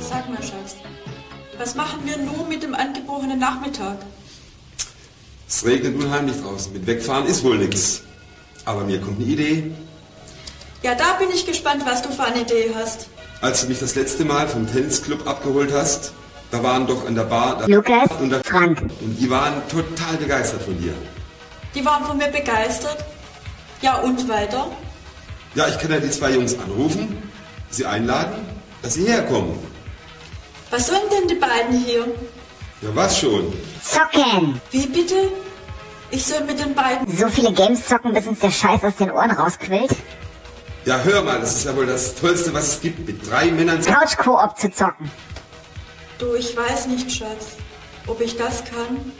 Sag mal, Schatz, was machen wir nun mit dem angebrochenen Nachmittag? Es regnet unheimlich draußen. Mit wegfahren ist wohl nichts. Aber mir kommt eine Idee. Ja, da bin ich gespannt, was du für eine Idee hast. Als du mich das letzte Mal vom Tennisclub abgeholt hast, da waren doch an der Bar der Lukas, und der Frank. Und die waren total begeistert von dir. Die waren von mir begeistert. Ja, und weiter? Ja, ich kann ja die zwei Jungs anrufen, sie einladen, dass sie herkommen. Was sollen denn die beiden hier? Ja, was schon? Zocken. Wie bitte? Ich soll mit den beiden. So viele Games zocken, bis uns der Scheiß aus den Ohren rausquillt. Ja, hör mal, das ist ja wohl das Tollste, was es gibt, mit drei Männern zu... Couch-Koop zu zocken. Du, ich weiß nicht, Schatz, ob ich das kann.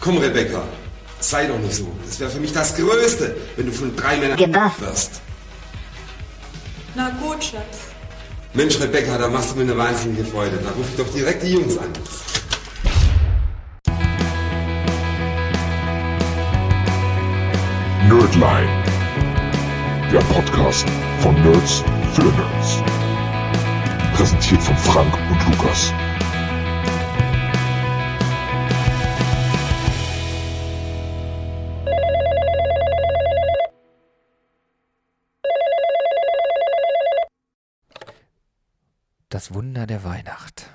Komm, Rebecca, sei doch nicht so. Das wäre für mich das Größte, wenn du von drei Männern Gebufft. wirst. Na gut, Schatz. Mensch, Rebecca, da machst du mir eine wahnsinnige Freude. Da rufe ich doch direkt die Jungs an. Nerdline. Der Podcast von Nerds für Nerds. Präsentiert von Frank und Lukas. Das Wunder der Weihnacht.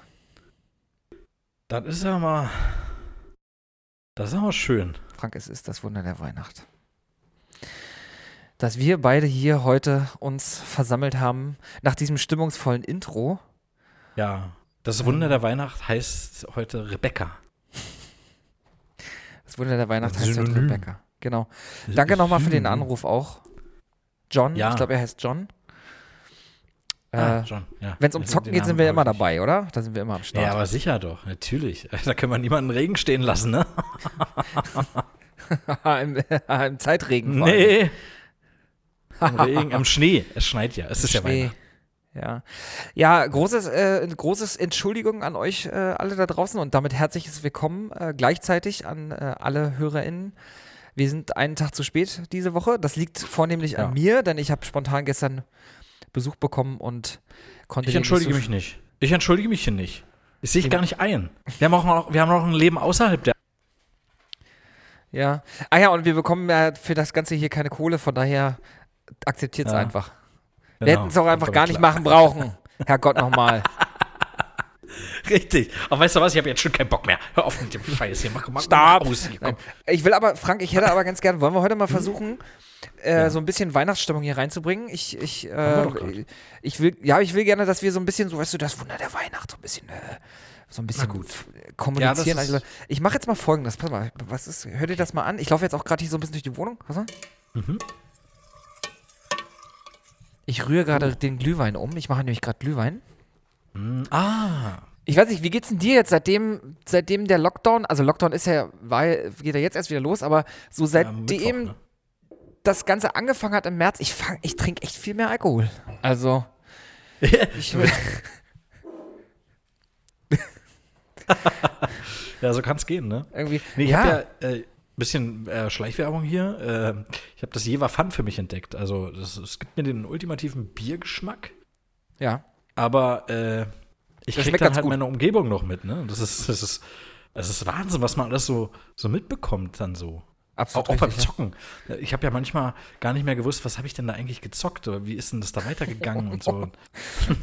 Das ist ja mal. Das ist ja mal schön. Frank, es ist das Wunder der Weihnacht. Dass wir beide hier heute uns versammelt haben, nach diesem stimmungsvollen Intro. Ja. Das Wunder der Weihnacht heißt heute Rebecca. Das Wunder der Weihnacht heißt heute. Rebecca. Genau. Danke nochmal für den. Anruf auch. John, Ja. ich glaube, er heißt John. Ah, Äh, ja. Wenn es um Zocken geht, sind wir immer dabei, oder? Da sind wir immer am Start. Ja, aber sicher doch, natürlich. Da können wir niemanden Regen stehen lassen, ne? Im, Im Zeitregen. Nee. Am Regen, am Schnee. Es schneit ja. Es ist ja Schnee. Weihnachten. Ja, ja großes, äh, großes Entschuldigung an euch äh, alle da draußen und damit herzliches Willkommen äh, gleichzeitig an äh, alle HörerInnen. Wir sind einen Tag zu spät diese Woche. Das liegt vornehmlich Ja. an mir, denn ich habe spontan gestern Besuch bekommen und konnte Ich entschuldige mich nicht. Ich entschuldige mich hier nicht. Das sehe ich gar nicht ein. Wir haben auch noch, wir haben noch ein Leben außerhalb der. Ja. Ah ja, und wir bekommen ja für das Ganze hier keine Kohle, von daher akzeptiert es Ja. einfach. Wir Genau. hätten es auch einfach Kommt gar nicht machen brauchen. Herrgott nochmal. Richtig. Aber weißt du was? Ich habe jetzt schon keinen Bock mehr. Hör auf mit dem Scheiß hier. Mach, mach, Stop. mach aus hier. Ich will aber, Frank, ich hätte aber ganz gern, wollen wir heute mal Hm? Äh, so ein bisschen Weihnachtsstimmung hier reinzubringen? Ich, ich, äh, ich will, ja, ich will gerne, dass wir so ein bisschen, so weißt du, das Wunder der Weihnacht, so ein bisschen, äh, so ein bisschen gut. kommunizieren. Ja, Also, ich mache jetzt mal folgendes, pass mal, was ist, hör dir das mal an. Ich laufe jetzt auch gerade hier so ein bisschen durch die Wohnung. Mal. Mhm. Ich rühre gerade den Glühwein um. Ich mache nämlich gerade Glühwein. Ah. Ich weiß nicht, wie geht's denn dir jetzt, seitdem, seitdem der Lockdown, also Lockdown ist ja, war, ja- geht ja jetzt erst wieder los, aber so Ja, seitdem Mittwoch, ne? Das Ganze angefangen hat im März, ich fang, ich trinke echt viel mehr Alkohol. Also, ich, Ja, so kann es gehen, ne? irgendwie, Nee, ich ja, habe ja äh, bisschen äh, Schleichwerbung hier. Ähm, ich habe das Jever Fun für mich entdeckt. Also das, es gibt mir den ultimativen Biergeschmack, ja, aber äh, ich Das krieg dann halt gut. meine Umgebung noch mit, ne? Das ist, das ist, das ist Wahnsinn, was man alles so, so mitbekommt dann so. Absolut Auch, auch beim Zocken. Ich habe ja manchmal gar nicht mehr gewusst, was habe ich denn da eigentlich gezockt oder wie ist denn das da weitergegangen und so. ja.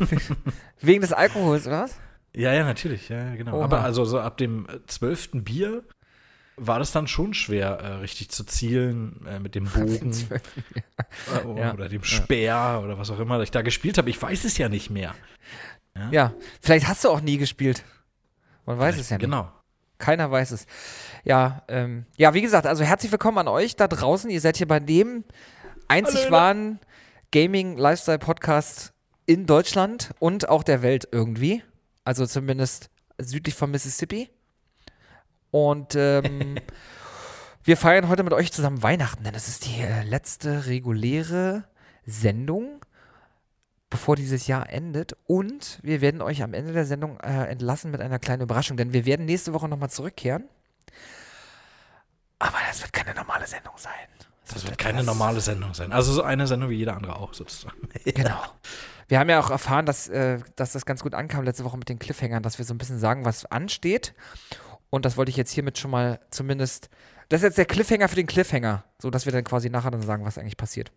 Wegen des Alkohols, oder was? Ja, ja, natürlich, ja, ja, genau. Oha. Aber also so ab dem äh, zwölften Bier war das dann schon schwer, äh, richtig zu zielen äh, mit dem Bogen äh, Ja. oder dem Speer oder was auch immer ich da gespielt habe. Ich weiß es ja nicht mehr. Ja, vielleicht hast du auch nie gespielt. Man weiß es ja nicht. Genau. Keiner weiß es. Ja, ähm, ja, wie gesagt, also herzlich willkommen an euch da draußen. Ihr seid hier bei dem einzig wahren Gaming-Lifestyle-Podcast in Deutschland und auch der Welt irgendwie. Also zumindest südlich von Mississippi. Und ähm, wir feiern heute mit euch zusammen Weihnachten, denn es ist die äh, letzte reguläre Sendung, bevor dieses Jahr endet. Und wir werden euch am Ende der Sendung äh, entlassen mit einer kleinen Überraschung, denn wir werden nächste Woche nochmal zurückkehren. Aber das wird keine normale Sendung sein, Das wird keine normale Sendung sein. Also so eine Sendung wie jede andere auch sozusagen. Genau. Wir haben ja auch erfahren, dass, äh, dass das ganz gut ankam letzte Woche mit den Cliffhangern, dass wir so ein bisschen sagen, was ansteht. Und das wollte ich jetzt hiermit schon mal zumindest. Das ist jetzt der Cliffhanger für den Cliffhanger, so dass wir dann quasi nachher dann sagen, was eigentlich passiert.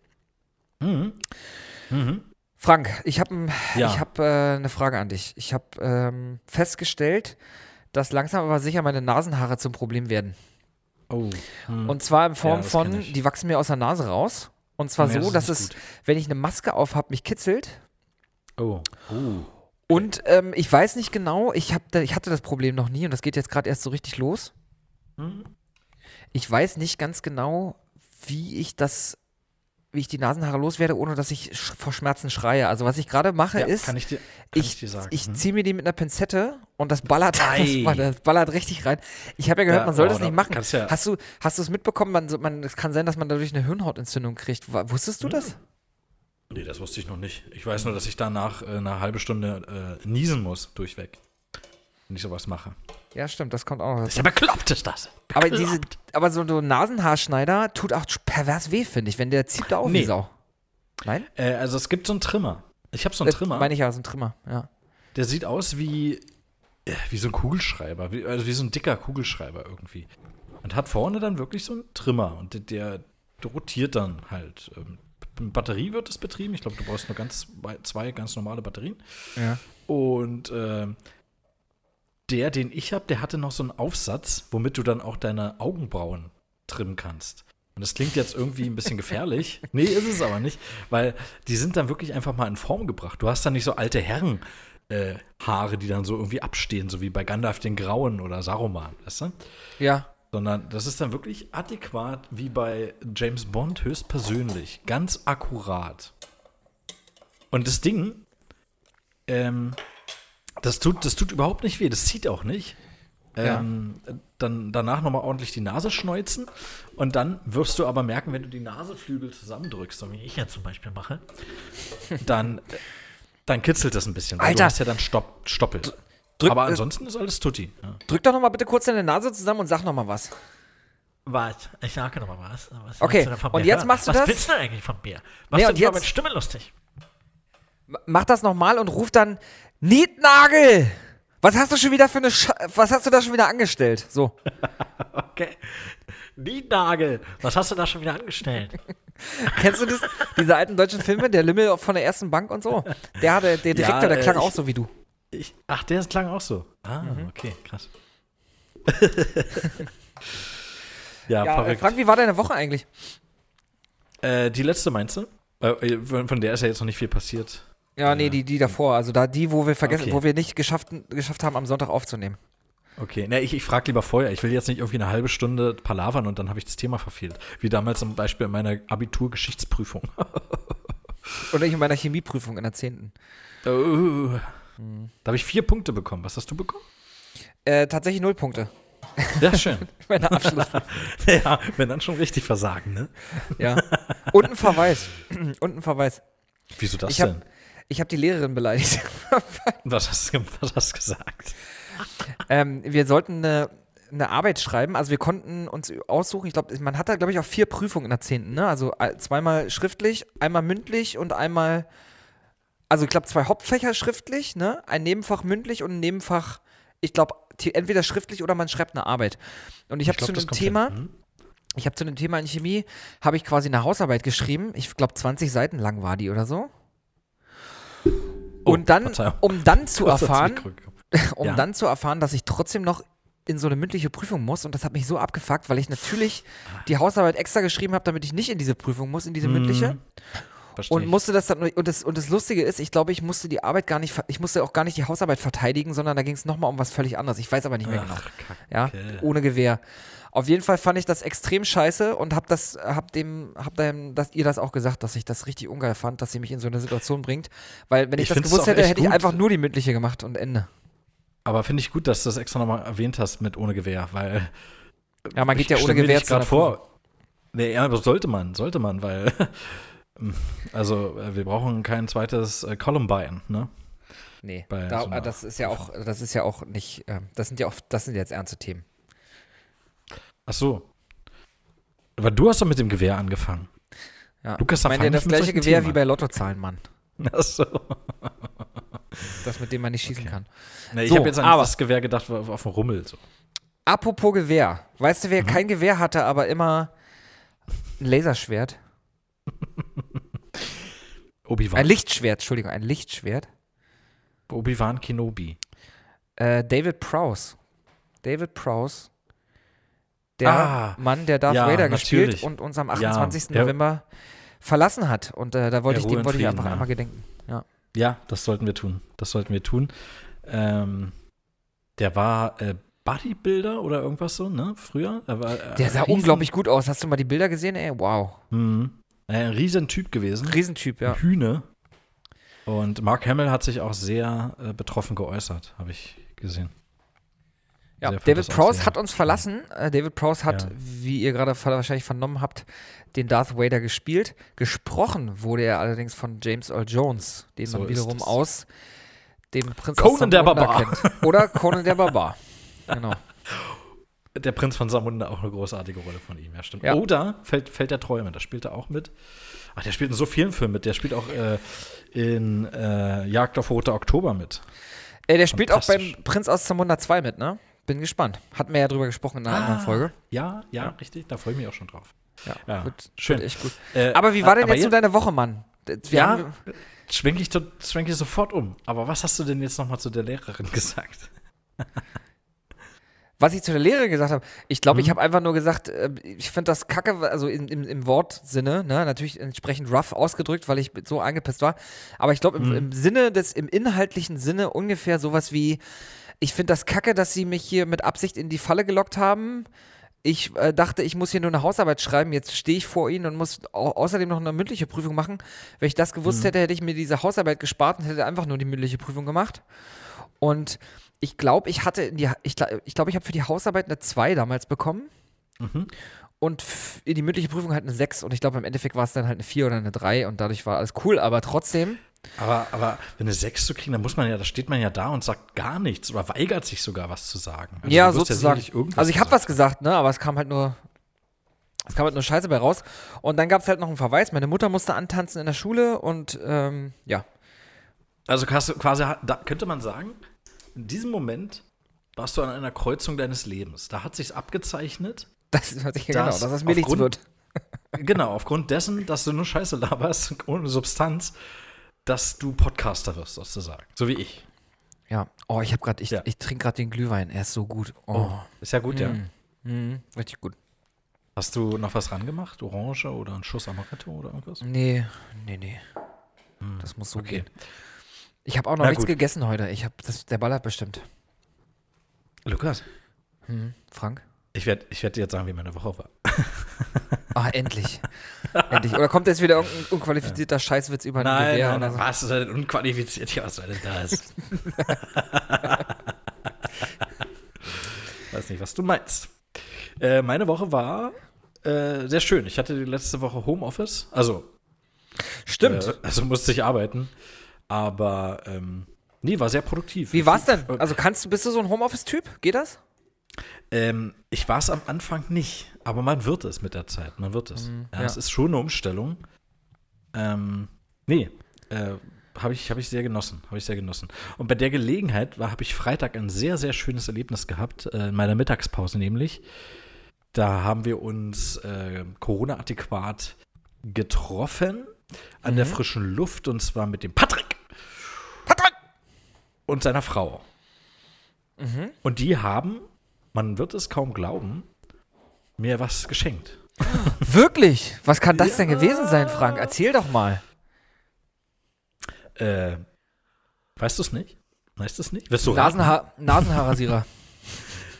Frank, ich habe Ja. ich hab, äh, eine Frage an dich. Ich habe ähm, festgestellt, dass langsam aber sicher meine Nasenhaare zum Problem werden. Oh. Und zwar in Form Ja, von, die wachsen mir aus der Nase raus. Und zwar Nee, so, das dass es, nicht wenn ich eine Maske auf habe, mich kitzelt. Oh. Oh. Und ähm, ich weiß nicht genau, ich, hab, da- ich hatte das Problem noch nie und das geht jetzt gerade erst so richtig los. Hm? Ich weiß nicht ganz genau, wie ich das, wie ich die Nasenhaare loswerde, ohne dass ich vor Schmerzen schreie. Also was ich gerade mache Ja, ist, kann ich dir, kann ich, ich, ich Hm? ziehe mir die mit einer Pinzette und das ballert, das das ballert richtig rein. Ich habe ja gehört, Ja, man soll oh, das da nicht machen. ja- hast du hast du es mitbekommen? Man, man, es kann sein, dass man dadurch eine Hirnhautentzündung kriegt. Wusstest du Hm. das? Nee, das wusste ich noch nicht. Ich weiß nur, dass ich danach äh, eine halbe Stunde äh, niesen muss, durchweg. Wenn ich sowas mache. Ja, stimmt, das kommt auch noch Das ist ja bekloppt, ist das. Aber, Bekloppt. diese, aber so ein Nasenhaarschneider tut auch pervers weh, finde ich, wenn der zieht da auch wie Nee. Sau. Nein? Äh, also es gibt so einen Trimmer. Ich habe so einen Äh, Trimmer. Meine ich ja, so ein Trimmer, ja. Der sieht aus wie, äh, wie so ein Kugelschreiber, wie, also wie so ein dicker Kugelschreiber irgendwie. Und hat vorne dann wirklich so einen Trimmer und der, der rotiert dann halt. Ähm, mit Batterie wird es betrieben. Ich glaube, du brauchst nur ganz zwei ganz normale Batterien. ja. Und ähm, der, den ich habe, der hatte noch so einen Aufsatz, womit du dann auch deine Augenbrauen trimmen kannst. Und das klingt jetzt irgendwie ein bisschen gefährlich. nee, ist es aber nicht, weil die sind dann wirklich einfach mal in Form gebracht. Du hast dann nicht so alte Herren. Äh, Haare, die dann so irgendwie abstehen, so wie bei Gandalf den Grauen oder Saruman, weißt du? Ja. Sondern das ist dann wirklich adäquat wie bei James Bond höchstpersönlich. Ganz akkurat. Und das Ding, ähm, das tut, das tut überhaupt nicht weh, das zieht auch nicht. Ja. Ähm, Dann danach nochmal ordentlich die Nase schneuzen und dann wirst du aber merken, wenn du die Naseflügel zusammendrückst, so wie ich jetzt zum Beispiel mache, dann, dann kitzelt das ein bisschen, Alter. du hast ja dann Stopp, Stoppel. Drück, aber äh, ansonsten ist alles tutti. Ja. Drück doch noch mal bitte kurz deine Nase zusammen und sag noch mal was. Was? Ich sage noch mal was. was Okay, du und jetzt hören? machst du was das? willst du denn eigentlich von mir? Was Nee, denn jetzt- mit Stimme lustig? Mach das noch mal und ruf dann Nietnagel! Was hast du schon wieder für eine Sch Was hast du da schon wieder angestellt? So. Okay. Niednagel, was hast du da schon wieder angestellt? Kennst du das? Diese alten deutschen Filme, der Lümmel von der ersten Bank und so? Der hatte, der Direktor, der äh, klang ich- auch so wie du. Ich, ach, der klang auch so. Ah, Mhm. okay, krass. ja, Ja, äh, verrückt. Frank, wie war deine Woche eigentlich? Äh, die letzte meinst du? Äh, von der ist ja jetzt noch nicht viel passiert. Ja, nee, die, die davor. Also da die, wo wir vergessen, Okay. wo wir nicht geschafft, geschafft haben, am Sonntag aufzunehmen. Okay, ne, ich, ich frage lieber vorher. Ich will jetzt nicht irgendwie eine halbe Stunde palavern und dann habe ich das Thema verfehlt. Wie damals zum Beispiel in meiner Abitur-Geschichtsprüfung. Oder ich in meiner Chemieprüfung in der 10. oh. Da habe ich vier Punkte bekommen. Was hast du bekommen? Äh, tatsächlich null Punkte. Ja, schön. Meine Abschluss. ja, wenn dann schon richtig versagen, ne? ja. Und ein Verweis. Und ein Verweis. Wieso das Ich hab- denn? Ich habe die Lehrerin beleidigt. Was hast, du- was hast gesagt? ähm, wir sollten eine, eine Arbeit schreiben. Also wir konnten uns aussuchen, ich glaube, man hat da, glaube ich, auch vier Prüfungen in der 10. Ne? Also äh, zweimal schriftlich, einmal mündlich und einmal, also ich glaube, zwei Hauptfächer schriftlich, ne? Ein Nebenfach mündlich und ein Nebenfach, ich glaube, entweder schriftlich oder man schreibt eine Arbeit. Und ich habe zu einem Thema, hin. Hm? ich habe zu dem Thema in Chemie, habe ich quasi eine Hausarbeit geschrieben. Ich glaube, 20 Seiten lang war die oder so. Oh, und dann, Verzeihung. um dann zu erfahren, um Ja. dann zu erfahren, dass ich trotzdem noch in so eine mündliche Prüfung muss und das hat mich so abgefuckt, weil ich natürlich die Hausarbeit extra geschrieben habe, damit ich nicht in diese Prüfung muss, in diese mündliche Versteh und musste das dann und das und das lustige ist, ich glaube, ich musste die Arbeit gar nicht ich musste auch gar nicht die Hausarbeit verteidigen, sondern da ging es nochmal um was völlig anderes. Ich weiß aber nicht mehr genau. Ach, Kacke. Ja, ohne Gewehr. Auf jeden Fall fand ich das extrem scheiße und hab das, hab dem, hab dem, dass ihr das auch gesagt, dass ich das richtig ungeil fand, dass sie mich in so eine Situation bringt. Weil wenn ich, Ich das gewusst hätte, hätte ich gut. einfach nur die mündliche gemacht und Ende. Aber finde ich gut, dass du das extra nochmal erwähnt hast mit ohne Gewehr, weil Ja, man geht ja ohne Gewehr gerade vor. Nee, ja, aber sollte man, sollte man, weil also äh, wir brauchen kein zweites äh, Columbine, ne? Nee, da, so das ist ja auch, das ist ja auch nicht, ähm, das sind ja auch, das sind jetzt ernste Themen. Ach so. Aber du hast doch mit dem Gewehr angefangen. Ja. Lukas, ich meine ja das gleiche Gewehr Themen wie bei Lottozahlen, Mann. Achso. Das, mit dem man nicht schießen kann. Nee, ich So, habe jetzt an aber- das Gewehr gedacht, auf auf dem Rummel. So. Apropos Gewehr. Weißt Mhm. du, wer kein Gewehr hatte, aber immer ein Laserschwert? Obi-Wan. Ein Lichtschwert, Entschuldigung, ein Lichtschwert. Obi-Wan Kenobi. Äh, David Prowse. David Prowse. Der Ah, Mann, der Darth ja, Vader gespielt natürlich. und uns am Ja, 28. der- November verlassen hat. Und äh, da wollte Ja, ich dem wollte ich Frieden, einfach ja. einmal gedenken. Ja. Ja, das sollten wir tun. Das sollten wir tun. Ähm, der war äh, Bodybuilder oder irgendwas so, ne? Früher. Er war, äh, Der sah riesen- unglaublich gut aus. Hast du mal die Bilder gesehen? Ey, wow. Mhm. Ein riesen Typ gewesen. Riesentyp, ja. Hühne. Und Mark Hamill hat sich auch sehr äh, betroffen geäußert, habe ich gesehen. Ja, David Prowse hat uns verlassen. Äh, David Prowse hat, Ja. wie ihr gerade wahrscheinlich vernommen habt, den Darth Vader gespielt. Gesprochen wurde er allerdings von James Earl Jones, den So man wiederum aus dem Prinz Conan aus der Barbar. kennt. Oder Conan der Barbar. Genau. Der Prinz von Samunda auch eine großartige Rolle von ihm, ja, stimmt. Ja. Oder Feld, Feld der Träume, da spielt er auch mit. Ach, der spielt in so vielen Filmen mit. Der spielt auch äh, in äh, Jagd auf Roter Oktober mit. Äh, der spielt auch beim Prinz aus Zamunda 2 mit, ne? Bin gespannt. Hatten wir ja drüber gesprochen in einer Ah. anderen Folge. Ja, ja, richtig. Da freue ich mich auch schon drauf. Ja, Ja, wird, schön. Wird echt gut. Äh, Aber wie war denn jetzt so deine Woche, Mann? Wir Ja, haben, schwenke ich, schwenke ich sofort um. Aber was hast du denn jetzt nochmal zu der Lehrerin gesagt? Was ich zu der Lehrerin gesagt habe, ich glaube, ich Mhm. habe einfach nur gesagt, äh, ich finde das kacke, also in, im, im Wortsinne, ne, natürlich entsprechend rough ausgedrückt, weil ich so angepisst war. Aber ich glaube, im, Mhm. im Sinne des, im inhaltlichen Sinne ungefähr sowas wie, ich finde das kacke, dass sie mich hier mit Absicht in die Falle gelockt haben. Ich äh, dachte, ich muss hier nur eine Hausarbeit schreiben. Jetzt stehe ich vor Ihnen und muss au außerdem noch eine mündliche Prüfung machen. Wenn ich das gewusst Mhm. hätte, hätte ich mir diese Hausarbeit gespart und hätte einfach nur die mündliche Prüfung gemacht. Und ich glaube, ich hatte in die, ich glaube, ich, glaub, ich habe für die Hausarbeit eine 2 damals bekommen Mhm. und in die mündliche Prüfung halt eine 6 und ich glaube, im Endeffekt war es dann halt eine 4 oder eine 3 und dadurch war alles cool, aber trotzdem, Aber, aber wenn eine 6 zu kriegen, dann muss man ja, da steht man ja da und sagt gar nichts oder weigert sich sogar was zu sagen. Also ja, sozusagen. irgendwas also ich habe was gesagt, ne, aber es kam halt nur, es kam halt nur Scheiße bei raus und dann gab es halt noch einen Verweis, meine Mutter musste antanzen in der Schule und ähm, ja, Also quasi, da könnte man sagen, in diesem Moment warst du an einer Kreuzung deines Lebens. Da hat sich's abgezeichnet, das ist Das genau, dass das mir nichts wird. genau, aufgrund dessen, dass du nur Scheiße laberst, ohne Substanz, dass du Podcaster wirst, sozusagen. So wie ich. Ja, oh, ich habe gerade, ich, Ja. ich trinke gerade den Glühwein, er ist so gut. Oh, Ist ja gut, ja. Mm. Richtig gut. Hast du noch was rangemacht? Orange oder einen Schuss Amaretto oder irgendwas? Nee, nee, nee. Das muss so okay. gehen. Ich habe auch noch Na nichts gut. gegessen heute. Ich habe das der Ball hat bestimmt. Lukas, Hm, Frank? Ich werde ich werd dir jetzt sagen, wie meine Woche war. Ah, endlich. endlich. Oder kommt jetzt wieder irgendein unqualifizierter Scheißwitz über ein Gewehr oder so? was ist denn unqualifiziert? Ja, was soll denn das? Weiß nicht, was du meinst. Äh, meine Woche war äh, sehr schön. Ich hatte die letzte Woche Homeoffice. Also, Stimmt. Äh, also musste ich arbeiten. Aber, ähm, nee, war sehr produktiv. Wie war's denn? Also kannst du, bist du so ein Homeoffice-Typ? Geht das? Ähm, ich war es am Anfang nicht, aber man wird es mit der Zeit. Man wird es. ja, ja. Es ist schon eine Umstellung. Ähm, nee, äh, habe ich, hab ich sehr genossen. Habe ich sehr genossen. Und bei der Gelegenheit habe ich Freitag ein sehr, sehr schönes Erlebnis gehabt, äh, in meiner Mittagspause nämlich. Da haben wir uns äh, Corona-adäquat getroffen an der frischen Luft und zwar mit dem Patrick. Patrick! Und seiner Frau. Und die haben, man wird es kaum glauben, mir was geschenkt. Wirklich? Was kann das denn gewesen sein, Frank? Erzähl doch mal. Äh, weißt du es nicht? Weißt du es nicht? Wirst du? Nasenha Nasenhaarrasierer.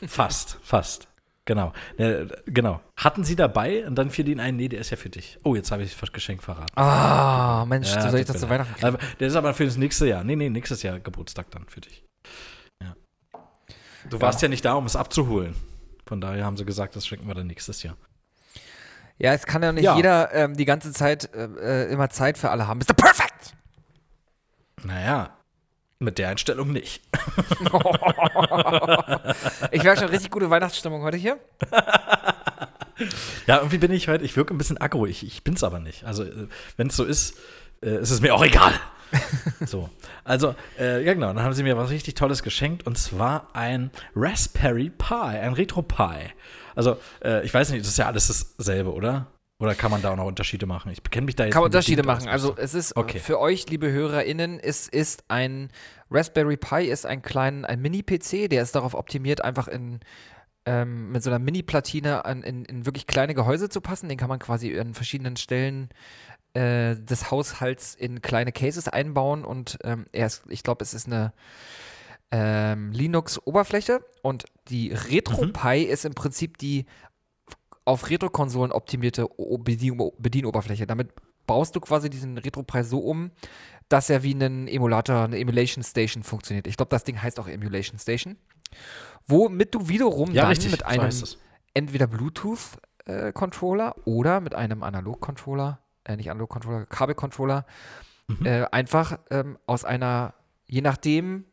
Fast, fast. Genau. Äh, genau. Hatten sie dabei und dann fiel ihnen ein, nee, der ist ja für dich. Oh, jetzt habe ich das Geschenk verraten. Ah, Mensch, Ja, so soll ich das zu. Weihnachten kriegen. Der ist aber für das nächste Jahr. Nee, nee, nächstes Jahr Geburtstag dann für dich. Du warst ja nicht da, um es abzuholen. Von daher haben sie gesagt, das schenken wir dann nächstes Jahr. Ja, es kann ja nicht Ja. jeder ähm, die ganze Zeit äh, äh, immer Zeit für alle haben. Mr. Perfect! Naja, mit der Einstellung nicht. Ich wäre schon richtig gute Weihnachtsstimmung heute hier. Ja, irgendwie bin ich heute, ich wirke ein bisschen aggro, ich, ich bin's aber nicht. Also, wenn es so ist, äh, ist es mir auch egal. so, also, äh, ja genau, dann haben sie mir was richtig Tolles geschenkt und zwar ein Raspberry Pi, ein Retro Pi. Also, äh, ich weiß nicht, das ist ja alles dasselbe, oder? Oder kann man da auch noch Unterschiede machen? Ich kenne mich da jetzt Kann man Unterschiede machen. Also es ist Okay. für euch, liebe HörerInnen, es ist ein Raspberry Pi ist ein kleinen, ein Mini-PC, der ist darauf optimiert, einfach in ähm, mit so einer Mini-Platine in, in wirklich kleine Gehäuse zu passen. Den kann man quasi an verschiedenen Stellen äh, des Haushalts in kleine Cases einbauen und ähm, er ist, ich glaube, es ist eine ähm, Linux-Oberfläche und die RetroPie ist im Prinzip die auf Retro-Konsolen optimierte O- Bedien Bedienoberfläche. Damit baust du quasi diesen RetroPie so um, dass er wie ein Emulator, eine Emulation Station funktioniert. Ich glaube, das Ding heißt auch Emulation Station. Womit du wiederum Ja, dann richtig, mit so einem es. entweder Bluetooth-Controller oder mit einem Analog-Controller, äh, nicht Analog-Controller, Kabel-Controller, Mhm. äh, einfach ähm, aus einer, je nachdem,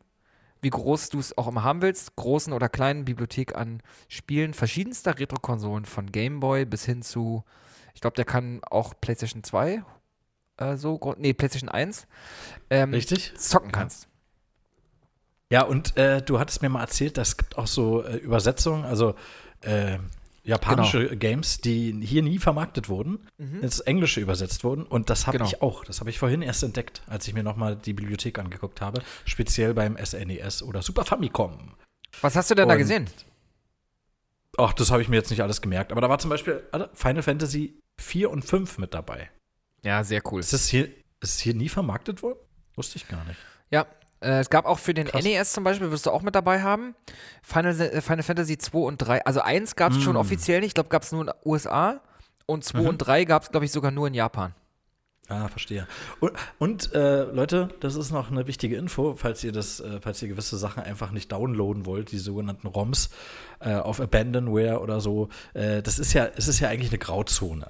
wie groß du es auch immer haben willst, großen oder kleinen Bibliothek an Spielen verschiedenster Retro-Konsolen von Game Boy bis hin zu, ich glaube, der kann auch PlayStation 2, äh, so, nee, PlayStation 1, ähm, Richtig? zocken kannst. Ja, und äh, du hattest mir mal erzählt, es gibt auch so äh, Übersetzungen, also äh, japanische Genau. Games, die hier nie vermarktet wurden, ins Englische übersetzt wurden. Und das habe Mhm. Genau. ich auch. Das habe ich vorhin erst entdeckt, als ich mir nochmal die Bibliothek angeguckt habe. Speziell beim SNES oder Super Famicom. Was hast du denn da Und- gesehen? Ach, das habe ich mir jetzt nicht alles gemerkt. Aber da war zum Beispiel warte, Final Fantasy 4 und 5 mit dabei. Ja, sehr cool. Ist das hier, ist es hier nie vermarktet worden? Wusste ich gar nicht. Ja, äh, es gab auch für den Krass. NES zum Beispiel, wirst du auch mit dabei haben, Final, äh, Final Fantasy 2 und 3. Also 1 gab es schon Mm. offiziell nicht, ich glaube, gab es nur in den USA. Und 2 Mhm. und 3 gab es, glaube ich, sogar nur in Japan. Ah, verstehe. Und, und äh, Leute, das ist noch eine wichtige Info, falls ihr das, äh, falls ihr gewisse Sachen einfach nicht downloaden wollt, die sogenannten ROMs äh, auf Abandonware oder so. Äh, das ist ja, es ist ja eigentlich eine Grauzone.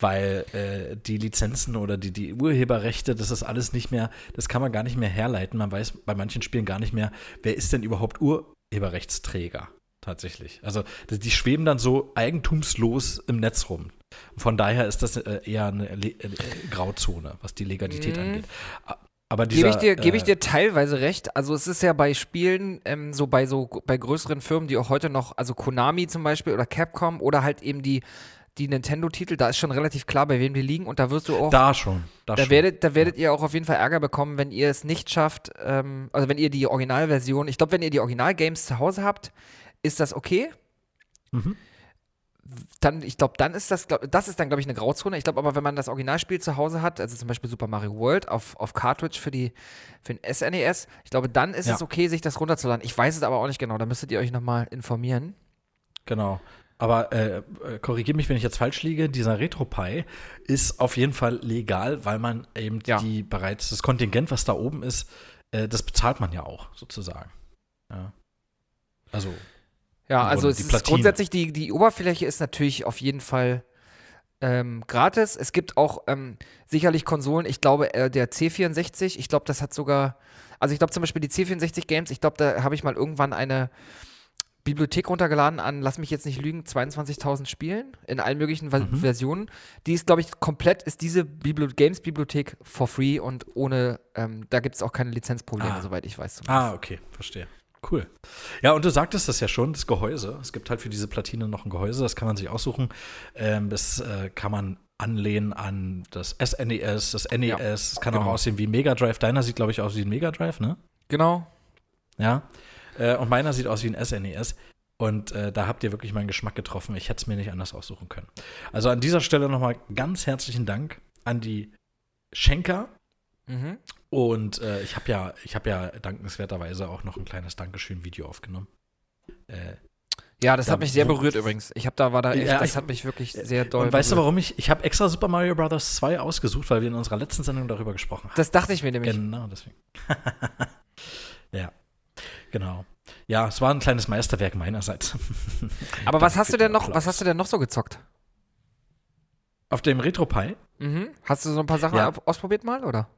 Weil äh, die Lizenzen oder die, die Urheberrechte, das ist alles nicht mehr, das kann man gar nicht mehr herleiten. Man weiß bei manchen Spielen gar nicht mehr, wer ist denn überhaupt Urheberrechtsträger tatsächlich. Also die schweben dann so eigentumslos im Netz rum. Von daher ist das äh, eher eine Le äh, Grauzone, was die Legalität Mhm. angeht. Aber Gebe dieser, ich, dir, gebe ich äh, dir teilweise recht. Also es ist ja bei Spielen, ähm, so bei so bei größeren Firmen, die auch heute noch, also Konami zum Beispiel oder Capcom oder halt eben die, die Nintendo-Titel, da ist schon relativ klar, bei wem die liegen und da wirst du auch da schon. Da, Da schon. werdet, da werdet ihr auch auf jeden Fall Ärger bekommen, wenn ihr es nicht schafft. Ähm, also wenn ihr die Originalversion, ich glaube, wenn ihr die Originalgames zu Hause habt, ist das okay. Mhm. Dann, ich glaube, dann ist das, glaub, das ist dann, glaube ich, eine Grauzone. Ich glaube aber, wenn man das Originalspiel zu Hause hat, also zum Beispiel Super Mario World auf, auf Cartridge für, die, für den SNES, ich glaube, dann ist Ja. es okay, sich das runterzuladen. Ich weiß es aber auch nicht genau, da müsstet ihr euch nochmal informieren. Genau. Aber äh, äh, korrigier mich, wenn ich jetzt falsch liege. Dieser RetroPie ist auf jeden Fall legal, weil man eben Ja. die bereits das Kontingent, was da oben ist, äh, das bezahlt man ja auch sozusagen. Ja. Also Ja, also es ist grundsätzlich, die, die Oberfläche ist natürlich auf jeden Fall ähm, gratis. Es gibt auch ähm, sicherlich Konsolen, ich glaube, äh, der C64, ich glaube, das hat sogar, also ich glaube zum Beispiel die C64 Games, ich glaube, da habe ich mal irgendwann eine Bibliothek runtergeladen an, lass mich jetzt nicht lügen, 22.000 Spielen in allen möglichen Mhm. Versionen. Die ist, glaube ich, komplett, ist diese Bibli Games-Bibliothek for free und ohne, ähm, da gibt es auch keine Lizenzprobleme, Ah. soweit ich weiß. zumindest. Ah, okay, verstehe. Cool. Ja, und du sagtest das ja schon, das Gehäuse. Es gibt halt für diese Platine noch ein Gehäuse, das kann man sich aussuchen. Ähm, das äh, kann man anlehnen an das SNES, das NES. Ja, Es kann genau. auch aussehen wie ein Mega Drive. Deiner sieht, glaube ich, aus wie ein Mega Drive, ne? Genau. Ja. Äh, und meiner sieht aus wie ein SNES. Und äh, da habt ihr wirklich meinen Geschmack getroffen. Ich hätte es mir nicht anders aussuchen können. Also an dieser Stelle nochmal ganz herzlichen Dank an die Schenker. Mhm. Und äh, ich habe ja, ich habe ja dankenswerterweise auch noch ein kleines Dankeschön-Video aufgenommen. Äh, Ja, das Da- hat mich sehr berührt übrigens. Ich habe da war da echt, Ja, das ich- hat mich wirklich sehr doll. und weißt du, warum ich, ich habe extra Super Mario Bros. 2 ausgesucht, weil wir in unserer letzten Sendung darüber gesprochen haben. Das dachte ich mir nämlich. Genau, deswegen. ja, genau. Ja, es war ein kleines Meisterwerk meinerseits. Aber was hast du denn den noch? Applaus. Was hast du denn noch so gezockt? Auf dem RetroPie Mhm. Hast du so ein paar Sachen Ja. au- ausprobiert mal oder?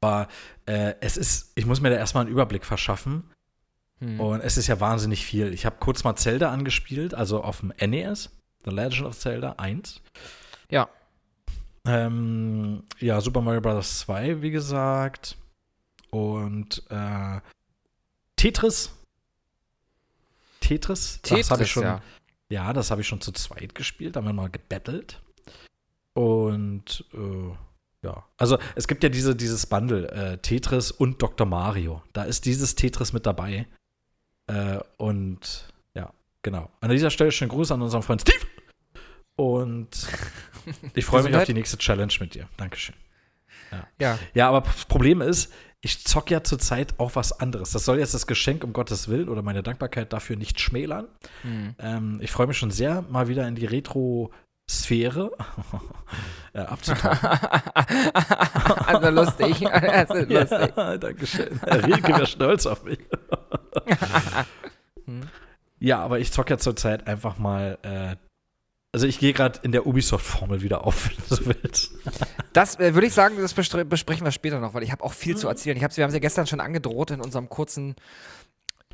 war, äh, es ist, ich muss mir da erstmal einen Überblick verschaffen. Und es ist ja wahnsinnig viel. Ich habe kurz mal Zelda angespielt, also auf dem NES, The Legend of Zelda 1. Ja. Ähm, ja, Super Mario Bros. 2, wie gesagt. Und äh, Tetris. Tetris. das habe ich schon. ja. Ja, das habe ich schon zu zweit gespielt. Da haben wir mal gebettelt. Und äh, ja, also es gibt ja diese, dieses Bundle, äh, Tetris und Dr. Mario. Da ist dieses Tetris mit dabei. Äh, und ja, genau. An dieser Stelle schönen Gruß an unseren Freund Steve. Und ich freue mich auf die nächste Challenge mit dir. Dankeschön. Ja. Ja, aber das Problem ist, ich zock ja zurzeit auch was anderes. Das soll jetzt das Geschenk um Gottes Willen oder meine Dankbarkeit dafür nicht schmälern. Hm. Ähm, ich freue mich schon sehr, mal wieder in die Retro-Sphäre äh, abzutauchen. also lustig. Also lustig. ja, Dankeschön. Rieke wäre stolz auf mich. ja, aber ich zock ja zurzeit einfach mal. Äh, also ich gehe gerade in der Ubisoft-Formel wieder auf, wenn du so willst. Das äh, würde ich sagen, das besprechen wir später noch, weil ich habe auch viel zu erzählen. Ich hab's, wir haben es ja gestern schon angedroht in unserem kurzen,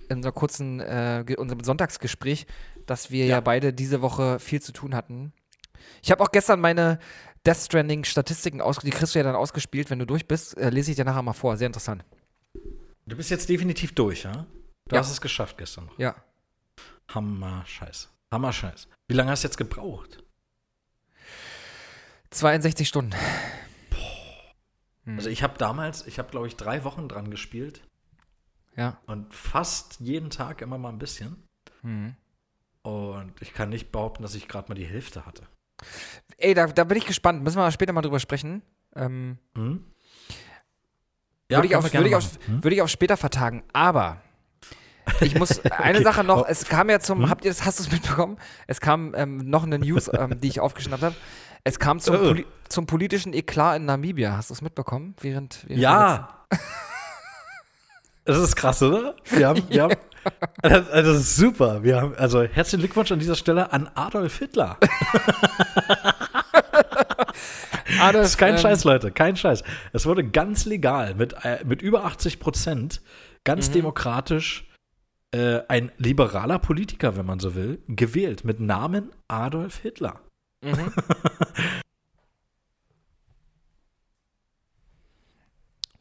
in unserem kurzen, äh, unserem Sonntagsgespräch, dass wir ja. Ja. beide diese Woche viel zu tun hatten. Ich habe auch gestern meine Death Stranding Statistiken aus, die kriegst du ja dann ausgespielt, wenn du durch bist, äh, lese ich dir nachher mal vor. Sehr interessant. Du bist jetzt definitiv durch, ja? Du Ja. hast es geschafft gestern noch. Ja. Hammer Scheiß. Hammer Scheiß. Wie lange hast du jetzt gebraucht? 62 Stunden. Also ich habe damals, ich habe glaube ich drei Wochen dran gespielt Ja. und fast jeden Tag immer mal ein bisschen. Mhm. Und ich kann nicht behaupten, dass ich gerade mal die Hälfte hatte. Ey, da, da bin ich gespannt. Müssen wir später mal drüber sprechen. Ähm, Hm? würde, ich auf, würde, ich auf. Hm? würde ich auf später vertagen. Aber ich muss eine Okay. Sache noch, Oh. es kam ja zum, Hm? habt ihr das, hast du es mitbekommen? Es kam ähm, noch eine News, ähm, die ich aufgeschnappt habe. Es kam zum, Oh. Poli zum politischen Eklat in Namibia. Hast du es mitbekommen? Während, während Ja. Das ist krass, oder? Wir haben, wir haben, das, also das ist super. Wir haben, also herzlichen Glückwunsch an dieser Stelle an Adolf Hitler. Adolf, Das ist kein ähm, Scheiß, Leute, kein Scheiß. Es wurde ganz legal mit, äh, mit über 80 Prozent, ganz Mhm. demokratisch, äh, ein liberaler Politiker, wenn man so will, gewählt mit Namen Adolf Hitler. Mhm.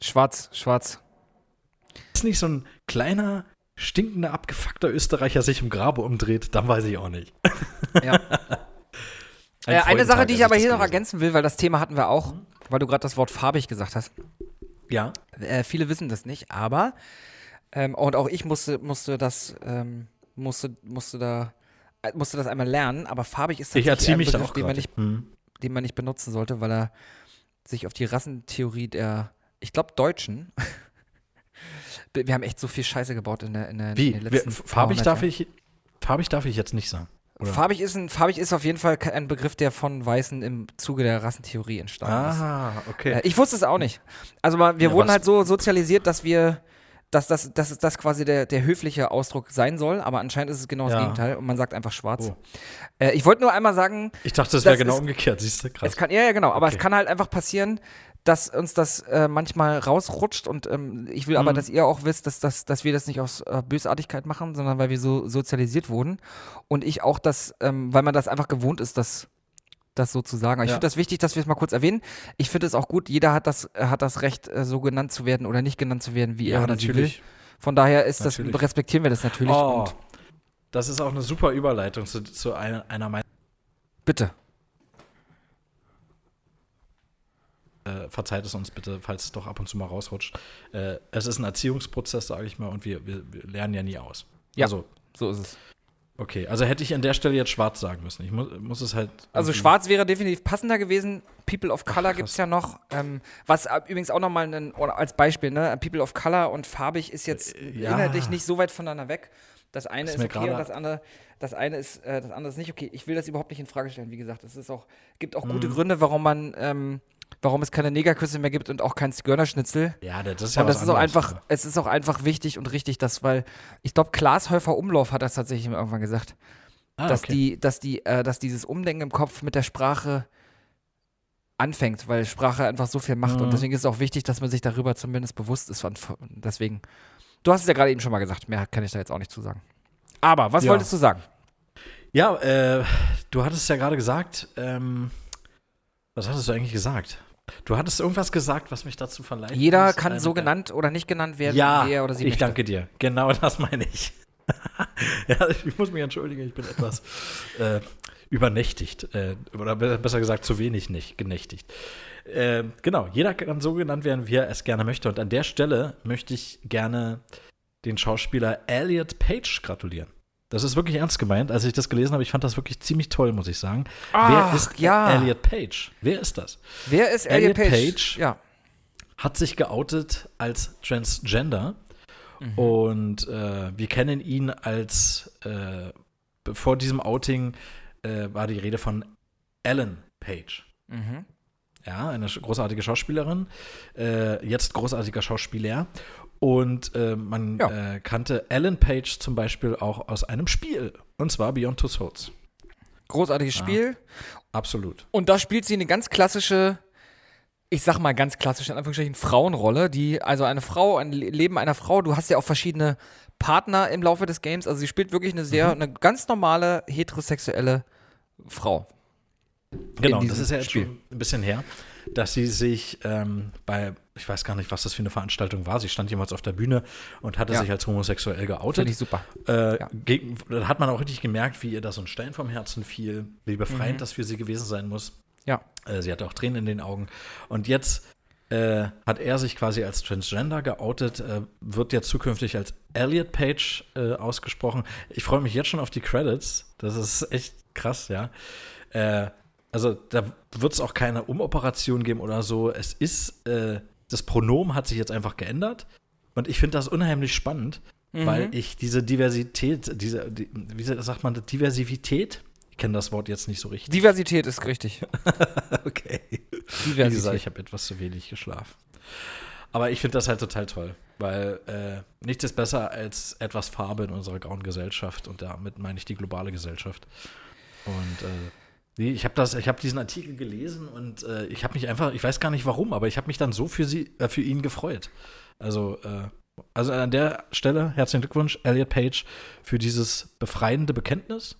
Schwarz, schwarz. Ist nicht so ein kleiner, stinkender, abgefuckter Österreicher sich im Grabe umdreht, dann weiß ich auch nicht. Ja. Ein Äh, eine Sache, die ich aber hier noch ergänzen will, weil das Thema hatten wir auch, weil du gerade das Wort farbig gesagt hast. Ja. Äh, viele wissen das nicht, aber ähm, und auch ich musste, musste das, ähm, musste, musste da, äh, musste das einmal lernen, aber farbig ist Ich tatsächlich erziehe ein Begriff, auch den man, nicht, Hm. den man nicht benutzen sollte, weil er sich auf die Rassentheorie der, ich glaube, Deutschen. Wir haben echt so viel Scheiße gebaut in, der, in, der, in Wie? den Wir, letzten farbig, 200 darf ich, farbig darf ich jetzt nicht sagen. Oder? Farbig ist, ein, farbig ist auf jeden Fall ein Begriff, der von Weißen im Zuge der Rassentheorie entstanden ist. Ah, okay. Äh, Ich wusste es auch nicht. Also wir Ja, wurden halt so sozialisiert, dass wir, dass das, dass das quasi der, der höfliche Ausdruck sein soll, aber anscheinend ist es genau das Ja. Gegenteil und man sagt einfach schwarz. Oh. Äh, ich wollte nur einmal sagen, Ich dachte, das wäre genau ist- umgekehrt, siehst du, krass. es kann, ja, ja, genau, aber Okay. es kann halt einfach passieren, dass uns das äh, manchmal rausrutscht und ähm, ich will aber, Mhm. dass ihr auch wisst, dass, dass, dass wir das nicht aus äh, Bösartigkeit machen, sondern weil wir so sozialisiert wurden und ich auch das, ähm, weil man das einfach gewohnt ist, das, das so zu sagen. Aber Ich Ja. finde das wichtig, dass wir es mal kurz erwähnen. Ich finde es auch gut, jeder hat das, äh, hat das Recht, äh, so genannt zu werden oder nicht genannt zu werden, wie er ja, oder sie will. natürlich. Von daher ist das, Natürlich. respektieren wir das natürlich Oh, und das ist auch eine super Überleitung zu, zu einer, einer meiner. bitte. Äh, verzeiht es uns bitte, falls es doch ab und zu mal rausrutscht. Äh, es ist ein Erziehungsprozess, sage ich mal, und wir, wir, wir lernen ja nie aus. Ja. Also, So ist es. Okay. Also hätte ich an der Stelle jetzt schwarz sagen müssen. Ich muss, muss es halt. Also schwarz wäre definitiv passender gewesen. People of Color gibt es ja noch. Ähm, was äh, übrigens auch nochmal als Beispiel, ne? People of Color und farbig ist jetzt Äh, ja. inhaltlich nicht so weit voneinander weg. Das eine Ist ist, okay und das andere, das eine ist, äh, das andere ist nicht okay. Ich will das überhaupt nicht in Frage stellen. Wie gesagt, es ist auch, gibt auch gute Mhm. Gründe, warum man, ähm, warum es keine Negerküsse mehr gibt und auch kein Zigeunerschnitzel. Ja, das ist ja Und das ist auch anderes. einfach, es ist auch einfach wichtig und richtig, dass, weil ich glaube, Klaas Häufer Umlauf hat das tatsächlich irgendwann gesagt Ah, dass okay. die, dass die, äh, dass dieses Umdenken im Kopf mit der Sprache anfängt, weil Sprache einfach so viel macht Mhm. und deswegen ist es auch wichtig, dass man sich darüber zumindest bewusst ist. Deswegen Du hast es ja gerade eben schon mal gesagt. Mehr kann ich da jetzt auch nicht zu sagen. Aber was Ja. wolltest du sagen? Ja, äh, du hattest ja gerade gesagt, ähm, was hattest du eigentlich gesagt? Du hattest irgendwas gesagt, was mich dazu verleitet. Jeder kann so genannt oder nicht genannt werden, Ja, wie er oder sie ich möchte. danke dir. Genau das meine ich. ja, ich muss mich entschuldigen, ich bin etwas äh, übernächtigt. Äh, oder be- besser gesagt, zu wenig nicht genächtigt. Äh, genau, jeder kann so genannt werden, wie er es gerne möchte. Und an der Stelle möchte ich gerne den Schauspieler Elliot Page gratulieren. Das ist wirklich ernst gemeint. Als ich das gelesen habe, ich fand das wirklich ziemlich toll, muss ich sagen. Ach, Wer ist ja. Elliot Page? Wer ist das? Wer ist Elliot Elliot Page? Page. Ja. hat sich geoutet als Transgender Mhm. und äh, wir kennen ihn als äh, vor diesem Outing äh, war die Rede von Ellen Page. Mhm. Ja, eine großartige Schauspielerin, äh, jetzt großartiger Schauspieler. Und äh, man Ja. äh, kannte Ellen Page zum Beispiel auch aus einem Spiel, und zwar Beyond Two Souls. Großartiges Spiel. Absolut. Und da spielt sie eine ganz klassische, ich sag mal ganz klassische, in Anführungsstrichen, Frauenrolle, die, also eine Frau, ein Le- Leben einer Frau, du hast ja auch verschiedene Partner im Laufe des Games, also sie spielt wirklich eine sehr, Mhm. eine ganz normale heterosexuelle Frau. Genau, das ist ja jetzt Spiel. ein bisschen her, dass sie sich ähm, bei, ich weiß gar nicht, was das für eine Veranstaltung war, sie stand jemals auf der Bühne und hatte Ja. sich als homosexuell geoutet. Finde ich super. Äh, Ja. gegen, da hat man auch richtig gemerkt, wie ihr da so ein Stein vom Herzen fiel, wie befreiend Mhm. das für sie gewesen sein muss. Ja. Äh, sie hatte auch Tränen in den Augen. Und jetzt äh, hat er sich quasi als Transgender geoutet, äh, wird jetzt zukünftig als Elliot Page äh, ausgesprochen. Ich freue mich jetzt schon auf die Credits. Das ist echt krass, ja. Also da wird es auch keine Umoperation geben oder so. Es ist, äh, das Pronomen hat sich jetzt einfach geändert. Und ich finde das unheimlich spannend, Mhm. weil ich diese Diversität, diese, die, wie sagt man? Diversität? Ich kenne das Wort jetzt nicht so richtig. Diversität ist richtig. Okay. Wie Diversität. gesagt, ich habe etwas zu wenig geschlafen. Aber ich finde das halt total toll, weil äh, nichts ist besser als etwas Farbe in unserer grauen Gesellschaft und damit meine ich die globale Gesellschaft. Und äh, nee, ich habe das, ich habe diesen Artikel gelesen und äh, ich habe mich einfach, ich weiß gar nicht warum, aber ich habe mich dann so für sie, äh, für ihn gefreut. Also, äh, also an der Stelle herzlichen Glückwunsch, Elliot Page, für dieses befreiende Bekenntnis.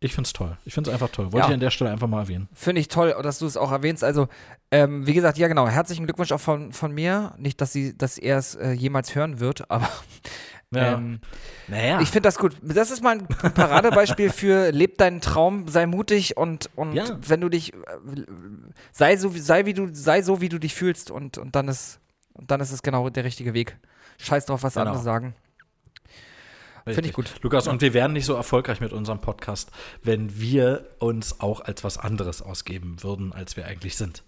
Ich finde es toll. Ich finde es einfach toll. Wollte Ja. ich an der Stelle einfach mal erwähnen. Finde ich toll, dass du es auch erwähnst. Also, ähm, wie gesagt, ja genau, herzlichen Glückwunsch auch von, von mir. Nicht, dass sie, dass er es äh, jemals hören wird, aber ähm, naja. ich finde das gut. Das ist mal ein Paradebeispiel für leb deinen Traum, sei mutig und, und Ja. wenn du dich äh, sei so wie sei wie du sei so wie du dich fühlst und, und dann ist und dann ist es genau der richtige Weg. Scheiß drauf, was Genau. andere sagen. Finde ich gut. Lukas, und wir wären nicht so erfolgreich mit unserem Podcast, wenn wir uns auch als was anderes ausgeben würden, als wir eigentlich sind.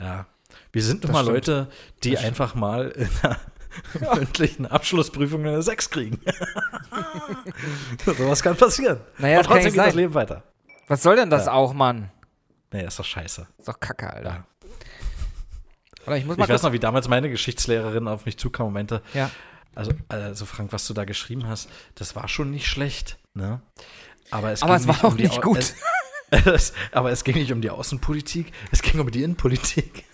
Ja. Wir sind nun mal. Leute, die einfach mal in einer mündlichen Abschlussprüfung eine 6 kriegen. Sowas kann passieren. Naja, das kann trotzdem geht das sein. Leben weiter. Was soll denn das Ja. auch, Mann? Nee, ist doch scheiße. Ist doch Kacke, Alter. Ja. Oder ich muss mal Ich weiß noch, wie damals meine Geschichtslehrerin auf mich zukam und meinte, ja. also, also Frank, was du da geschrieben hast, das war schon nicht schlecht, ne? Aber es, Aber es war auch um nicht Au- gut. Es, es, aber es ging nicht um die Außenpolitik, es ging um die Innenpolitik.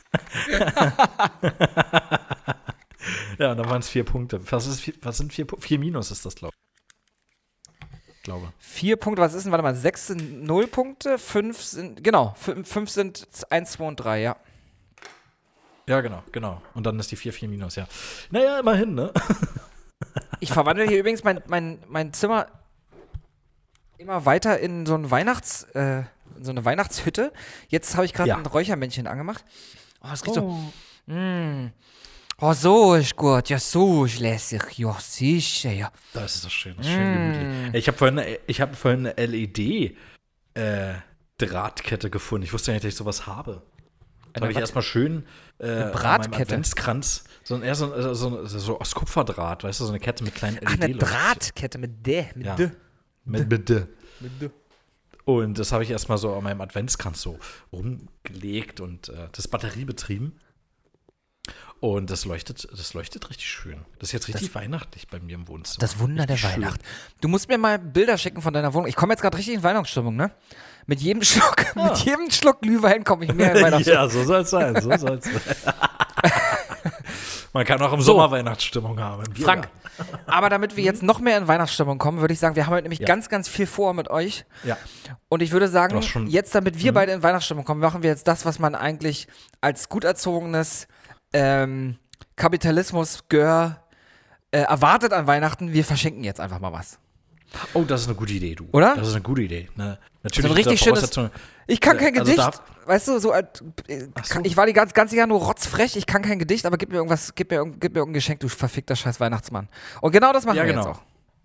Ja, dann waren es vier Punkte. Was, ist vier, was sind vier Punkte? Vier Minus ist das, glaube ich. glaube. Vier Punkte, was ist denn? Warte mal, sechs sind null Punkte, fünf sind, genau, fünf, fünf sind eins, zwei und drei, ja. Ja, genau, genau. Und dann ist die vier, vier Minus, ja. Naja, immerhin, ne? Ich verwandle hier übrigens mein, mein, mein Zimmer immer weiter in so ein Weihnachts, äh, so eine Weihnachtshütte. Jetzt habe ich gerade Ja. ein Räuchermännchen angemacht. Oh, es geht so. Mm. Oh, so ist gut. Ja, so ist lässig. Ja, sicher, ja. Das ist doch schön, das ist schön gemütlich. Ich habe vorhin, eine- ich hab vorhin eine LED-Drahtkette gefunden. Ich wusste ja nicht, dass ich sowas habe. Da Eine habe ich erstmal schön äh, an meinem Drahtkette? Adventskranz, so, ein- eher so, ein- so, so, so aus Kupferdraht, weißt du, so eine Kette mit kleinen Ach, eine LED-Leuchten. Drahtkette mit D. Mit Ja. D. Mit bitte. Mit D. Und das habe ich erstmal so an meinem Adventskranz so rumgelegt und äh, das batteriebetrieben. Und das leuchtet, das leuchtet richtig schön. Das ist jetzt richtig weihnachtlich bei mir im Wohnzimmer. Das Wunder der Richtig schön. Weihnacht. Du musst mir mal Bilder schicken von deiner Wohnung. Ich komme jetzt gerade richtig in Weihnachtsstimmung, ne? Mit jedem Schluck, mit jedem Schluck Glühwein komme ich mehr in Weihnachtsstimmung. ja, so soll es sein. So soll's sein. Man kann auch im Sommer Weihnachtsstimmung haben. Frank, aber damit wir jetzt noch mehr in Weihnachtsstimmung kommen, würde ich sagen, wir haben heute nämlich Ja. ganz, ganz viel vor mit euch. Ja. Und ich würde sagen, jetzt, damit wir beide in Weihnachtsstimmung kommen, machen wir jetzt das, was man eigentlich als gut erzogenes ähm, Kapitalismus-Gör äh, erwartet an Weihnachten. Wir verschenken jetzt einfach mal was. Oh, das ist eine gute Idee, du. Oder? Das ist eine gute Idee. Ne? So Natürlich ein richtig schönes. Ich kann kein Also Gedicht. weißt du, so, als- äh, kann, ich war die ganze, ganze Jahr nur rotzfrech. Ich kann kein Gedicht, aber gib mir irgendwas, gib mir, gib mir irgendein Geschenk, du verfickter scheiß Weihnachtsmann. Und genau das machen Ja, wir genau. jetzt auch.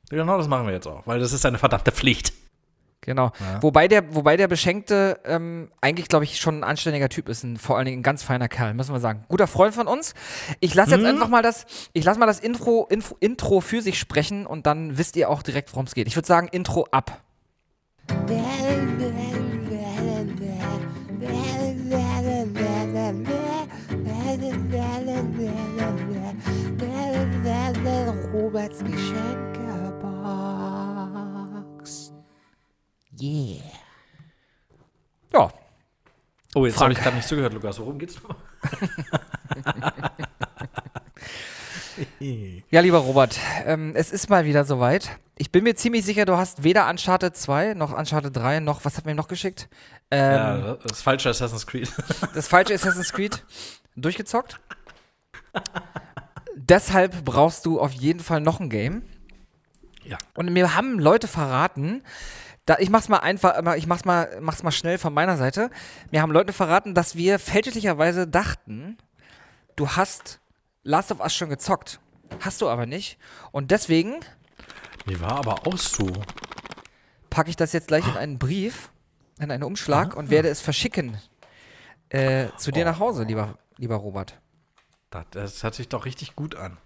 Genau, das machen wir jetzt auch, weil das ist eine verdammte Pflicht. Genau. Wobei der, wobei der Beschenkte ähm, eigentlich, glaube ich, schon ein anständiger Typ ist, ein, vor allen Dingen ein ganz feiner Kerl, müssen wir sagen. Guter Freund von uns. Ich lasse jetzt einfach mal das, ich lasse mal das Intro, Info, Intro für sich sprechen und dann wisst ihr auch direkt, worum es geht. Ich würde sagen, Intro ab. Roberts Geschenkebox. Yeah. Ja, Oh, jetzt habe ich gerade nicht zugehört, Lukas. Worum geht's noch? Ja, lieber Robert, ähm, es ist mal wieder soweit. Ich bin mir ziemlich sicher, du hast weder Uncharted 2 noch Uncharted 3 noch, was hat mir noch geschickt? Ähm, ja, das falsche Assassin's Creed. Das falsche Assassin's Creed durchgezockt. Deshalb brauchst du auf jeden Fall noch ein Game. Ja. Und mir haben Leute verraten, da, ich mach's mal einfach, ich mach's mal, mach's mal schnell von meiner Seite. Mir haben Leute verraten, dass wir fälschlicherweise dachten, du hast Last of Us schon gezockt. Hast du aber nicht. Und deswegen Mir war aber auch so. packe ich das jetzt gleich in einen Brief, in einen Umschlag und werde es verschicken äh, zu dir nach Hause, lieber, lieber Robert. Das, das hört sich doch richtig gut an.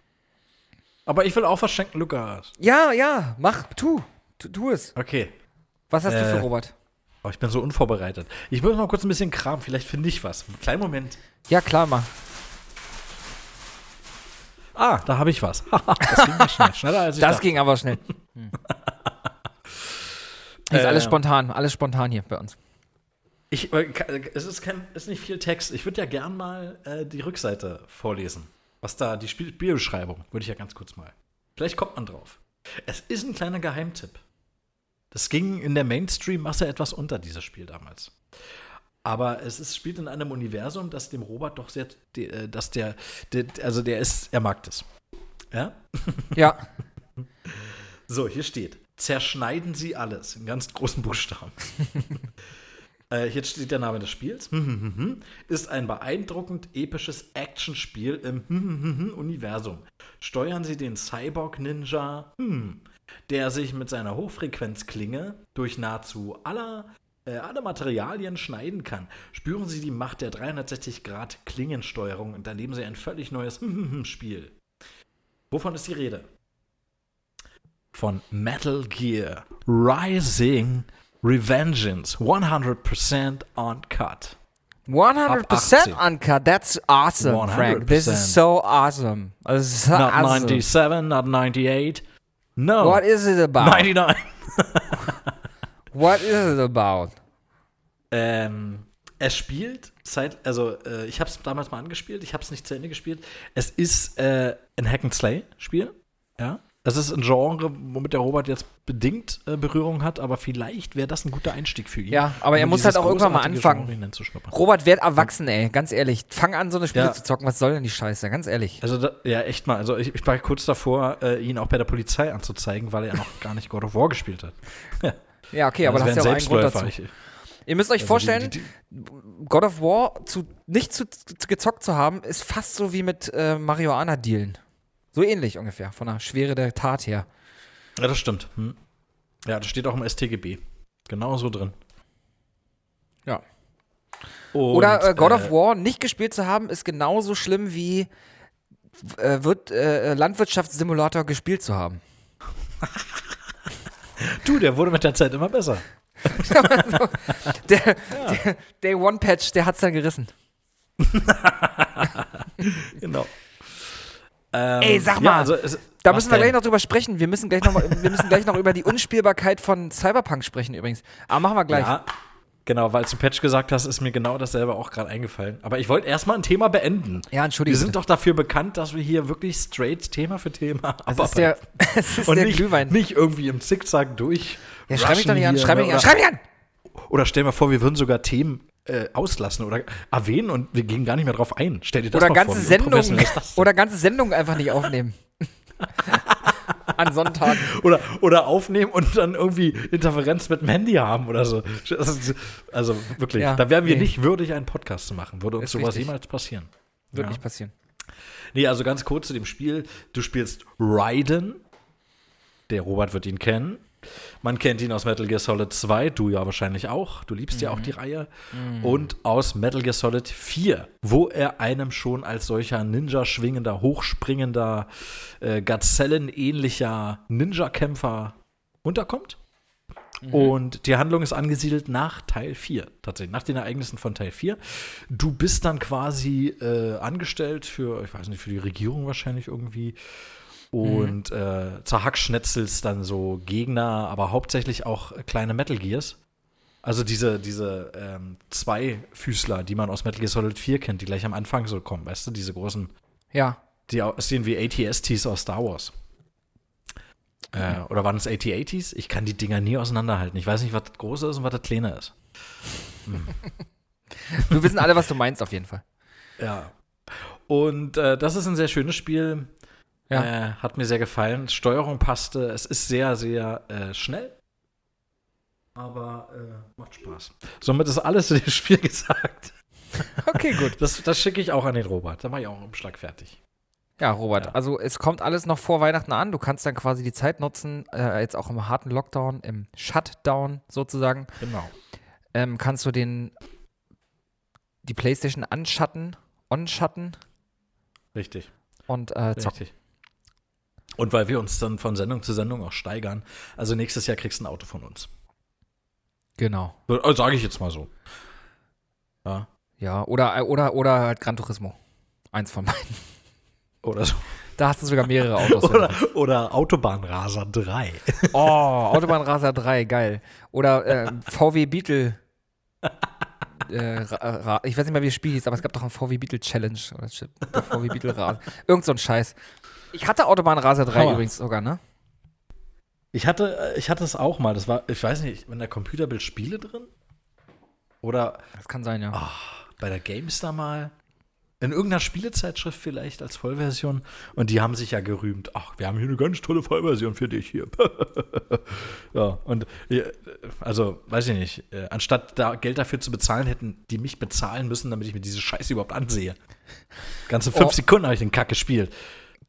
Aber ich will auch was schenken, Lukas. Ja, ja, mach, tu, tu, tu es. Okay. Was hast du Äh, für Robert? Oh, ich bin so unvorbereitet. Ich muss mal kurz ein bisschen Kram. Vielleicht finde ich was. Einen kleinen Moment. Ja, klar, mach. Ah, da habe ich was. das ging schnell. Schneller als ich Das dachte. ging aber schnell. Hm. Ist alles Ähm. spontan, alles spontan hier bei uns. Ich, äh, äh, es ist, kein, ist nicht viel Text. Ich würde ja gern mal äh, die Rückseite vorlesen. Was da, die Spiel Spielbeschreibung, würde ich ja ganz kurz mal. Vielleicht kommt man drauf. Es ist ein kleiner Geheimtipp. Das ging in der Mainstream-Masse etwas unter, dieses Spiel damals. Aber es ist, spielt in einem Universum, das dem Robert doch sehr, äh, dass der, der, also der ist, er mag das. Ja? Ja, So, hier steht: Zerschneiden Sie alles in ganz großen Buchstaben. äh, hier steht der Name des Spiels. Ist ein beeindruckend episches Actionspiel im Universum. Steuern Sie den Cyborg-Ninja, hm, der sich mit seiner Hochfrequenzklinge durch nahezu aller, äh, alle Materialien schneiden kann. Spüren Sie die Macht der 360-Grad-Klingensteuerung und erleben Sie ein völlig neues Spiel. Wovon ist die Rede? von Metal Gear Rising Revengeance 100% uncut. 100% 80. uncut. That's awesome, Frank. This 100%. is so awesome. Ist so Not awesome. 97, not 98. No. What is it about? 99. What is it about? Ähm, es spielt seit, also äh, ich habe es damals mal angespielt, ich habe es nicht zu Ende gespielt. Es ist äh, ein Hack and Slay Spiel, ja. Es ist ein Genre, womit der Robert jetzt bedingt äh, Berührung hat, aber vielleicht wäre das ein guter Einstieg für ihn. Ja, aber er muss halt auch irgendwann mal anfangen. Robert, werd erwachsen, ey. Ganz ehrlich. Fang an, so eine Spiele Ja. zu zocken. Was soll denn die Scheiße? Ganz ehrlich. Also, da, ja, echt mal. Also, ich, ich war kurz davor, äh, ihn auch bei der Polizei anzuzeigen, weil er noch gar nicht God of War gespielt hat. Ja, okay, aber das das hast ja auch einen Grund dazu. Ich, Ihr müsst euch also vorstellen, die- die- God of War zu, nicht zu, zu gezockt zu haben, ist fast so wie mit äh, Marihuana-Dealen. So ähnlich ungefähr, von der Schwere der Tat her. Ja, das stimmt. Hm. Ja, das steht auch im STGB. Genau so drin. Ja. Und, Oder äh, God äh, of War nicht gespielt zu haben, ist genauso schlimm wie äh, wird, äh, Landwirtschaftssimulator gespielt zu haben. Du, der wurde mit der Zeit immer besser. Der, der Day One Patch, der hat's dann gerissen. Genau. Ähm, Ey, sag ja, mal, also es, Da müssen wir denn? gleich noch drüber sprechen. Wir müssen gleich noch, mal, wir müssen gleich noch über die Unspielbarkeit von Cyberpunk sprechen übrigens. Aber machen wir gleich. Ja, Genau, weil du Patch gesagt hast, ist mir genau dasselbe auch gerade eingefallen. Aber ich wollte erstmal ein Thema beenden. Ja, entschuldige Wir sind bitte. doch dafür bekannt, dass wir hier wirklich straight Thema für Thema Es ist der, es ist Und der nicht, Glühwein. nicht irgendwie im Zickzack durch. ja, schreib mich doch nicht an, schreib mich nicht an, oder- schreib mich an! Oder stell dir vor, wir würden sogar Themen äh, auslassen oder erwähnen und wir gehen gar nicht mehr drauf ein. Stell dir das Oder mal ganze vor. denn? oder ganze Sendungen einfach nicht aufnehmen. an Sonntagen. oder, oder aufnehmen und dann irgendwie Interferenz mit dem Handy haben oder so. Also wirklich, Ja, da wären wir nee. nicht würdig, einen Podcast zu machen. Würde uns Ist sowas richtig. jemals passieren. Wird Ja. nicht passieren. Nee, also ganz kurz zu dem Spiel. Du spielst Raiden. Der Robert wird ihn kennen. Man kennt ihn aus Metal Gear Solid 2, du ja wahrscheinlich auch. Du liebst ja auch die Reihe. Und aus Metal Gear Solid 4, wo er einem schon als solcher Ninja schwingender, hochspringender, äh, Gazellen-ähnlicher Ninja-Kämpfer unterkommt. Und die Handlung ist angesiedelt nach Teil 4, tatsächlich, nach den Ereignissen von Teil 4. Du bist dann quasi äh, angestellt für, ich weiß nicht, für die Regierung wahrscheinlich irgendwie. Und äh, zerhackschnetzelst dann so Gegner, aber hauptsächlich auch kleine Metal Gears. Also diese, diese ähm, Zweifüßler, die man aus Metal Gear Solid 4 kennt, die gleich am Anfang so kommen, weißt du, diese großen Ja. die aussehen wie ATSTs aus Star Wars. Äh, oder waren es AT-ATs? Ich kann die Dinger nie auseinanderhalten. Ich weiß nicht, was das große ist und was das kleine ist. Wir wissen alle, was du meinst, auf jeden Fall. Ja. Und äh, das ist ein sehr schönes Spiel. Ja. Äh, hat mir sehr gefallen. Steuerung passte. Es ist sehr, sehr äh, schnell. Aber äh, macht Spaß. Somit ist alles zu dem Spiel gesagt. Okay, gut. Das, das schicke ich auch an den Robert. Da mache ich auch einen Umschlag fertig. Ja, Robert, Ja. also es kommt alles noch vor Weihnachten an. Du kannst dann quasi die Zeit nutzen, äh, jetzt auch im harten Lockdown, im Shutdown sozusagen, Genau. ähm, kannst du den die Playstation anschatten, onschatten Richtig. und äh, zocken. Richtig. Und weil wir uns dann von Sendung zu Sendung auch steigern, also nächstes Jahr kriegst du ein Auto von uns. Genau. So, Sage ich jetzt mal so. Ja. Ja, oder, äh, oder, oder halt Gran Turismo. Eins von beiden. Oder so. Da hast du sogar mehrere Autos. Oder, oder Autobahnraser 3. Oh, Autobahnraser 3, geil. Oder ähm, VW Beetle. Äh, ich weiß nicht mehr, wie das Spiel hieß, aber es gab doch ein VW Beetle Challenge. Oder VW Beetle Raser. Irgend so ein Scheiß. Ich hatte Autobahnraser 3 Hammer. übrigens sogar, ne? Ich hatte, äh, ich hatte es auch mal. Das war, ich weiß nicht, in der Computerbild Spiele drin? Oder Das kann sein, ja. bei der GameStar mal? In irgendeiner Spielezeitschrift vielleicht als Vollversion. Und die haben sich ja gerühmt. Ach, wir haben hier eine ganz tolle Vollversion für dich hier. ja, und äh, also, weiß ich nicht, äh, anstatt da Geld dafür zu bezahlen, hätten die mich bezahlen müssen, damit ich mir diese Scheiße überhaupt ansehe. Ganze fünf Oh. Sekunden habe ich den Kack gespielt.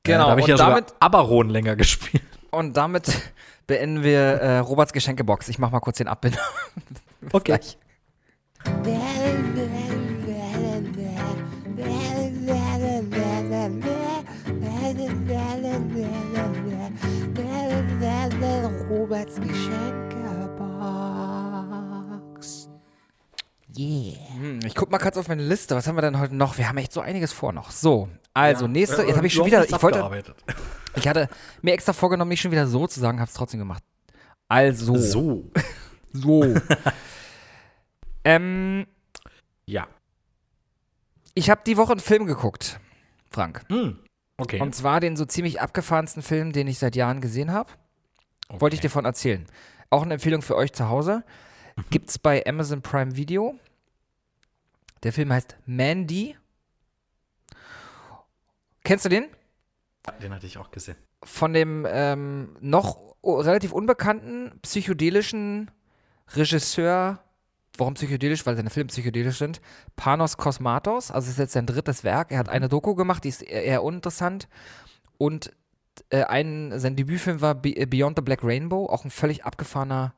Genau, Äh, da habe ich und ja sogar damit- Abaron länger gespielt. Und damit beenden wir äh, Roberts Geschenkebox. Ich mach mal kurz den Abbinder. Bis Okay. gleich. Roberts Geschenkebox. Yeah. Hm, ich guck mal kurz auf meine Liste. Was haben wir denn heute noch? Wir haben echt so einiges vor noch. So, also nächste. Jetzt habe ich schon wieder. Ich wollte. Ich hatte mir extra vorgenommen, nicht schon wieder so zu sagen, habe es trotzdem gemacht. Also. So. So. ähm, Ja. ich habe die Woche einen Film geguckt, Frank. Hm. Okay. Und zwar den so ziemlich abgefahrensten Film, den ich seit Jahren gesehen habe. Wollte ich dir von erzählen. Auch eine Empfehlung für euch zu Hause. Gibt's bei Amazon Prime Video. Der Film heißt Mandy. Kennst du den? Den hatte ich auch gesehen. Von dem ähm, noch relativ unbekannten psychedelischen Regisseur. Warum psychedelisch? Weil seine Filme psychedelisch sind. Panos Kosmatos. Also ist jetzt sein drittes Werk. Er hat eine Doku gemacht, die ist eher, eher uninteressant. Und äh, ein, sein Debütfilm war Be Beyond the Black Rainbow. Auch ein völlig abgefahrener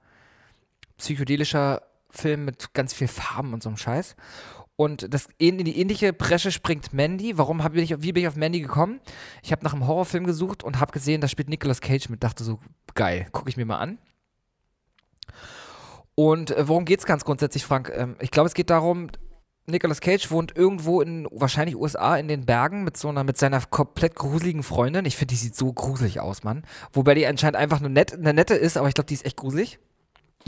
psychedelischer Film mit ganz viel Farben und so einem Scheiß. Und das, in die ähnliche Bresche springt Mandy. Warum hab ich, wie bin ich auf Mandy gekommen? Ich habe nach einem Horrorfilm gesucht und habe gesehen, da spielt Nicolas Cage mit. Dachte so, geil, gucke ich mir mal an. Und äh, worum geht's ganz grundsätzlich, Frank? Ähm, ich glaube, es geht darum, Nicolas Cage wohnt irgendwo in wahrscheinlich USA in den Bergen mit so einer mit seiner komplett gruseligen Freundin. Ich finde, die sieht so gruselig aus, Mann. Wobei die anscheinend einfach nur nett, eine nette ist, aber ich glaube, die ist echt gruselig.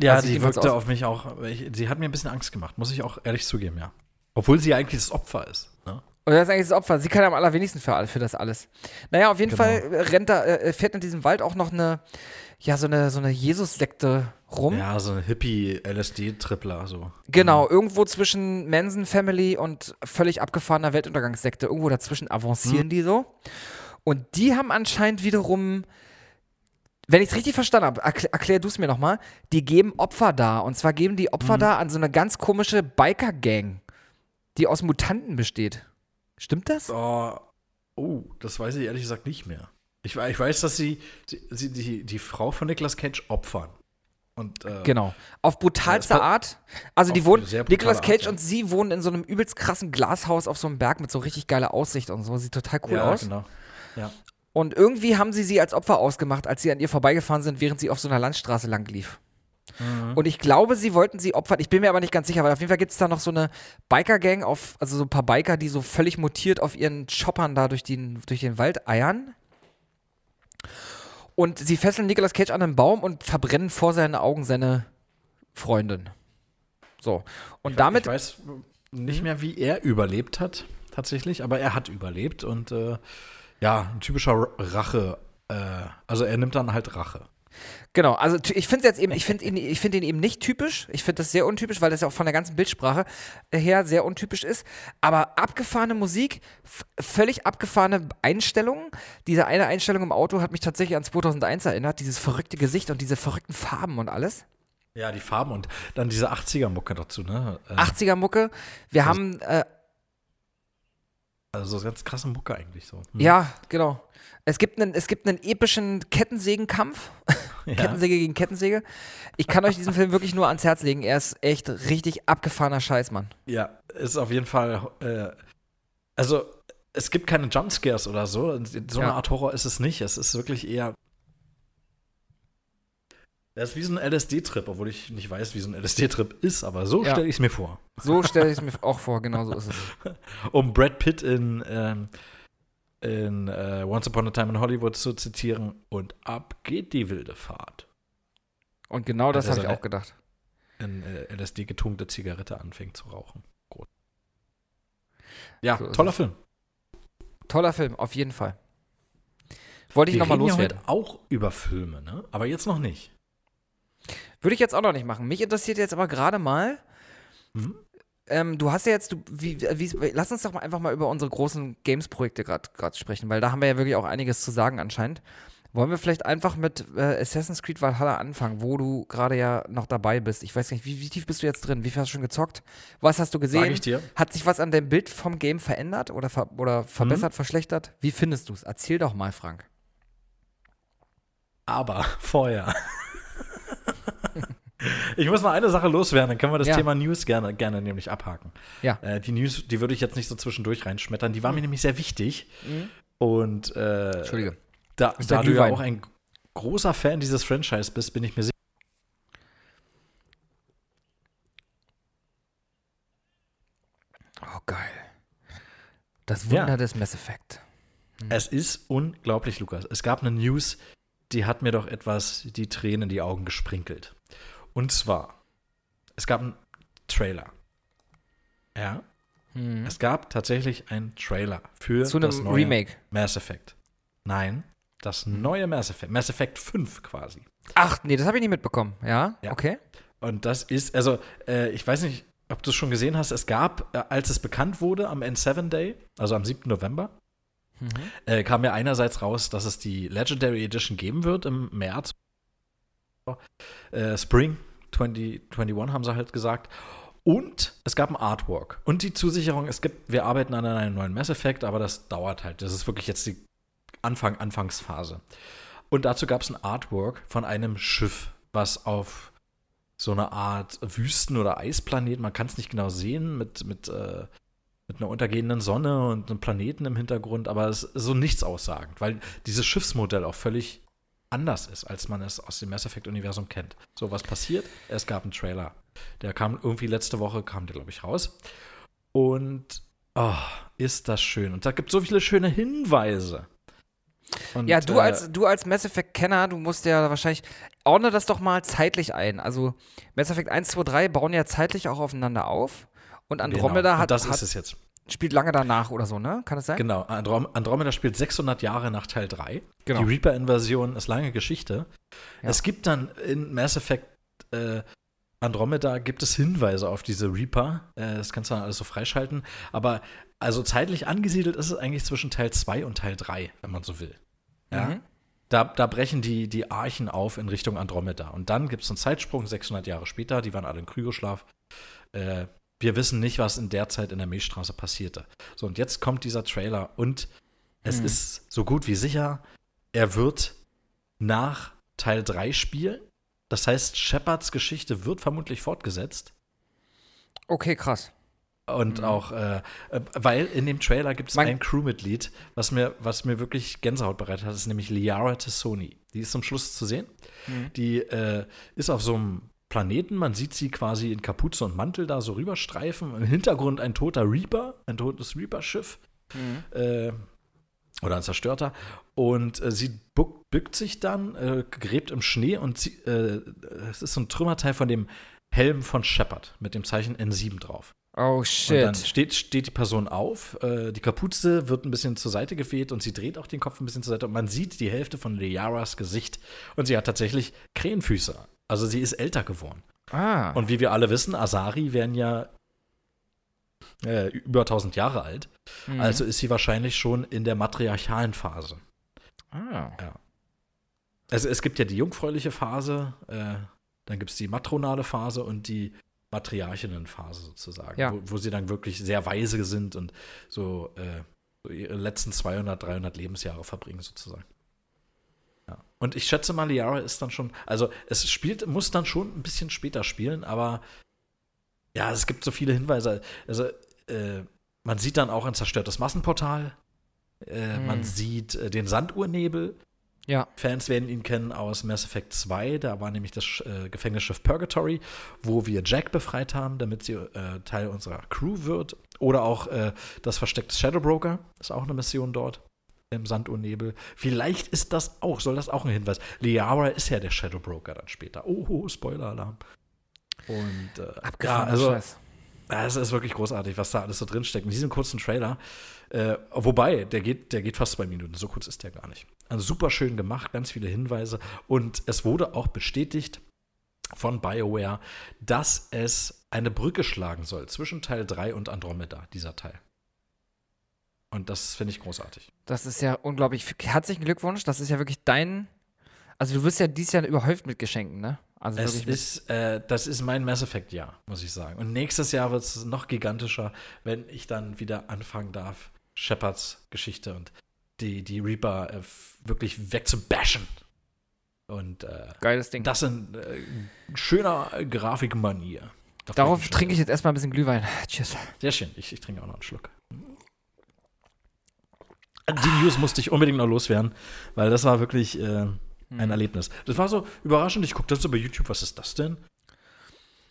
Ja, Also jedenfalls wirkte auf mich auch, ich, sie hat mir ein bisschen Angst gemacht, muss ich auch ehrlich zugeben, ja. Obwohl sie ja eigentlich das Opfer ist. Ne? Und das ist eigentlich das Opfer. Sie kann am allerwenigsten für, für das alles. Naja, auf jeden Genau. Fall rennt da, äh, fährt in diesem Wald auch noch eine, ja, so eine, so eine Jesus-Sekte rum. Ja, so ein Hippie-LSD-Tripler, so. Genau, irgendwo zwischen Manson Family und völlig abgefahrener Weltuntergangssekte. Irgendwo dazwischen avancieren Hm. die so. Und die haben anscheinend wiederum, wenn ich es richtig verstanden habe, erklär, erklär du es mir nochmal, die geben Opfer da. Und zwar geben die Opfer Hm. da an so eine ganz komische Biker-Gang, die aus Mutanten besteht. Stimmt das? Oh, oh, das weiß ich ehrlich gesagt nicht mehr. Ich, ich weiß, dass sie, sie, die, die Frau von Nicolas Cage opfern. Und, äh, Genau. Auf brutalste Ja, Art. Also die wohnen, Nicolas Cage Art, ja. und sie wohnen in so einem übelst krassen Glashaus auf so einem Berg mit so richtig geiler Aussicht und so. Sieht total cool ja, aus. genau. Ja. Und irgendwie haben sie sie als Opfer ausgemacht, als sie an ihr vorbeigefahren sind, während sie auf so einer Landstraße lang lief. Mhm. Und ich glaube, sie wollten sie opfern. Ich bin mir aber nicht ganz sicher, weil auf jeden Fall gibt es da noch so eine Biker-Gang, auf, also so ein paar Biker, die so völlig mutiert auf ihren Choppern da durch den, durch den Wald eiern. Und sie fesseln Nicolas Cage an einen Baum und verbrennen vor seinen Augen seine Freundin. So. Und damit Ich weiß nicht mehr, wie er überlebt hat, tatsächlich, aber er hat überlebt und äh, ja, ein typischer Rache. Äh, also er nimmt dann halt Rache. Genau, also ich finde jetzt eben, ich finde ihn, ich finde ihn eben nicht typisch. Ich finde das sehr untypisch, weil das ja auch von der ganzen Bildsprache her sehr untypisch ist. Aber abgefahrene Musik, völlig abgefahrene Einstellungen. Diese eine Einstellung im Auto hat mich tatsächlich an 2001 erinnert. Dieses verrückte Gesicht und diese verrückten Farben und alles. Ja, die Farben und dann diese 80er-Mucke dazu, ne? Äh, 80er Mucke. Wir haben, äh, Also so ganz krasse Mucke eigentlich so. Hm. ja, genau. Es gibt einen, es gibt einen epischen Kettensägenkampf. Ja. Kettensäge gegen Kettensäge. Ich kann euch diesen Film wirklich nur ans Herz legen. Er ist echt richtig abgefahrener Scheiß, Mann. Ja, ist auf jeden Fall. Äh, also, es gibt keine Jumpscares oder so. So eine Ja. Art Horror ist es nicht. Es ist wirklich eher. Das ist wie so ein LSD-Trip, obwohl ich nicht weiß, wie so ein LSD-Trip ist, aber so Ja. stelle ich es mir vor. So stelle ich es mir auch vor, genau so ist es. Um Brad Pitt in, ähm, in äh, Once Upon a Time in Hollywood zu zitieren. Und ab geht die wilde Fahrt. Und genau das habe ich auch gedacht. In äh, LSD getunkte Zigarette anfängt zu rauchen. Gut. Ja, So toller. Film. Toller Film, auf jeden Fall. Wollte ich Wir nochmal reden ja loswerden. heute auch über Filme, ne? Aber jetzt noch nicht. Würde ich jetzt auch noch nicht machen. Mich interessiert jetzt aber gerade mal, Hm? ähm, du hast ja jetzt, du, wie, wie, lass uns doch mal einfach mal über unsere großen Games-Projekte gerade sprechen, weil da haben wir ja wirklich auch einiges zu sagen anscheinend. Wollen wir vielleicht einfach mit äh, Assassin's Creed Valhalla anfangen, wo du gerade ja noch dabei bist? Ich weiß nicht, wie, wie tief bist du jetzt drin? Wie viel hast du schon gezockt? Was hast du gesehen? Sag ich dir. Hat sich was an dem Bild vom Game verändert oder, ver oder verbessert, Hm? verschlechtert? Wie findest du es? Erzähl doch mal, Frank. Aber vorher. ich muss noch eine Sache loswerden, dann können wir das Ja. Thema News gerne, gerne nämlich abhaken. Ja. Äh, die News, die würde ich jetzt nicht so zwischendurch reinschmettern, die war mir nämlich sehr wichtig. Und äh, Entschuldige. da, da du ja auch ein großer Fan dieses Franchise bist, bin ich mir sicher. Oh, geil. Das Wunder Ja. des Mass Effect. Es ist unglaublich, Lukas. Es gab eine News, die hat mir doch etwas die Tränen in die Augen gesprinkelt. Und zwar, es gab einen Trailer. Ja. Es gab tatsächlich einen Trailer für Mhm. Zu das neue Remake. Mass Effect. Nein, das neue Mass Effect. Mass Effect 5 quasi. Ach, nee, das habe ich nicht mitbekommen. Ja? Ja. Okay. Und das ist, also, äh, ich weiß nicht, ob du es schon gesehen hast, es gab, äh, als es bekannt wurde am N7 Day, also am 7. November, äh, kam ja einerseits raus, dass es die Legendary Edition geben wird im März. Äh, Spring 2021 haben sie halt gesagt. Und es gab ein Artwork. Und die Zusicherung, es gibt, wir arbeiten an einem neuen Mass Effect, aber das dauert halt. Das ist wirklich jetzt die Anfang, Anfangsphase. Und dazu gab es ein Artwork von einem Schiff, was auf so eine Art Wüsten- oder Eisplanet, man kann es nicht genau sehen, mit, mit, äh, mit einer untergehenden Sonne und einem Planeten im Hintergrund, aber es ist so nichts aussagend, weil dieses Schiffsmodell auch völlig anders ist, als man es aus dem Mass Effect-Universum kennt. So, was passiert? Es gab einen Trailer. Der kam irgendwie letzte Woche, kam der, glaube ich, raus. Und oh, ist das schön. Und da gibt es so viele schöne Hinweise Und, Ja, du äh, als, du als Mass Effect-Kenner, du musst ja wahrscheinlich, ordne das doch mal zeitlich ein. Also Mass Effect 1, 2, 3 bauen ja zeitlich auch aufeinander auf. Und Andromeda genau. hat, Und das hat, ist es jetzt. Spielt lange danach oder so, ne? Kann es sein? Genau, Androm Andromeda spielt 600 Jahre nach Teil 3. Genau. Die Reaper-Invasion ist lange Geschichte. Ja. Es gibt dann in Mass Effect äh, Andromeda gibt es Hinweise auf diese Reaper. Äh, das kannst du dann alles so freischalten. Aber also zeitlich angesiedelt ist es eigentlich zwischen Teil 2 und Teil 3, wenn man so will. Ja. Mhm. Da, da brechen die, die Archen auf in Richtung Andromeda. Und dann gibt es einen Zeitsprung 600 Jahre später. Die waren alle in Kryoschlaf. Äh, wir wissen nicht, was in der Zeit in der Milchstraße passierte. So, und jetzt kommt dieser Trailer und es Mhm. ist so gut wie sicher, er wird nach Teil 3 spielen. Das heißt, Shepards Geschichte wird vermutlich fortgesetzt. Okay, krass. Und auch, äh, äh, weil in dem Trailer gibt es ein Crewmitglied, was mir, was mir wirklich Gänsehaut bereitet hat, ist nämlich Liara Tassoni. Die ist zum Schluss zu sehen. Die äh, ist auf so einem Planeten, man sieht sie quasi in Kapuze und Mantel da so rüberstreifen. Im Hintergrund ein toter Reaper, ein totes Reaper-Schiff. Äh, oder ein zerstörter. Und äh, sie buck, bückt sich dann, äh, gräbt im Schnee und sie, äh, es ist so ein Trümmerteil von dem Helm von Shepard mit dem Zeichen N7 drauf. Oh, Und dann shit. steht, steht die Person auf, äh, die Kapuze wird ein bisschen zur Seite geweht und sie dreht auch den Kopf ein bisschen zur Seite und man sieht die Hälfte von Liaras Gesicht. Und sie hat tatsächlich Krähenfüße. Also sie ist älter geworden. Ah. Und wie wir alle wissen, Asari werden ja äh, über 1000 Jahre alt. Mhm. Also ist sie wahrscheinlich schon in der matriarchalen Phase. Ah. Also es gibt ja die jungfräuliche Phase, äh, dann gibt es die matronale Phase und die Matriarchinnenphase sozusagen, Ja. wo, wo sie dann wirklich sehr weise sind und so, äh, so ihre letzten 200, 300 Lebensjahre verbringen sozusagen. Ja. Und ich schätze mal, Liara ist dann schon, also es spielt, muss dann schon ein bisschen später spielen, aber ja, es gibt so viele Hinweise. Also äh, man sieht dann auch ein zerstörtes Massenportal, äh, man Hm. sieht äh, den Sandurnebel, Ja. Fans werden ihn kennen aus Mass Effect 2. Da war nämlich das äh, Gefängnisschiff Purgatory, wo wir Jack befreit haben, damit sie äh, Teil unserer Crew wird. Oder auch äh, das Versteck des Shadow Broker. Ist auch eine Mission dort im Sandurnebel. Vielleicht ist das auch, soll das auch ein Hinweis. Liara ist ja der Shadow Broker dann später. Oh, Spoiler-Alarm. Und äh, ja, Abgefahrener also Scheiß. ja, es ist wirklich großartig, was da alles so drinsteckt. In diesem kurzen Trailer. Äh, wobei, der geht, der geht fast zwei Minuten. So kurz ist der gar nicht. Also super schön gemacht, ganz viele Hinweise. Und es wurde auch bestätigt von BioWare, dass es eine Brücke schlagen soll zwischen Teil 3 und Andromeda, dieser Teil. Und das finde ich großartig. Das ist ja unglaublich. Herzlichen Glückwunsch. Das ist ja wirklich dein. Also, du wirst ja dieses Jahr überhäuft mit Geschenken, ne? Also, Es ist, äh, das ist mein Mass Effect-Jahr, muss ich sagen. Und nächstes Jahr wird es noch gigantischer, wenn ich dann wieder anfangen darf, Shepards Geschichte und die, die Reaper äh, wirklich wegzubashen. Und äh, geiles Ding. das in äh, schöner Grafikmanier. Darauf trinke ich jetzt erstmal ein bisschen Glühwein. Tschüss. Sehr schön. Ich, ich trinke auch noch einen Schluck. Die News musste ich unbedingt noch loswerden, weil das war wirklich äh, Hm. ein Erlebnis. Das war so überraschend. Ich guckte das so bei YouTube, was ist das denn?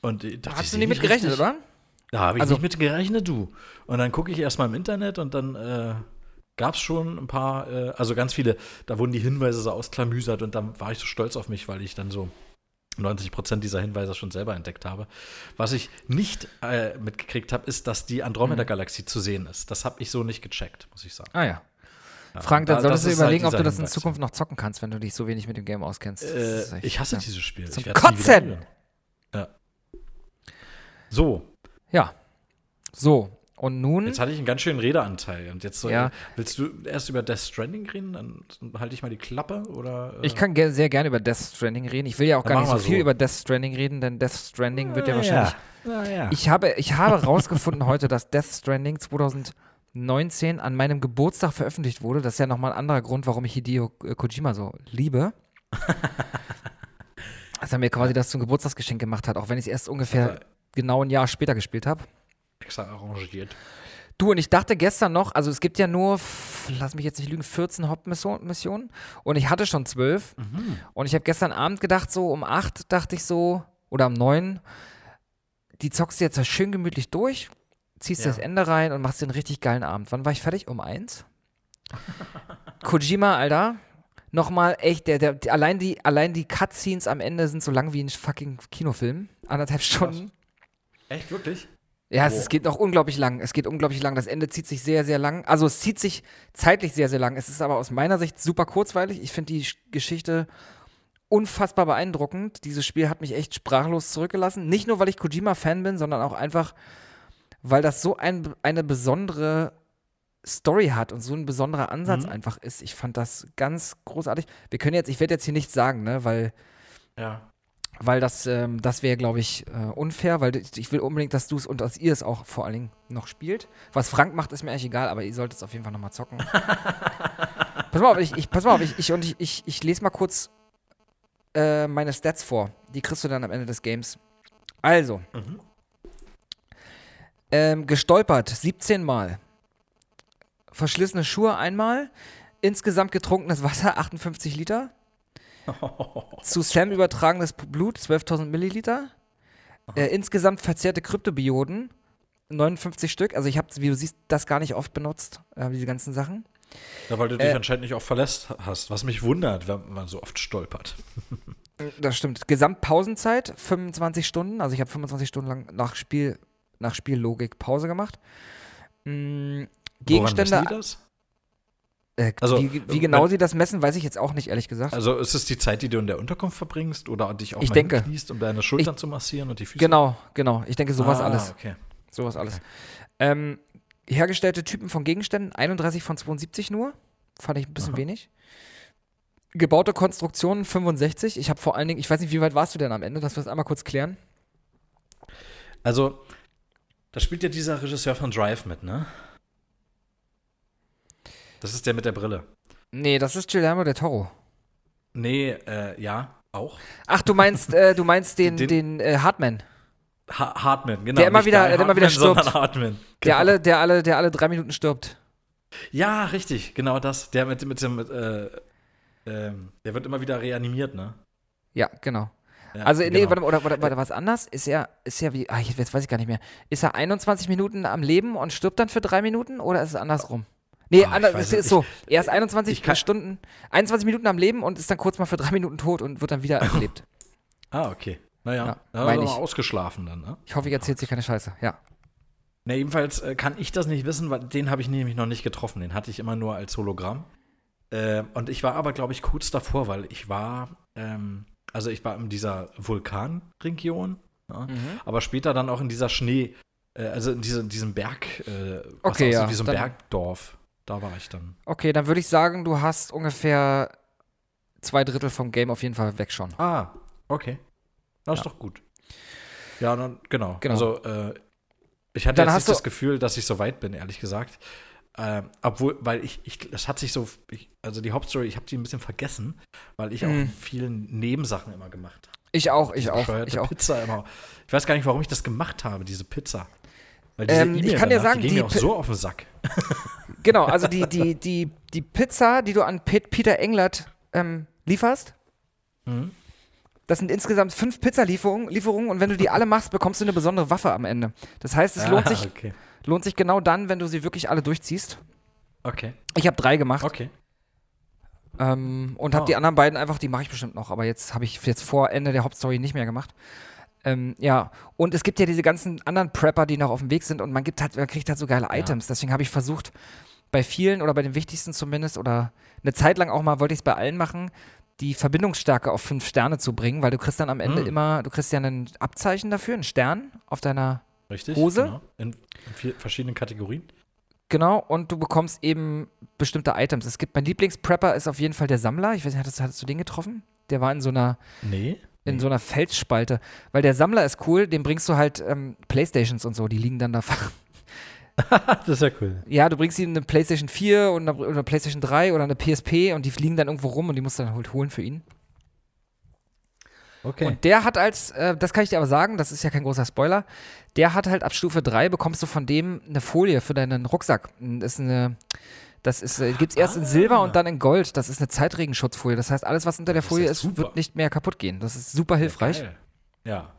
Und ich dachte, Hast du nicht mit gerechnet, richtig. oder? Da habe ich Also- nicht mit gerechnet, du. Und dann gucke ich erstmal im Internet und dann äh, gab es schon ein paar, äh, also ganz viele, da wurden die Hinweise so ausklamüsert und dann war ich so stolz auf mich, weil ich dann so 90 Prozent dieser Hinweise schon selber entdeckt habe. Was ich nicht äh, mitgekriegt habe, ist, dass die Andromeda-Galaxie zu sehen ist. Das habe ich so nicht gecheckt, muss ich sagen. Ah ja. Ja, Frank, dann da- solltest du halt überlegen, ob dieser du das in. Zukunft noch zocken kannst, wenn du dich so wenig mit dem Game auskennst. Äh, ich hasse ja. dieses Spiel. Zum Kotzen! Ja. So, Ja. So. Und nun. Jetzt hatte ich einen ganz schönen Redeanteil und jetzt soll, Ja. willst du erst über Death Stranding reden, dann halte ich mal die Klappe oder äh, Ich kann ge sehr gerne über Death Stranding reden. Ich will ja auch gar nicht so wir viel so. über Death Stranding reden, denn Death Stranding wird ja wahrscheinlich. ja. Ich habe, ich habe rausgefunden heute, dass Death Stranding 2019 an meinem Geburtstag veröffentlicht wurde. Das ist ja nochmal ein anderer Grund, warum ich Hideo äh, Kojima so liebe. Dass er mir quasi das zum Geburtstagsgeschenk gemacht hat, auch wenn ich es erst ungefähr Also- genau ein Jahr später gespielt habe. extra arrangiert. Du, und ich dachte gestern noch, also es gibt ja nur, lass mich jetzt nicht lügen, 14 Hauptmissionen und ich hatte schon 12. Und ich habe gestern Abend gedacht, so um 8 dachte ich so, oder um 9, die zockst du jetzt schön gemütlich durch, ziehst Ja. das Ende rein und machst einen richtig geilen Abend. Wann war ich fertig? Um 1? Kojima, Alter. Nochmal echt, der, der, die, allein, die, allein die Cutscenes am Ende sind so lang wie ein fucking Kinofilm. Anderthalb Stunden. Echt, wirklich? Ja, es, es geht noch unglaublich lang. Es geht unglaublich lang. Das Ende zieht sich sehr, sehr lang. Also es zieht sich zeitlich sehr, sehr lang. Es ist aber aus meiner Sicht super kurzweilig. Ich finde die Sch- Geschichte unfassbar beeindruckend. Dieses Spiel hat mich echt sprachlos zurückgelassen. Nicht nur, weil ich Kojima-Fan bin, sondern auch einfach, weil das so ein, eine besondere Story hat und so ein besonderer Ansatz einfach ist. Ich fand das ganz großartig. Wir können jetzt, ich werde jetzt hier nichts sagen, ne, weil Ja. weil das, ähm, das wäre, glaube ich, äh, unfair, weil ich will unbedingt, dass du es und dass ihr es auch vor allen Dingen noch spielt. Was Frank macht, ist mir eigentlich egal, aber ihr solltet es auf jeden Fall nochmal zocken. pass mal auf, ich, ich, pass mal auf, ich, ich, und ich, ich, ich lese mal kurz äh, meine Stats vor. Die kriegst du dann am Ende des Games. Also, ähm, gestolpert 17 Mal. Verschlissene Schuhe einmal. Insgesamt getrunkenes Wasser 58 Liter. Zu Sam übertragenes Blut 12.000 Milliliter. Äh, insgesamt verzehrte Kryptobioten 59 Stück. Also ich habe, wie du siehst, das gar nicht oft benutzt, äh, diese ganzen Sachen. Ja, weil du dich Äh, anscheinend nicht oft verlässt hast, was mich wundert, wenn man so oft stolpert. Das stimmt. Gesamtpausenzeit 25 Stunden. Also ich habe 25 Stunden lang nach Spiel, nach Spiellogik Pause gemacht. Woran Gegenstände. die das? Äh, Also, wie, wie genau wenn- sie das messen, weiß ich jetzt auch nicht, ehrlich gesagt. Also ist es die Zeit, die du in der Unterkunft verbringst oder dich auch Ich mal denke. hinkniest, um deine Schultern zu massieren und die Füße? genau, genau. Ich denke, sowas ah, alles. Okay. Sowas alles. Ähm, hergestellte Typen von Gegenständen, 31 von 72 nur. Fand ich ein bisschen wenig. Gebaute Konstruktionen, 65. Ich habe vor allen Dingen, ich weiß nicht, wie weit warst du denn am Ende, dass wir das einmal kurz klären. Also, da spielt ja dieser Regisseur von Drive mit, ne? Das ist der mit der Brille. Nee, das ist Guillermo del Toro. Nee, äh, ja, auch. Ach, du meinst, äh, du meinst den, den, Den- äh, Hartman, Ha Hartman, genau. Der immer wieder- der immer wieder Hartman, stirbt. Hartman. der Genau. alle, der alle, der alle drei Minuten stirbt. Ja, richtig, genau das. Der mit, mit dem, mit, äh, ähm, der wird immer wieder reanimiert, ne? Ja, genau. Ja, Also, nee, genau. warte, mal, oder, oder, oder was anders? Ist er, ist er wie, ah, ich- jetzt weiß ich gar nicht mehr. Ist er 21 Minuten am Leben und stirbt dann für drei Minuten oder ist es andersrum? Nee, Ah, ich anders, es ist so. Er ist 21 ich kann- Stunden, 21 Minuten am Leben und ist dann kurz mal für drei Minuten tot und wird dann wieder erlebt. Ah, okay. Naja, Ja, ja, ausgeschlafen dann, ne? Ich hoffe, ich erzähle dir keine Scheiße. Ja. Ne, jedenfalls äh, kann ich das nicht wissen, weil den habe ich nämlich noch nicht getroffen. Den hatte ich immer nur als Hologramm. Äh, und ich war aber, glaube ich, kurz davor, weil ich war, ähm, also ich war in dieser Vulkanregion, ja, Mhm. aber später dann auch in dieser Schnee, äh, also in diese, diesem Berg, äh, Okay, ja, wie so ein dann- Bergdorf. Da war ich dann. Okay, dann würde ich sagen, du hast ungefähr zwei Drittel vom Game auf jeden Fall weg schon. Ah, okay. Das ist doch gut. Ja, dann, genau. Genau. Also, äh, ich hatte Dann jetzt hast nicht das Gefühl, dass ich so weit bin, ehrlich gesagt. Ähm, obwohl, weil ich, ich, das hat sich so, ich, also die Hauptstory, ich habe die ein bisschen vergessen, weil ich auch Mhm. vielen Nebensachen immer gemacht habe. Ich auch, ich auch, ich auch. Pizza immer. Ich weiß gar nicht, warum ich das gemacht habe, diese Pizza. Weil diese Ähm, ich E-Mail kann dir sagen, die ging die mir auch Pi- so auf den Sack. Genau, also die, die, die, die Pizza, die du an Pet Peter Englert ähm, lieferst, Mhm. das sind insgesamt fünf Pizzalieferungen Lieferungen und wenn du die alle machst, bekommst du eine besondere Waffe am Ende. Das heißt, es lohnt, Ah, sich, Okay. Lohnt sich genau dann, wenn du sie wirklich alle durchziehst. Okay. Ich habe drei gemacht Okay. ähm, und habe Ah. die anderen beiden einfach, die mache ich bestimmt noch, aber jetzt habe ich jetzt vor Ende der Hauptstory nicht mehr gemacht. Ähm, ja, und es gibt ja diese ganzen anderen Prepper, die noch auf dem Weg sind und man gibt halt, man kriegt halt so geile Items. Deswegen habe ich versucht, bei vielen oder bei den wichtigsten zumindest oder eine Zeit lang auch mal wollte ich es bei allen machen, die Verbindungsstärke auf fünf Sterne zu bringen, weil du kriegst dann am Ende Hm. immer, du kriegst ja ein Abzeichen dafür, einen Stern auf deiner Richtig. Hose? Genau. In, in vier verschiedenen Kategorien. Genau, und du bekommst eben bestimmte Items. Es gibt mein Lieblingsprepper ist auf jeden Fall der Sammler. Ich weiß nicht, hattest, hattest du den getroffen? Der war in so einer Nee. in so einer Felsspalte, weil der Sammler ist cool, dem bringst du halt ähm, Playstations und so, die liegen dann da. das ist ja cool. ja, du bringst ihm eine Playstation 4 und eine, oder eine Playstation 3 oder eine PSP und die fliegen dann irgendwo rum und die musst du dann halt holen für ihn. Okay. Und der hat als, äh, das kann ich dir aber sagen, das ist ja kein großer Spoiler, der hat halt ab Stufe 3 bekommst du von dem eine Folie für deinen Rucksack. Das ist eine, das ist, äh, gibt's erst in Silber und dann in Gold. Das ist eine Zeitregenschutzfolie. Das heißt, alles, was unter der Das ist Folie ja ist, super. wird nicht mehr kaputt gehen. Das ist super hilfreich. Geil. Ja.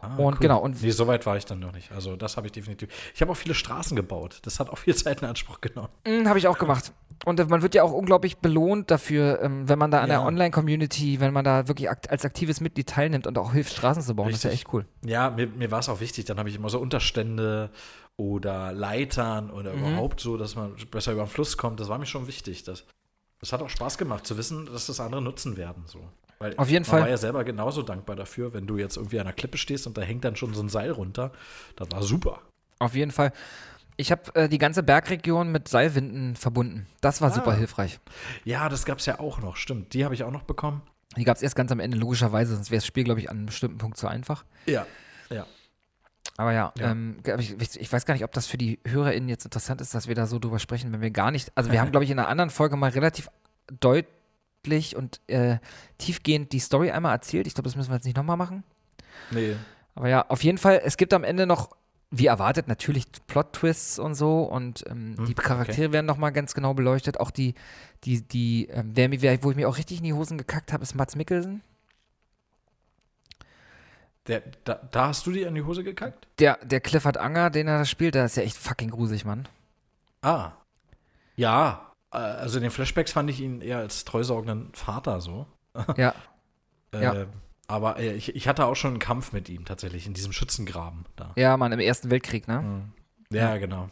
Ah, und cool. genau, und nee, so weit war ich dann noch nicht. Also das habe ich definitiv. Ich habe auch viele Straßen gebaut. Das hat auch viel Zeit in Anspruch genommen. Mm, Habe ich auch gemacht. Und man wird ja auch unglaublich belohnt dafür, ähm, wenn man da an der Ja. Online-Community, wenn man da wirklich akt als aktives Mitglied teilnimmt und auch hilft, Straßen zu bauen. Das ist ja Richtig. echt cool. Ja, mir, mir war es auch wichtig. Dann habe ich immer so Unterstände oder Leitern oder Mhm. überhaupt so, dass man besser über den Fluss kommt. Das war mir schon wichtig. Das, das hat auch Spaß gemacht, zu wissen, dass das andere nutzen werden. So. Weil Auf jeden man Fall. war ja selber genauso dankbar dafür, wenn du jetzt irgendwie an einer Klippe stehst und da hängt dann schon so ein Seil runter. Das war super. Auf jeden Fall. Ich habe äh, die ganze Bergregion mit Seilwinden verbunden. Das war super Ah. hilfreich. Ja, das gab es ja auch noch, stimmt. Die habe ich auch noch bekommen. Die gab es erst ganz am Ende, logischerweise, sonst wäre das Spiel, glaube ich, an einem bestimmten Punkt zu einfach. Ja. Ja. Aber ja, Ja. Ähm, ich ich weiß gar nicht, ob das für die HörerInnen jetzt interessant ist, dass wir da so drüber sprechen, wenn wir gar nicht. Also, wir haben, glaube ich, in einer anderen Folge mal relativ deutlich und äh, tiefgehend die Story einmal erzählt. Ich glaube, das müssen wir jetzt nicht nochmal machen. Nee. Aber ja, auf jeden Fall, es gibt am Ende noch, wie erwartet, natürlich Plot-Twists und so und ähm, Hm, die Charaktere werden nochmal ganz genau beleuchtet. Auch die, die, die, ähm, wer, mir- wer, wo ich mir auch richtig in die Hosen gekackt habe, ist Mats Mikkelsen. Der, da, da hast du dir in die Hose gekackt? Der, der Clifford Anger, den er da spielt, der ist ja echt fucking gruselig, Mann. Ah. Ja. äh, Also in den Flashbacks fand ich ihn eher als treusorgenden Vater so. Ja. Äh, Ja. Aber äh, ich, ich hatte auch schon einen Kampf mit ihm tatsächlich in diesem Schützengraben da. Ja, Mann, im Ersten Weltkrieg, ne? Mhm. Ja, genau.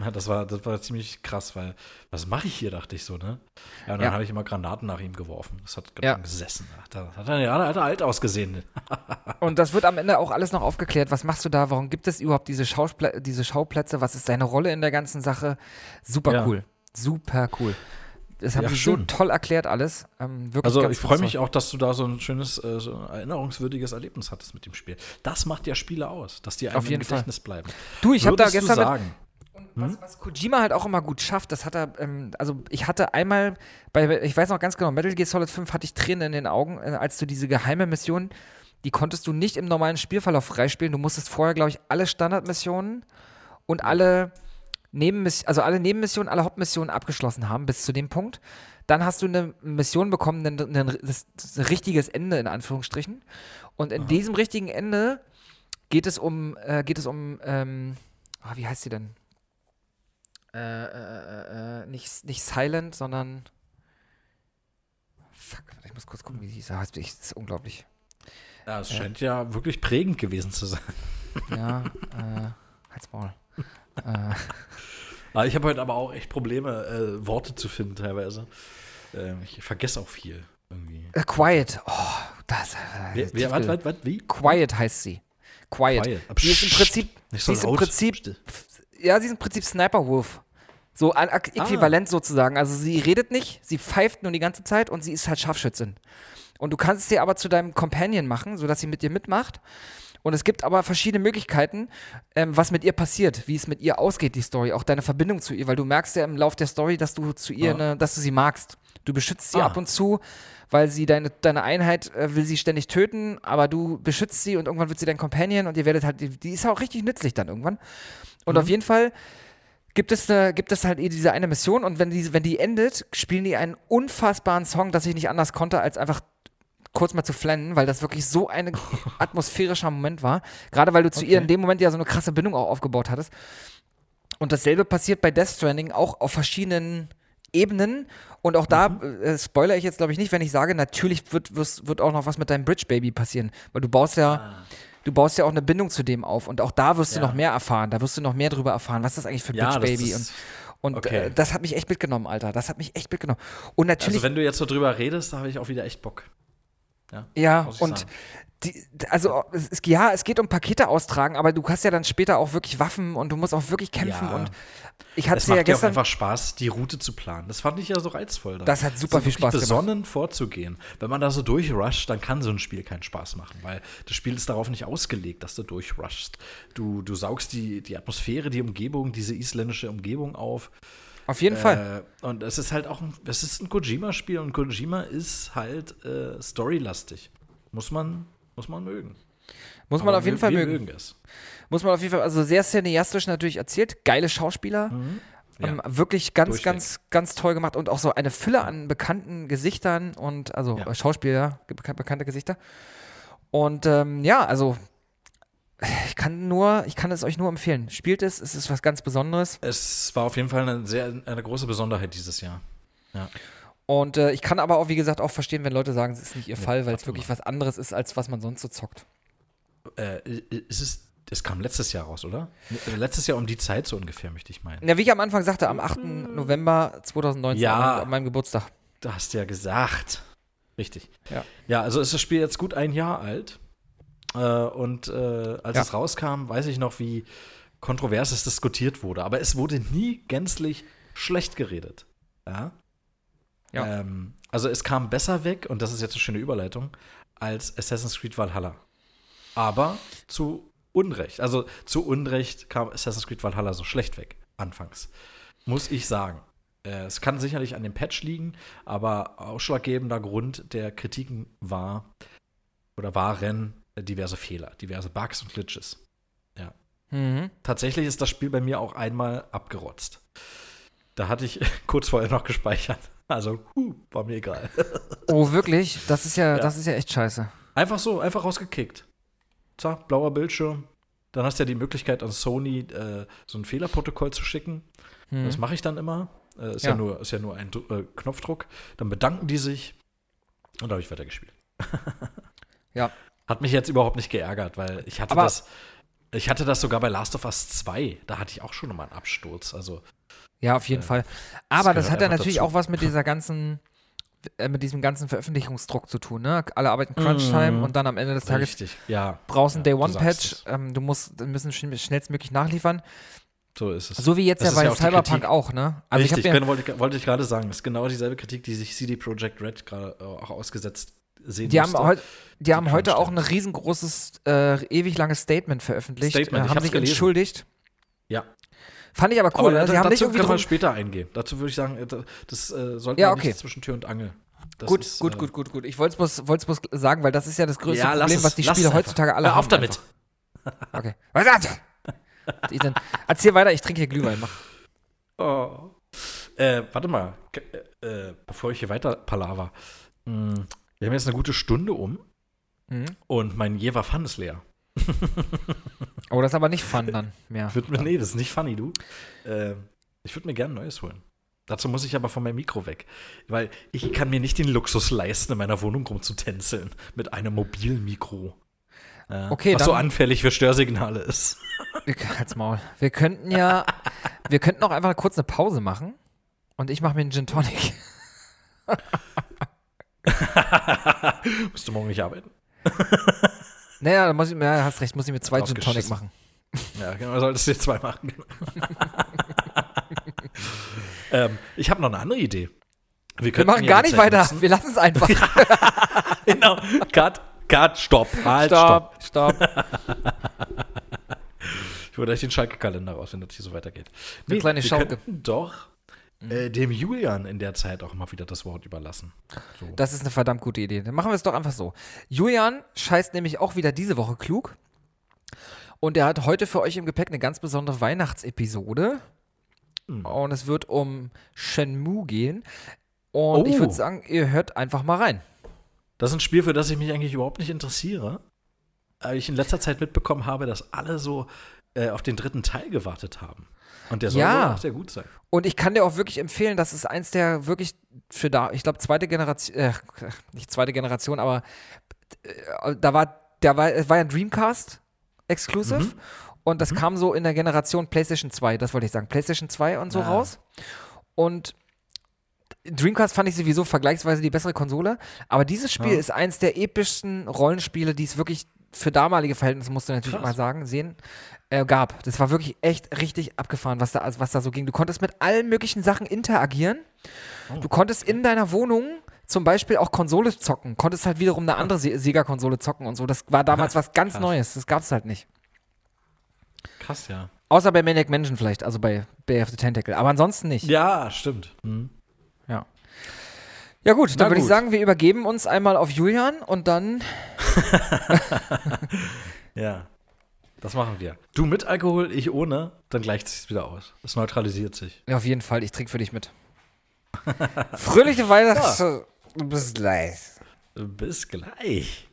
Ja, das war, das war ziemlich krass, weil, was mache ich hier, dachte ich so, ne? Ja, und dann Ja. habe ich immer Granaten nach ihm geworfen. Das hat Ja. ja. gesessen. Da hat er, ja, hat er alt ausgesehen. Und das wird am Ende auch alles noch aufgeklärt. Was machst du da? Warum gibt es überhaupt diese, Schauspla diese Schauplätze? Was ist seine Rolle in der ganzen Sache? Super cool. Super cool. Das haben Ja, sie schön. so toll erklärt alles. Ähm, wirklich Also ganz, ich freue mich auch, dass du da so ein schönes, äh, so ein erinnerungswürdiges Erlebnis hattest mit dem Spiel. Das macht ja Spiele aus, dass die einem Auf jeden im Gedächtnis bleiben. Du, ich habe da gestern sagen, Was, was Kojima halt auch immer gut schafft, das hat er, ähm, also ich hatte einmal, bei, ich weiß noch ganz genau, Metal Gear Solid 5 hatte ich Tränen in den Augen, äh, als du diese geheime Mission, die konntest du nicht im normalen Spielverlauf freispielen. Du musstest vorher, glaube ich, alle Standardmissionen und alle Nebenmissionen, also alle Nebenmissionen, alle Hauptmissionen abgeschlossen haben bis zu dem Punkt. Dann hast du eine Mission bekommen, ein, ein, das, das ein richtiges Ende in Anführungsstrichen. Und in diesem richtigen Ende geht es um, äh, geht es um, ähm, ah, wie heißt sie denn? Äh, äh, äh, äh, nicht, nicht Silent, sondern. Fuck, ich muss kurz gucken, wie die hieß. Das ist unglaublich. ja, es scheint ja wirklich prägend gewesen zu sein. Ja, äh, halt's Maul. Äh, Ah, ich habe heute aber auch echt Probleme, äh, Worte zu finden teilweise. Ähm, ich vergesse auch viel irgendwie. äh, Quiet. Oh, das. Äh, Wer, was, was, was, wie? Quiet heißt sie. Quiet. Quiet. Sie ist im. Prinzip. Nicht sie so ist im. Prinzip. Ja, sie ist im Prinzip Sniper Wolf. So ein Ah. Äquivalent sozusagen. Also sie redet nicht, sie pfeift nur die ganze Zeit und sie ist halt Scharfschützin. Und du kannst sie aber zu deinem Companion machen, sodass sie mit dir mitmacht. Und es gibt aber verschiedene Möglichkeiten, ähm, was mit ihr passiert, wie es mit ihr ausgeht, die Story, auch deine Verbindung zu ihr, weil du merkst ja im Lauf der Story, dass du zu ihr, Ah. ne, dass du sie magst. Du beschützt sie Ah. ab und zu, weil sie deine, deine Einheit äh, will sie ständig töten, aber du beschützt sie und irgendwann wird sie dein Companion und ihr werdet halt, die, die ist auch richtig nützlich dann irgendwann. Und auf jeden Fall gibt es, äh, gibt es halt diese eine Mission und wenn die, wenn die endet, spielen die einen unfassbaren Song, dass ich nicht anders konnte, als einfach kurz mal zu flennen, weil das wirklich so ein atmosphärischer Moment war. Gerade weil du zu ihr in dem Moment ja so eine krasse Bindung auch aufgebaut hattest. Und dasselbe passiert bei Death Stranding auch auf verschiedenen Ebenen. Und auch da äh, spoiler ich jetzt, glaube ich, nicht, wenn ich sage, natürlich wird, wirst, wird auch noch was mit deinem Bridge Baby passieren. Weil du baust ja, du baust ja auch eine Bindung zu dem auf. Und auch da wirst du Ja. noch mehr erfahren. Da wirst du noch mehr drüber erfahren. Was ist das eigentlich für Ja, Bridge das Baby? ist- und und okay. äh, das hat mich echt mitgenommen, Alter. Das hat mich echt mitgenommen. Und natürlich. Also wenn du jetzt so drüber redest, da habe ich auch wieder echt Bock. Ja, Ja, und die, also es, ja, es geht um Pakete austragen, aber du hast ja dann später auch wirklich Waffen und du musst auch wirklich kämpfen Ja. und ich hatte Es macht ja auch gestern einfach Spaß, die Route zu planen. Das fand ich ja so reizvoll. da. Das hat super so viel Spaß gemacht. besonnen vorzugehen. Wenn man da so durchrusht, dann kann so ein Spiel keinen Spaß machen, weil das Spiel ist darauf nicht ausgelegt, dass du durchrushst. Du, du saugst die, die Atmosphäre, die Umgebung, diese isländische Umgebung auf. Auf jeden Fall. Äh, und es ist halt auch ein, es ist ein Kojima-Spiel und Kojima ist halt äh, storylastig. Muss man, muss man mögen. Muss man Aber auf jeden wir, Fall wir mögen. mögen es. Muss man auf jeden Fall, also sehr cineastisch natürlich erzählt, geile Schauspieler. Ja. Ähm, wirklich ganz, Durchweg. ganz, ganz toll gemacht und auch so eine Fülle an bekannten Gesichtern und also Ja. Schauspieler, bekan bekannte Gesichter. Und ähm, ja, also Ich kann nur, ich kann es euch nur empfehlen. Spielt es, es ist was ganz Besonderes. Es war auf jeden Fall eine sehr eine große Besonderheit dieses Jahr. Und äh, ich kann aber auch, wie gesagt, auch verstehen, wenn Leute sagen, es ist nicht ihr Fall, weil es wirklich was anderes ist, als was man sonst so zockt. Äh, ist es, es kam letztes Jahr raus, oder? Äh, Letztes Jahr um die Zeit so ungefähr, möchte ich meinen. Ja, wie ich am Anfang sagte, am 8. November 2019, Ja. an meinem- Geburtstag. Da hast du ja gesagt. Richtig. Ja. Ja, also ist das Spiel jetzt gut ein Jahr alt. Äh, und äh, als Ja. es rauskam, weiß ich noch, wie kontrovers es diskutiert wurde. Aber es wurde nie gänzlich schlecht geredet. Ja. Ja. Ähm, also es kam besser weg, und das ist jetzt eine schöne Überleitung, als Assassin's Creed Valhalla. Aber zu Unrecht. Also zu Unrecht kam Assassin's Creed Valhalla so schlecht weg, anfangs. Muss ich sagen. Äh, Es kann sicherlich an dem Patch liegen, aber ausschlaggebender Grund der Kritiken war oder waren diverse Fehler, diverse Bugs und Glitches. Mhm. Tatsächlich ist das Spiel bei mir auch einmal abgerotzt. Da hatte ich kurz vorher noch gespeichert. Also, huh, war mir egal. Oh, wirklich? Das ist ja, Ja. das ist ja echt scheiße. Einfach so, einfach rausgekickt. Zack, blauer Bildschirm. Dann hast du ja die Möglichkeit, an Sony äh, so ein Fehlerprotokoll zu schicken. Mhm. Das mache ich dann immer. Äh, ist, ja. Ja. nur, ist ja nur ein äh, Knopfdruck. Dann bedanken die sich. Und da habe ich weitergespielt. Ja. Hat mich jetzt überhaupt nicht geärgert, weil ich hatte Aber- das. Ich hatte das sogar bei Last of Us 2. Da hatte ich auch schon mal einen Absturz. Also, Ja, auf jeden Äh, Fall. Aber das, gehört hat ja natürlich dazu. auch was mit dieser ganzen, äh, mit diesem ganzen Veröffentlichungsdruck zu tun. Ne? Alle arbeiten Crunch-Time Mhm. und dann am Ende des Tages richtig. Ja. brauchst du ja, du Day-One-Patch. es. Ähm, du musst, müssen schn schnellstmöglich nachliefern. So ist es. So wie jetzt Das ja bei ja Cyberpunk auch, ne? Also Richtig, ich genau, wollte, wollte ich gerade sagen. Das ist genau dieselbe Kritik, die sich CD Projekt Red gerade äh, auch ausgesetzt sehen die haben, musste. heut, die haben heute auch ein riesengroßes, äh, ewig langes Statement veröffentlicht. Statement, äh, haben sich gelesen. entschuldigt. Ja. Fand ich aber Aber cool. ne? da, Sie haben nicht dazu können wir später eingehen. Dazu würde ich sagen, äh, da- das äh, sollte Ja, okay. nicht zwischen Tür und Angel. Das gut, ist, gut, äh, gut, gut, gut. Ich wollte es bloß, sagen, weil das ist ja das größte Ja, Problem, es, was die Spiele heutzutage alle Hör haben. auf damit. einfach. Okay. Was? Ethan, erzähl weiter, ich trinke hier Glühwein. Mach. Oh. Äh, warte mal, äh, äh, bevor ich hier weiter palaver. Mh, wir haben jetzt eine gute Stunde um Mhm. und mein Jever Fun ist leer. Oh, das ist aber nicht fun dann mehr. Würd mir, nee, das ist nicht funny, du. Äh, ich würde mir gerne ein neues holen. Dazu muss ich aber von meinem Mikro weg. Weil ich kann mir nicht den Luxus leisten, in meiner Wohnung rumzutänzeln mit einem mobilen Mikro. Äh, Okay, was so anfällig für Störsignale ist. Wir, halt's Maul. Wir könnten ja, wir könnten auch einfach kurz eine Pause machen und ich mache mir einen Gin Tonic. Musst du morgen nicht arbeiten? Naja, da muss ich, ja, hast recht, muss ich mir zwei Gin Tonic machen. Ja, genau, solltest du dir zwei machen. ähm, ich habe noch eine andere Idee. Wir könnten machen ja gar nicht weiter, nutzen- wir lassen es einfach. genau. Cut, cut, stopp. Halt, stopp. stopp, stopp. Ich hole euch den Schalke-Kalender raus, wenn das hier so weitergeht. Eine kleine wir Schalke. doch äh, dem Julian in der Zeit auch mal wieder das Wort überlassen. So. Das ist eine verdammt gute Idee. Dann machen wir es doch einfach so. Julian scheißt nämlich auch wieder diese Woche klug. Und er hat heute für euch im Gepäck eine ganz besondere Weihnachtsepisode. Hm. Und es wird um Shenmue gehen. Und ich Oh. würde sagen, ihr hört einfach mal rein. Das ist ein Spiel, für das ich mich eigentlich überhaupt nicht interessiere. Aber ich in letzter Zeit mitbekommen habe, dass alle so äh, auf den dritten Teil gewartet haben. Und der soll Ja. auch sehr gut sein. Und ich kann dir auch wirklich empfehlen, das ist eins der wirklich für da, ich glaube, zweite Generation, äh, nicht zweite Generation, aber äh, da war, der war, es war ja ein Dreamcast Exclusive. Mhm. Und das kam so in der Generation PlayStation 2, das wollte ich sagen, PlayStation 2 und so Ah. raus. Und Dreamcast fand ich sowieso vergleichsweise die bessere Konsole, aber dieses Spiel Ja. ist eins der epischsten Rollenspiele, die es wirklich für damalige Verhältnisse, musst du natürlich Krass. mal sagen, sehen, äh, gab. Das war wirklich echt richtig abgefahren, was da, also was da so ging. Du konntest mit allen möglichen Sachen interagieren. Oh, Du konntest in deiner Wohnung zum Beispiel auch Konsole zocken, konntest halt wiederum eine andere Se Sega-Konsole zocken und so. Das war damals was ganz Krass. Neues. Das gab es halt nicht. Krass, ja. Außer bei Maniac Mansion vielleicht, also bei Bay of the Tentacle. Aber ansonsten nicht. Ja, stimmt. Mhm. Ja. Ja gut, dann Na würde ich sagen, wir übergeben uns einmal auf Julian und dann. Ja. Das machen wir. Du mit Alkohol, ich ohne, dann gleicht es wieder aus. Es neutralisiert sich. Ja, auf jeden Fall, ich trinke für dich mit. Fröhliche Weihnachten. Du bist gleich. Bis gleich.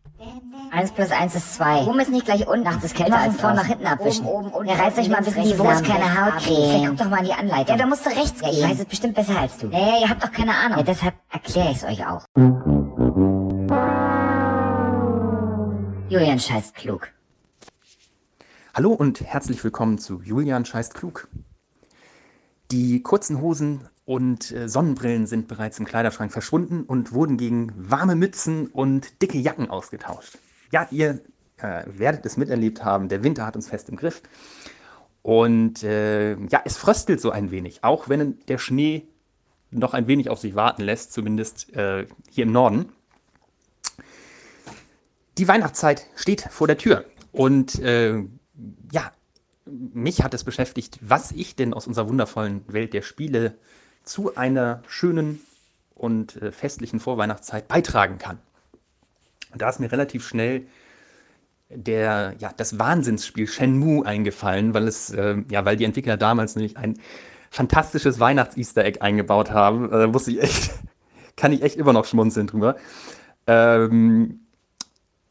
Eins plus eins ist zwei. Oben ist nicht gleich unten. Nachts ist kälter als vorne nach hinten abwischen. Oben, oben, ja, reißt euch mal ein bisschen die Wurst, keine Hautcreme. Guck doch mal in die Anleitung. Ja, da musst du rechts gehen. Ja, ich weiß es bestimmt besser als du. Ja, ja, ihr habt doch keine Ahnung. Ja, deshalb erkläre ich es euch auch. Julian scheißt klug. Hallo und herzlich willkommen zu Julian scheißt klug. Die kurzen Hosen und äh, Sonnenbrillen sind bereits im Kleiderschrank verschwunden und wurden gegen warme Mützen und dicke Jacken ausgetauscht. Ja, ihr äh, werdet es miterlebt haben, der Winter hat uns fest im Griff. Und äh, ja, es fröstelt so ein wenig, auch wenn der Schnee noch ein wenig auf sich warten lässt, zumindest äh, hier im Norden. Die Weihnachtszeit steht vor der Tür. Und äh, ja, mich hat es beschäftigt, was ich denn aus unserer wundervollen Welt der Spiele zu einer schönen und äh, festlichen Vorweihnachtszeit beitragen kann. Und da ist mir relativ schnell der, ja, das Wahnsinnsspiel Shenmue eingefallen, weil es, äh, ja, weil die Entwickler damals nämlich ein fantastisches Weihnachts-Easter Egg eingebaut haben. Äh, muss ich echt, kann ich echt immer noch schmunzeln drüber. Ähm,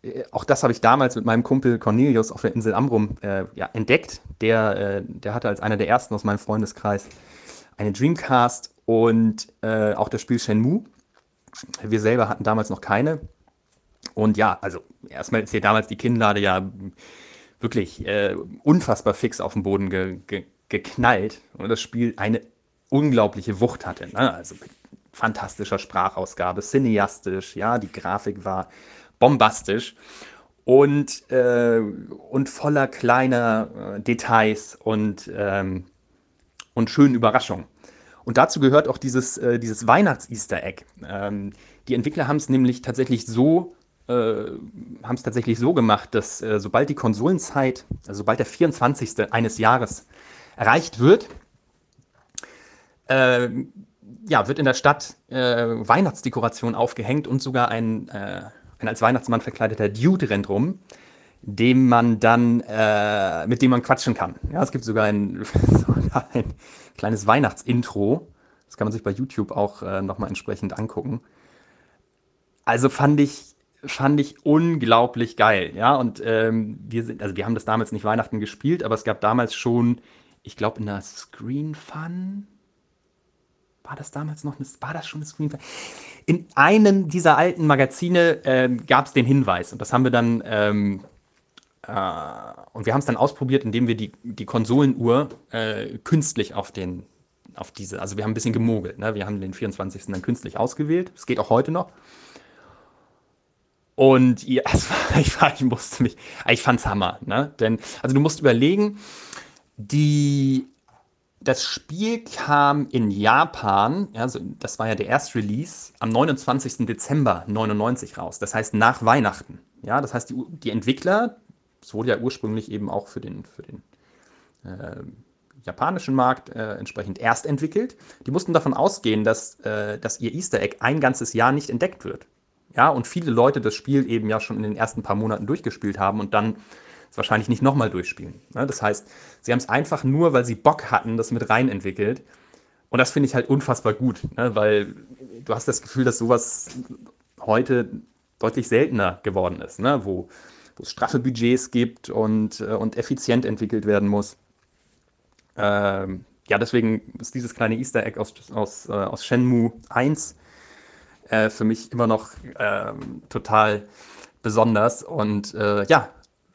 äh, auch das habe ich damals mit meinem Kumpel Cornelius auf der Insel Amrum äh, ja, entdeckt. Der, äh, der hatte als einer der ersten aus meinem Freundeskreis eine Dreamcast und äh, auch das Spiel Shenmue. Wir selber hatten damals noch keine. Und ja, also erstmal ist hier damals die Kinnlade ja wirklich äh, unfassbar fix auf den Boden ge ge geknallt und das Spiel eine unglaubliche Wucht hatte. Ne? Also fantastischer Sprachausgabe, cineastisch, ja, die Grafik war bombastisch und, äh, und voller kleiner äh, Details und, ähm, und schönen Überraschungen. Und dazu gehört auch dieses, äh, dieses Weihnachts-Easter Egg. Ähm, die Entwickler haben es nämlich tatsächlich so äh, haben es tatsächlich so gemacht, dass äh, sobald die Konsolenzeit, also sobald der 24. eines Jahres erreicht wird, äh, ja, wird in der Stadt äh, Weihnachtsdekoration aufgehängt und sogar ein, äh, ein als Weihnachtsmann verkleideter Dude rennt rum, dem man dann, äh, mit dem man quatschen kann. Ja, es gibt sogar ein, sogar ein kleines Weihnachtsintro. Das kann man sich bei YouTube auch äh, nochmal entsprechend angucken. Also fand ich, fand ich unglaublich geil, ja. Und ähm, wir sind, also wir haben das damals nicht Weihnachten gespielt, aber es gab damals schon, ich glaube, in der Screen Fun. War das damals noch eine, war das schon eine Screen Fun? In einem dieser alten Magazine äh, gab es den Hinweis und das haben wir dann ähm, äh, und wir haben es dann ausprobiert, indem wir die, die Konsolenuhr äh, künstlich auf den auf diese, also wir haben ein bisschen gemogelt. Ne? Wir haben den 24. dann künstlich ausgewählt. Das geht auch heute noch. Und ja, war, ich, war, ich musste mich, ich fand's Hammer, ne? Denn, also du musst überlegen, die, das Spiel kam in Japan, ja, also das war ja der Erstrelease, am 29. Dezember 99 raus. Das heißt nach Weihnachten. Ja, das heißt, die, die Entwickler, es wurde ja ursprünglich eben auch für den, für den äh, japanischen Markt äh, entsprechend erst entwickelt. Die mussten davon ausgehen, dass, äh, dass ihr Easter Egg ein ganzes Jahr nicht entdeckt wird. Ja, und viele Leute das Spiel eben ja schon in den ersten paar Monaten durchgespielt haben und dann es wahrscheinlich nicht nochmal durchspielen. Ja, das heißt, sie haben es einfach nur, weil sie Bock hatten, das mit rein entwickelt. Und das finde ich halt unfassbar gut, ne? weil du hast das Gefühl, dass sowas heute deutlich seltener geworden ist, ne? wo, wo es straffe Budgets gibt und, äh, und effizient entwickelt werden muss. Ähm, ja, deswegen ist dieses kleine Easter Egg aus, aus, äh, aus Shenmue 1 äh, für mich immer noch äh, total besonders. Und äh, ja,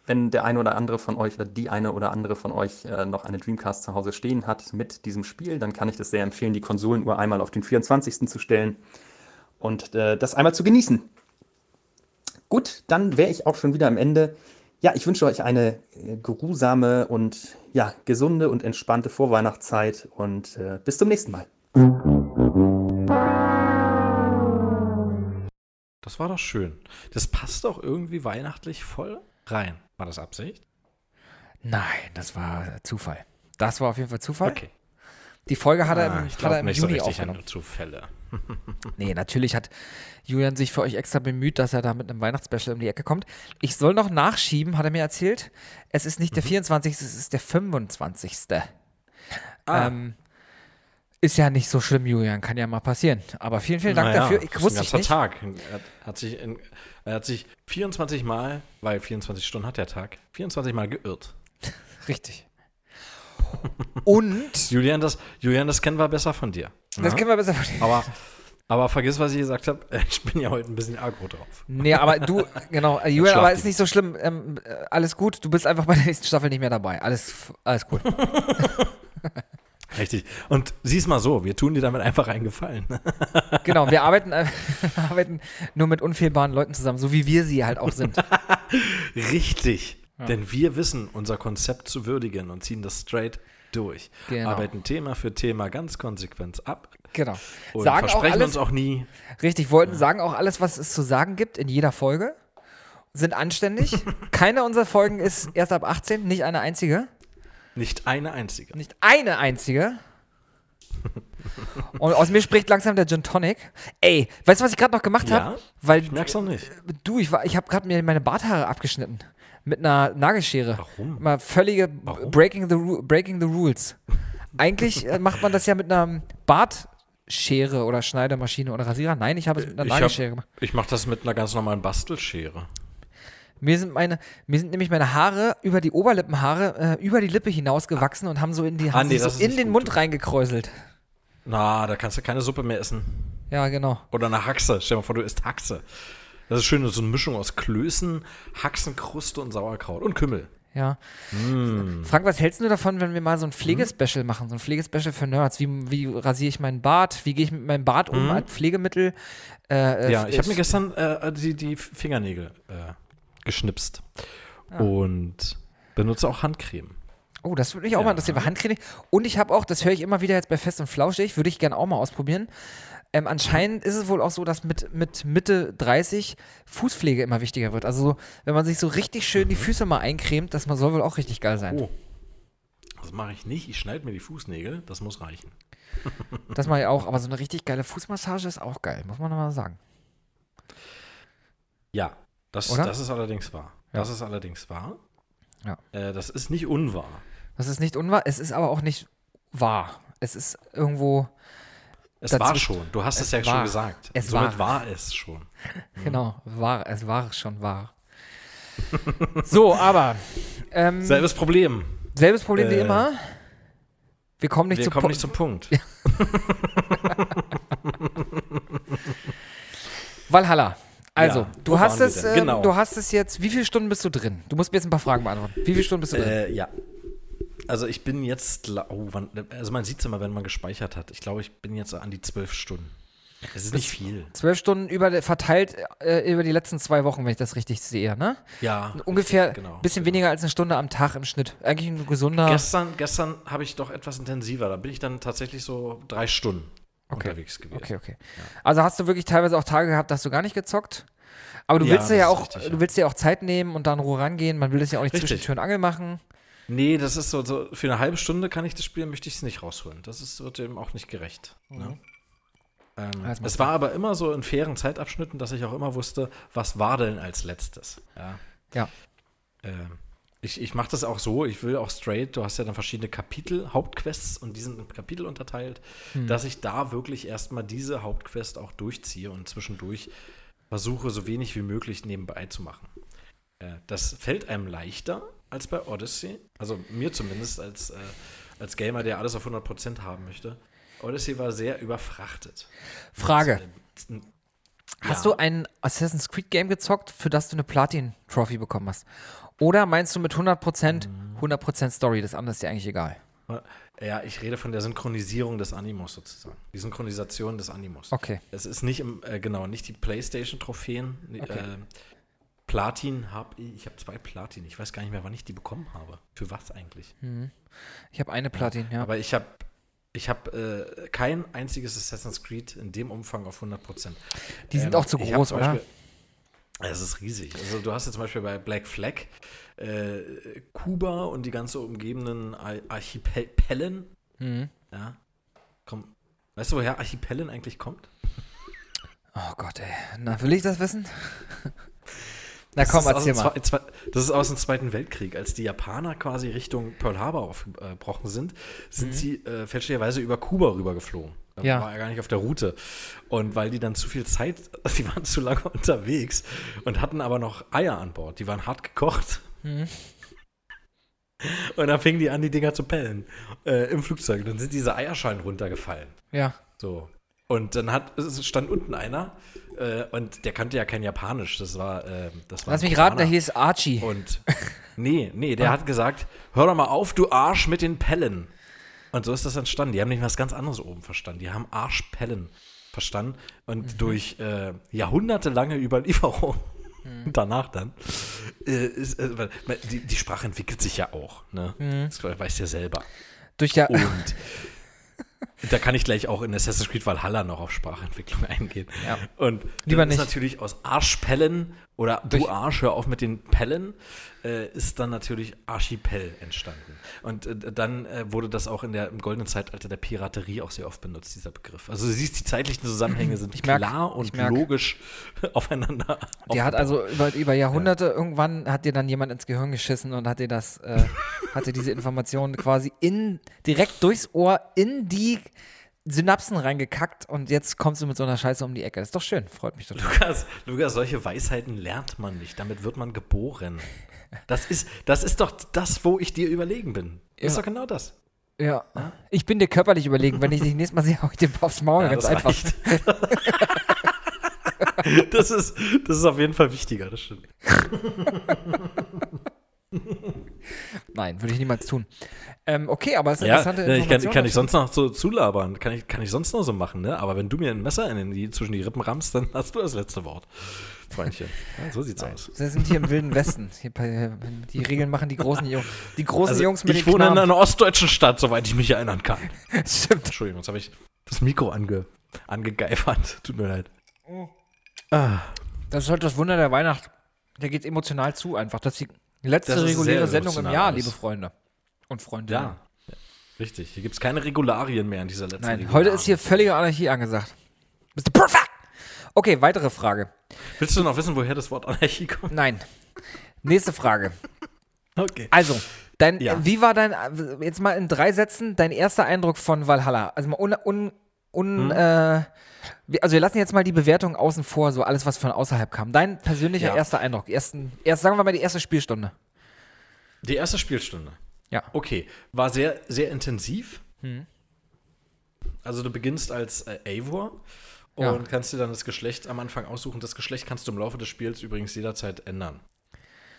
wenn der eine oder andere von euch oder die eine oder andere von euch äh, noch eine Dreamcast zu Hause stehen hat mit diesem Spiel, dann kann ich das sehr empfehlen, die Konsolenuhr einmal auf den 24. zu stellen und das einmal zu genießen. Gut, dann wäre ich auch schon wieder am Ende. Ja, ich wünsche euch eine äh, geruhsame und ja, gesunde und entspannte Vorweihnachtszeit und äh, bis zum nächsten Mal. Das war doch schön. Das passt doch irgendwie weihnachtlich voll rein. War das Absicht? Nein, das war Zufall. Das war auf jeden Fall Zufall. Okay. Die Folge hat er Ah, im, ich hat er im nicht so Juni richtig an aufgenommen. Zufälle. Nee, natürlich hat Julian sich für euch extra bemüht, dass er da mit einem Weihnachtsspecial um die Ecke kommt. Ich soll noch nachschieben, hat er mir erzählt. Es ist nicht der 24., es ist der 25. Ah. Ähm, Ist ja nicht so schlimm, Julian. Kann ja mal passieren. Aber vielen, vielen Dank Naja, dafür. Ich ist wusste ein ich ganzer nicht. Tag. Er hat, hat sich in, er hat sich 24 Mal, weil 24 Stunden hat der Tag, 24 Mal geirrt. Richtig. Und, Julian, das, Julian, das kennen wir besser von dir. Das Ja? können wir besser aber, aber vergiss, was ich gesagt habe. Ich bin ja heute ein bisschen aggro drauf. Nee, aber du, genau, äh, Julian, aber ist nicht so schlimm. Ähm, äh, alles gut, du bist einfach bei der nächsten Staffel nicht mehr dabei. Alles, alles cool. Richtig. Und sieh's mal so, wir tun dir damit einfach einen Gefallen. genau, wir arbeiten, äh, wir arbeiten nur mit unfehlbaren Leuten zusammen, so wie wir sie halt auch sind. Richtig. Denn wir wissen, unser Konzept zu würdigen und ziehen das straight durch. Genau. Arbeiten Thema für Thema ganz konsequent ab Genau. und Sagen auch versprechen alles, uns auch nie. richtig, wollten sagen auch alles, was es zu sagen gibt in jeder Folge. Sind anständig. Keine unserer Folgen ist erst ab 18, nicht eine einzige. Nicht eine einzige. Nicht eine einzige. Und aus mir spricht langsam der Gin Tonic. Ey, weißt du, was ich gerade noch gemacht Ja? habe? Weil Ich merk's noch nicht. Du, ich, war- ich habe gerade mir meine Barthaare abgeschnitten. Mit einer Nagelschere. Warum? Mal völlige Warum? Breaking the, breaking the Rules. Eigentlich äh, macht man das ja mit einer Bartschere oder Schneidemaschine oder Rasierer. Nein, ich habe es mit einer Ich, Nagelschere hab, gemacht. ich mache das mit einer ganz normalen Bastelschere. Mir sind, meine, mir sind nämlich meine Haare über die Oberlippenhaare äh, über die Lippe hinausgewachsen und haben so in, die, Ah, nee, so in den gut, Mund reingekräuselt. Na, da kannst du keine Suppe mehr essen. Ja, genau. Oder eine Haxe. Stell dir mal vor, du isst Haxe. Das ist schön, so eine Mischung aus Klößen, Haxenkruste und Sauerkraut und Kümmel. Ja. Mm. Frank, was hältst du davon, wenn wir mal so ein Pflegespecial machen? So ein Pflegespecial für Nerds. Wie, wie rasiere ich meinen Bart? Wie gehe ich mit meinem Bart um als Pflegemittel? Äh, äh. Ja, ich habe mir gestern äh, die, die Fingernägel äh, geschnipst. Ah. Und benutze auch Handcreme. Oh, das würde mich auch mal interessieren, Handcreme. Und ich habe auch, das höre ich immer wieder jetzt bei Fest und Flauschig, würde ich gerne auch mal ausprobieren. Ähm, anscheinend ist es wohl auch so, dass mit, mit Mitte 30 Fußpflege immer wichtiger wird. Also, so, wenn man sich so richtig schön die Füße mal eincremt, das man soll wohl auch richtig geil sein. Oh. Das mache ich nicht. Ich schneide mir die Fußnägel. Das muss reichen. Das mache ich auch. Aber so eine richtig geile Fußmassage ist auch geil, muss man nochmal sagen. Ja, das, Oder? das ist allerdings wahr. Ja. Das ist allerdings wahr. Ja. Äh, das ist nicht unwahr. Das ist nicht unwahr, es ist aber auch nicht wahr. Es ist irgendwo, Es Dazu- war schon. Du hast es, es ja war. schon gesagt. Es Somit war. war es schon. genau, wahr, es war schon wahr. so, aber ähm, Selbes Problem. selbes Problem wie Äh, immer. Wir kommen nicht Wir zu kommen nicht zum Punkt. Valhalla. Also, Ja, du hast es, ähm, Genau. du hast es jetzt. Wie viele Stunden bist du drin? Du musst mir jetzt ein paar Fragen beantworten. Wie viele Stunden bist du drin? Äh, ja. Also ich bin jetzt, oh, wann, also man sieht es immer, wenn man gespeichert hat. Ich glaube, ich bin jetzt an die zwölf Stunden. Es ist nicht viel. Zwölf Stunden über, verteilt äh, über die letzten zwei Wochen, wenn ich das richtig sehe, ne? Ja. Ungefähr ein genau. bisschen weniger als eine Stunde am Tag im Schnitt. Eigentlich ein gesunder. Gestern, gestern habe ich doch etwas intensiver. Da bin ich dann tatsächlich so drei Stunden Okay. unterwegs gewesen. Okay, okay. Also hast du wirklich teilweise auch Tage gehabt, da hast du gar nicht gezockt? Aber du Ja, willst dir ja auch, richtig, ja. du willst ja auch Zeit nehmen und dann Ruhe rangehen. Man will das ja auch nicht Richtig. zwischen Tür und Angel machen. Nee, das ist so, so, für eine halbe Stunde kann ich das Spiel, möchte ich es nicht rausholen. Das ist, wird dem auch nicht gerecht. Ne? Ähm, Das macht es war aber immer so in fairen Zeitabschnitten, dass ich auch immer wusste, was war denn als letztes. Ja. Ja. Ähm, ich ich mache das auch so, ich will auch straight, du hast ja dann verschiedene Kapitel, Hauptquests und die sind in Kapitel unterteilt, Hm. dass ich da wirklich erstmal diese Hauptquest auch durchziehe und zwischendurch versuche, so wenig wie möglich nebenbei zu machen. Äh, das fällt einem leichter als bei Odyssey, also mir zumindest als, äh, als Gamer, der alles auf 100% haben möchte. Odyssey war sehr überfrachtet. Frage. Mit, äh, Hast ja. du ein Assassin's Creed Game gezockt, für das du eine Platin-Trophy bekommen hast? Oder meinst du mit 100%, Mhm. 100% Story? Das andere ist dir eigentlich egal. Ja, ich rede von der Synchronisierung des Animus sozusagen. Die Synchronisation des Animus. Okay. Es ist nicht im, äh, genau, nicht die PlayStation-Trophäen. Äh, Platin habe ich, ich habe zwei Platin. Ich weiß gar nicht mehr, wann ich die bekommen habe. Für was eigentlich? Ich habe eine Platin, ja. Aber ich habe ich habe äh, kein einziges Assassin's Creed in dem Umfang auf 100 Prozent. Die sind auch zu groß, oder? Es ist riesig. Also du hast jetzt zum Beispiel bei Black Flag äh, Kuba und die ganze umgebenden Ar Archipelen. Mhm. Ja. Komm. Weißt du, woher Archipelen eigentlich kommt? Oh Gott, ey. Na, will ich das wissen? Na komm, erzähl mal. Zwe- Zwe- Das ist aus dem Zweiten Weltkrieg. Als die Japaner quasi Richtung Pearl Harbor aufgebrochen sind, sind sie äh, fälschlicherweise über Kuba rübergeflogen. Da Mhm. Ja. war er gar nicht auf der Route. Und weil die dann zu viel Zeit, die waren zu lange unterwegs und hatten aber noch Eier an Bord. Die waren hart gekocht. Mhm. Und dann fingen die an, die Dinger zu pellen äh, im Flugzeug. Dann sind diese Eierschalen runtergefallen. Ja. So. Und dann hat, es stand unten einer äh, und der kannte ja kein Japanisch. Das war, äh, das war Lass mich raten, der hieß Archie. Und nee, nee, der hat gesagt, hör doch mal auf, du Arsch mit den Pellen. Und so ist das entstanden. Die haben nicht was ganz anderes oben verstanden. Die haben Arschpellen verstanden. Und durch äh, jahrhundertelange Überlieferung danach dann, äh, ist, äh, die, die Sprache entwickelt sich ja auch. Ne? Das weißt du ja selber. Durch ja. Und da kann ich gleich auch in Assassin's Creed Valhalla noch auf Sprachentwicklung eingehen. Ja. Und Lieber dann ist nicht. natürlich aus Arschpellen oder Durch- du Arsch, hör auf mit den Pellen, äh, ist dann natürlich Archipel entstanden. Und äh, dann äh, wurde das auch in der, im goldenen Zeitalter der Piraterie auch sehr oft benutzt, dieser Begriff. Also du siehst, die zeitlichen Zusammenhänge sind merk- klar und logisch aufeinander. Der hat also über, über Jahrhunderte irgendwann hat dir dann jemand ins Gehirn geschissen und hat dir das, äh, hat dir diese Informationen quasi in, direkt durchs Ohr in die Synapsen reingekackt und jetzt kommst du mit so einer Scheiße um die Ecke. Das ist doch schön, freut mich total. Lukas, Lukas, solche Weisheiten lernt man nicht. Damit wird man geboren. Das ist, das ist doch das, wo ich dir überlegen bin. Das ist Ja. doch genau das. Ja. Ich bin dir körperlich überlegen. Wenn ich dich nächstes Mal sehe, hau ich dir aufs Maul. Ja, ganz das einfach. Das ist, das ist auf jeden Fall wichtiger, das stimmt. Nein, würde ich niemals tun. Ähm, okay, aber es ist Ja, interessante ne, ich kann, kann ich sonst noch so zulabern, kann ich, kann ich sonst noch so machen, ne? Aber wenn du mir ein Messer in die, zwischen die Rippen rammst, dann hast du das letzte Wort, Freundchen. Ja, so sieht's aus. Wir sind hier im Wilden Westen. Hier bei, die Regeln machen die großen Jungs. Die großen Also, Jungs mit ich wohne in Knaben. einer ostdeutschen Stadt, soweit ich mich erinnern kann. Stimmt. Entschuldigung, jetzt habe ich das Mikro ange, angegeifert. Tut mir leid. Das ist halt das Wunder der Weihnacht. Der geht emotional zu einfach. Das ist die letzte reguläre Sendung im Jahr, alles. liebe Freunde und Freundinnen. Ja, richtig. Hier gibt es keine Regularien mehr in dieser letzten Nein, Regularien. heute ist hier völlige Anarchie angesagt. Mr. Perfect! Okay, weitere Frage. Willst du noch wissen, woher das Wort Anarchie kommt? Nein. Nächste Frage. Okay. Also, dein, Ja. wie war dein, jetzt mal in drei Sätzen, dein erster Eindruck von Valhalla? Also mal un, un, un Hm? äh, also wir lassen jetzt mal die Bewertung außen vor, so alles, was von außerhalb kam. Dein persönlicher Ja. erster Eindruck, ersten, erst sagen wir mal die erste Spielstunde. Die erste Spielstunde. Ja. Okay, war sehr, sehr intensiv. Hm. Also du beginnst als äh, Eivor und Ja. kannst dir dann das Geschlecht am Anfang aussuchen. Das Geschlecht kannst du im Laufe des Spiels übrigens jederzeit ändern.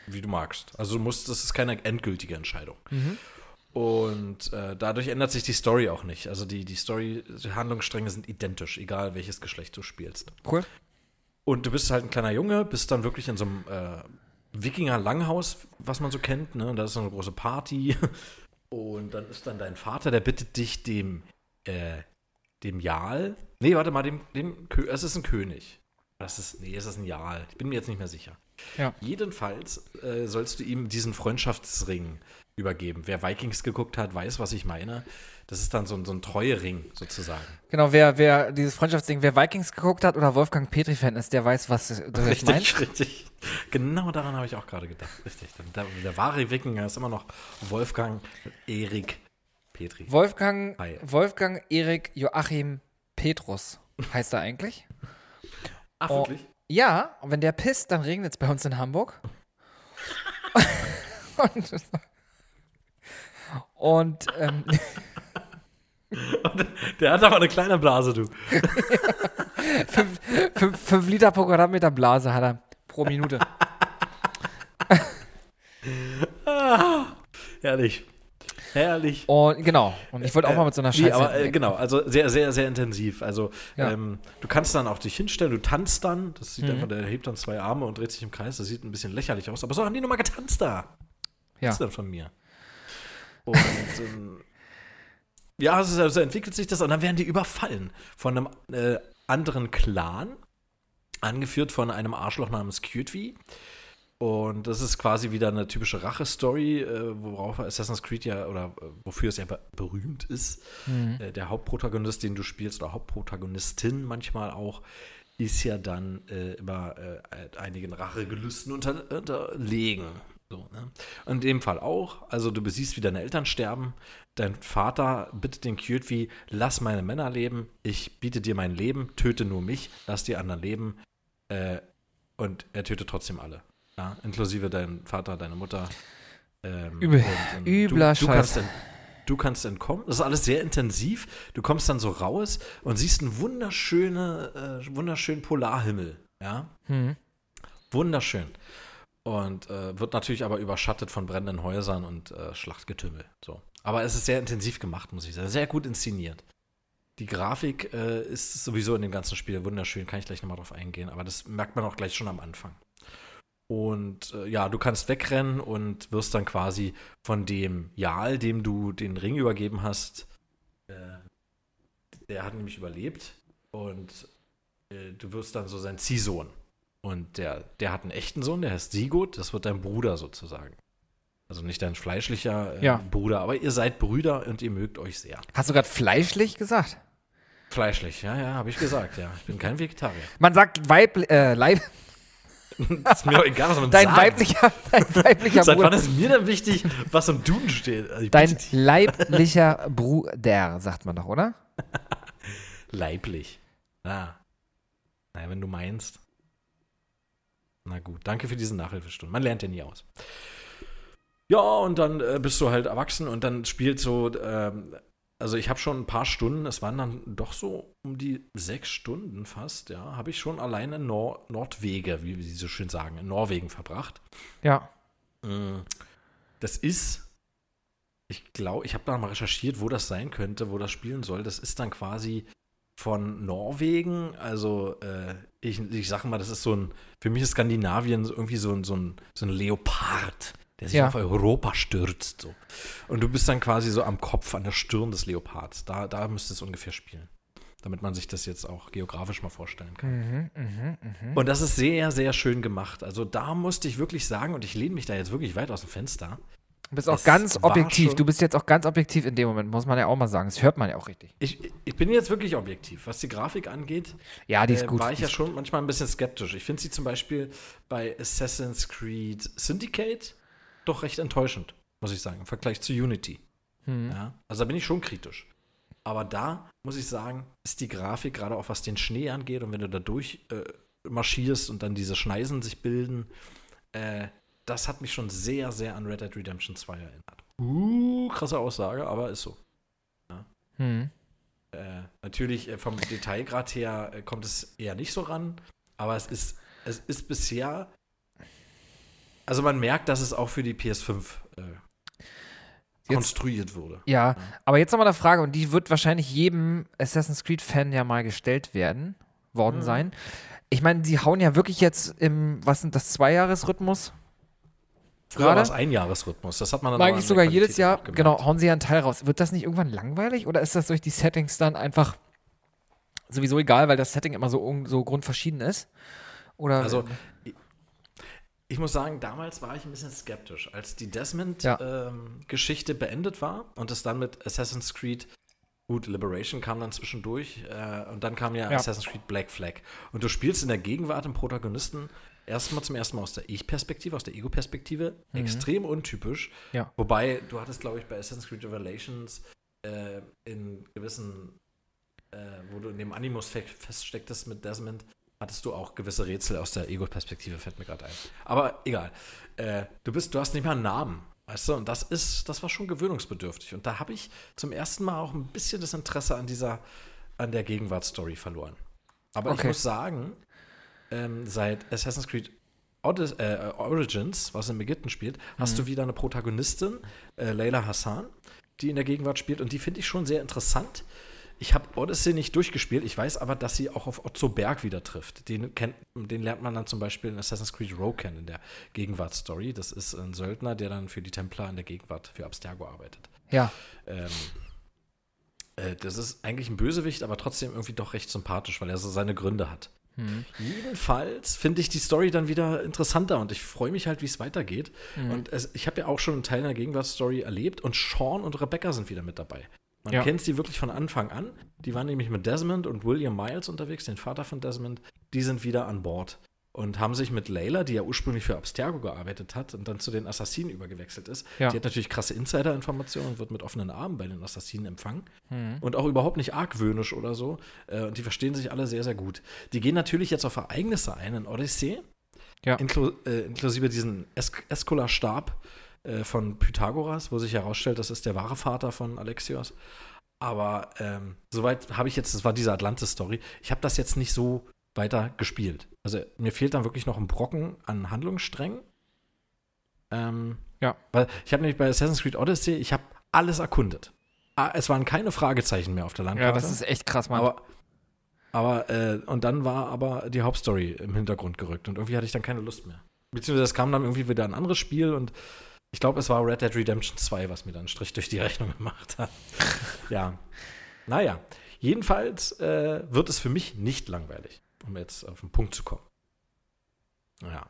Wie du magst. Also du musst, das ist keine endgültige Entscheidung. Mhm. Und äh, dadurch ändert sich die Story auch nicht. Also die, die Story, die Handlungsstränge sind identisch, egal welches Geschlecht du spielst. Cool. Und du bist halt ein kleiner Junge, bist dann wirklich in so einem äh, Wikinger-Langhaus, was man so kennt, ne? Und da ist so eine große Party. Und dann ist dann dein Vater, der bittet dich dem, äh, dem Jarl. Nee, warte mal, dem, dem Kö es ist ein König. Das ist, nee, es ist ein Jarl. Ich bin mir jetzt nicht mehr sicher. Ja. Jedenfalls äh, sollst du ihm diesen Freundschaftsring übergeben. Wer Vikings geguckt hat, weiß, was ich meine. Das ist dann so, ein- so ein Treuering sozusagen. Genau, wer, wer dieses Freundschaftsding, wer Vikings geguckt hat oder Wolfgang Petri-Fan ist, der weiß, was du Richtig, meinst. richtig. Genau daran habe ich auch gerade gedacht. Richtig. Der, der wahre Wikinger ist immer noch Wolfgang Erik Petri. Wolfgang, Hi. Wolfgang Erik Joachim Petrus heißt er eigentlich. Ach, Oh. wirklich? Ja, und wenn der pisst, dann regnet es bei uns in Hamburg. und und ähm, Der hat aber eine kleine Blase, du. fünf, fünf, fünf Liter pro Quadratmeter Blase hat er pro Minute. Herrlich. Herrlich. Und genau, und ich wollte auch mal mit so einer Nee, Scheiße. aber äh, genau, also sehr, sehr, sehr intensiv. Also Ja. ähm, du kannst dann auch dich hinstellen, du tanzt dann, das Mhm. sieht einfach, der hebt dann zwei Arme und dreht sich im Kreis, das sieht ein bisschen lächerlich aus, aber so haben die nochmal getanzt da. Ja. Was ist denn von mir? Und ähm, ja, also, also entwickelt sich das und dann werden die überfallen von einem äh, anderen Clan, angeführt von einem Arschloch namens Kyutwi. Und das ist quasi wieder eine typische Rache-Story, äh, worauf Assassin's Creed ja, oder äh, wofür es ja be berühmt ist. Mhm. Äh, der Hauptprotagonist, den du spielst, oder Hauptprotagonistin manchmal auch, ist ja dann äh, immer äh, einigen Rachegelüsten unter, unterlegen. So, ne? Und in dem Fall auch. Also du besiehst, wie deine Eltern sterben. Dein Vater bittet den Kjötwi, lass meine Männer leben. Ich biete dir mein Leben, töte nur mich, lass die anderen leben. Äh, und er tötet trotzdem alle. Ja? Inklusive dein Vater, deine Mutter. Ähm, Übel. und- und Übler du, du, kannst Scheiß. ent, du kannst entkommen. Das ist alles sehr intensiv. Du kommst dann so raus und siehst einen wunderschöne, äh, wunderschönen Polarhimmel. Ja? Hm. Wunderschön. Und äh, wird natürlich aber überschattet von brennenden Häusern und äh, Schlachtgetümmel. So. Aber es ist sehr intensiv gemacht, muss ich sagen. Sehr gut inszeniert. Die Grafik äh, ist sowieso in dem ganzen Spiel wunderschön, kann ich gleich nochmal drauf eingehen, aber das merkt man auch gleich schon am Anfang. Und äh, ja, du kannst wegrennen und wirst dann quasi von dem Jarl, dem du den Ring übergeben hast, äh, der hat nämlich überlebt und äh, du wirst dann so sein Ziehsohn. Und der, der hat einen echten Sohn, der heißt Sigurd, das wird dein Bruder sozusagen. Also nicht dein fleischlicher äh, Ja. Bruder, aber ihr seid Brüder und ihr mögt euch sehr. Hast du gerade fleischlich gesagt? Fleischlich, ja, ja, habe ich gesagt, ja. Ich bin kein Vegetarier. Man sagt weiblich, äh, Leib, ist mir auch egal, was man dein sagt. weiblicher, dein weiblicher Seit wann Bruder. ist mir denn wichtig, was im Duden steht? Also Dein leiblicher Bruder, sagt man doch, oder? Leiblich. Ja. Naja, wenn du meinst. Na gut, danke für diese Nachhilfestunde. Man lernt ja nie aus. Ja, und dann äh, bist du halt erwachsen und dann spielt so, ähm, also ich habe schon ein paar Stunden, es waren dann doch so um die sechs Stunden fast, ja, habe ich schon alleine Nor Nordwege, wie sie so schön sagen, in Norwegen verbracht. Ja. Mm. Das ist, ich glaube, ich habe da mal recherchiert, wo das sein könnte, wo das spielen soll. Das ist dann quasi von Norwegen, also äh, ich, ich sage mal, das ist so ein, für mich ist Skandinavien irgendwie so ein, so ein, so ein Leopard, der sich Ja. auf Europa stürzt. So. Und du bist dann quasi so am Kopf, an der Stirn des Leopards. Da, da müsste es ungefähr spielen. Damit man sich das jetzt auch geografisch mal vorstellen kann. Mhm, mhm, mhm. Und das ist sehr, sehr schön gemacht. Also da musste ich wirklich sagen, und ich lehne mich da jetzt wirklich weit aus dem Fenster. Du bist auch Es ganz objektiv. Du bist jetzt auch ganz objektiv in dem Moment, muss man ja auch mal sagen. Das hört man ja auch richtig. Ich, ich bin jetzt wirklich objektiv. Was die Grafik angeht, Ja, die ist äh, gut. war ich Die ja schon manchmal ein bisschen skeptisch. Ich finde sie zum Beispiel bei Assassin's Creed Syndicate doch recht enttäuschend, muss ich sagen, im Vergleich zu Unity. Hm. Ja? Also da bin ich schon kritisch. Aber da muss ich sagen, ist die Grafik, gerade auch was den Schnee angeht und wenn du da durch äh, marschierst und dann diese Schneisen sich bilden, äh, das hat mich schon sehr, sehr an Red Dead Redemption 2 erinnert. Uh, krasse Aussage, aber ist so. Hm. Äh, natürlich äh, vom Detailgrad her äh, kommt es eher nicht so ran, aber es ist, es ist bisher. Also man merkt, dass es auch für die PS5 äh, Jetzt- konstruiert wurde. Ja, aber jetzt nochmal eine Frage, und die wird wahrscheinlich jedem Assassin's Creed-Fan ja mal gestellt werden, worden Mhm. sein. Ich meine, sie hauen ja wirklich jetzt im, was sind das, Zweijahresrhythmus? Früher war es Einjahresrhythmus. Das hat man dann Mag ich sogar jedes Jahr, genau, hauen sie ja einen Teil raus. Wird das nicht irgendwann langweilig oder ist das durch die Settings dann einfach sowieso egal, weil das Setting immer so, so grundverschieden ist? Oder Also, ich, muss sagen, damals war ich ein bisschen skeptisch, als die Ja. Desmond-Geschichte beendet war und es dann mit Assassin's Creed, gut, Liberation kam dann zwischendurch äh, und dann kam ja, Ja. Assassin's Creed Black Flag. Und du spielst in der Gegenwart einen Protagonisten erstmal zum ersten Mal aus der Ich-Perspektive, aus der Ego-Perspektive, extrem untypisch. Mhm. Ja. Wobei, du hattest, glaube ich, bei Assassin's Creed Revelations äh, in gewissen, äh, wo du in dem Animus fe- feststecktest mit Desmond, hattest du auch gewisse Rätsel aus der Ego-Perspektive, fällt mir gerade ein. Aber egal. Äh, du bist, du hast nicht mal einen Namen. Weißt du, und das ist, das war schon gewöhnungsbedürftig. Und da habe ich zum ersten Mal auch ein bisschen das Interesse an dieser, an der Gegenwartsstory verloren. Aber ich Okay. muss sagen, ähm, seit Assassin's Creed Odys äh, Origins, was in Ägypten spielt, hast du wieder eine Protagonistin, äh, Layla Hassan, die in der Gegenwart spielt und die finde ich schon sehr interessant. Ich habe Odyssey nicht durchgespielt, ich weiß aber, dass sie auch auf Otto Berg wieder trifft. Den, kennt, den lernt man dann zum Beispiel in Assassin's Creed Rogue kennen, in der Gegenwartsstory. Das ist ein Söldner, der dann für die Templer in der Gegenwart, für Abstergo arbeitet. ja. Ähm, äh, das ist eigentlich ein Bösewicht, aber trotzdem irgendwie doch recht sympathisch, weil er so seine Gründe hat. Hm. Jedenfalls finde ich die Story dann wieder interessanter und ich freue mich halt, wie es weitergeht. Und es, ich habe ja auch schon einen Teil in der Gegenwartsstory erlebt und Sean und Rebecca sind wieder mit dabei. Man Ja. kennt sie wirklich von Anfang an. Die waren nämlich mit Desmond und William Miles unterwegs, den Vater von Desmond. Die sind wieder an Bord und haben sich mit Layla, die ja ursprünglich für Abstergo gearbeitet hat und dann zu den Assassinen übergewechselt ist. Ja. Die hat natürlich krasse Insider-Informationen und wird mit offenen Armen bei den Assassinen empfangen. Mhm. Und auch überhaupt nicht argwöhnisch oder so. Äh, Und die verstehen sich alle sehr, sehr gut. Die gehen natürlich jetzt auf Ereignisse ein in Odyssey. Ja. Inklu äh, inklusive diesen es Eskular-Stab äh, von Pythagoras, wo sich herausstellt, das ist der wahre Vater von Alexios. Aber ähm, soweit habe ich jetzt, das war diese Atlantis-Story, ich habe das jetzt nicht so weiter gespielt. Also mir fehlt dann wirklich noch ein Brocken an Handlungssträngen. Ähm, Ja. Weil ich habe nämlich bei Assassin's Creed Odyssey, ich habe alles erkundet. Ah, Es waren keine Fragezeichen mehr auf der Landkarte. Ja, das ist echt krass, Mann. Aber, aber äh, und dann war aber die Hauptstory im Hintergrund gerückt und irgendwie hatte ich dann keine Lust mehr. Beziehungsweise es kam dann irgendwie wieder ein anderes Spiel und ich glaube, es war Red Dead Redemption 2, was mir dann einen Strich durch die Rechnung gemacht hat. ja. Naja. Jedenfalls äh, wird es für mich nicht langweilig, um jetzt auf den Punkt zu kommen. Ja.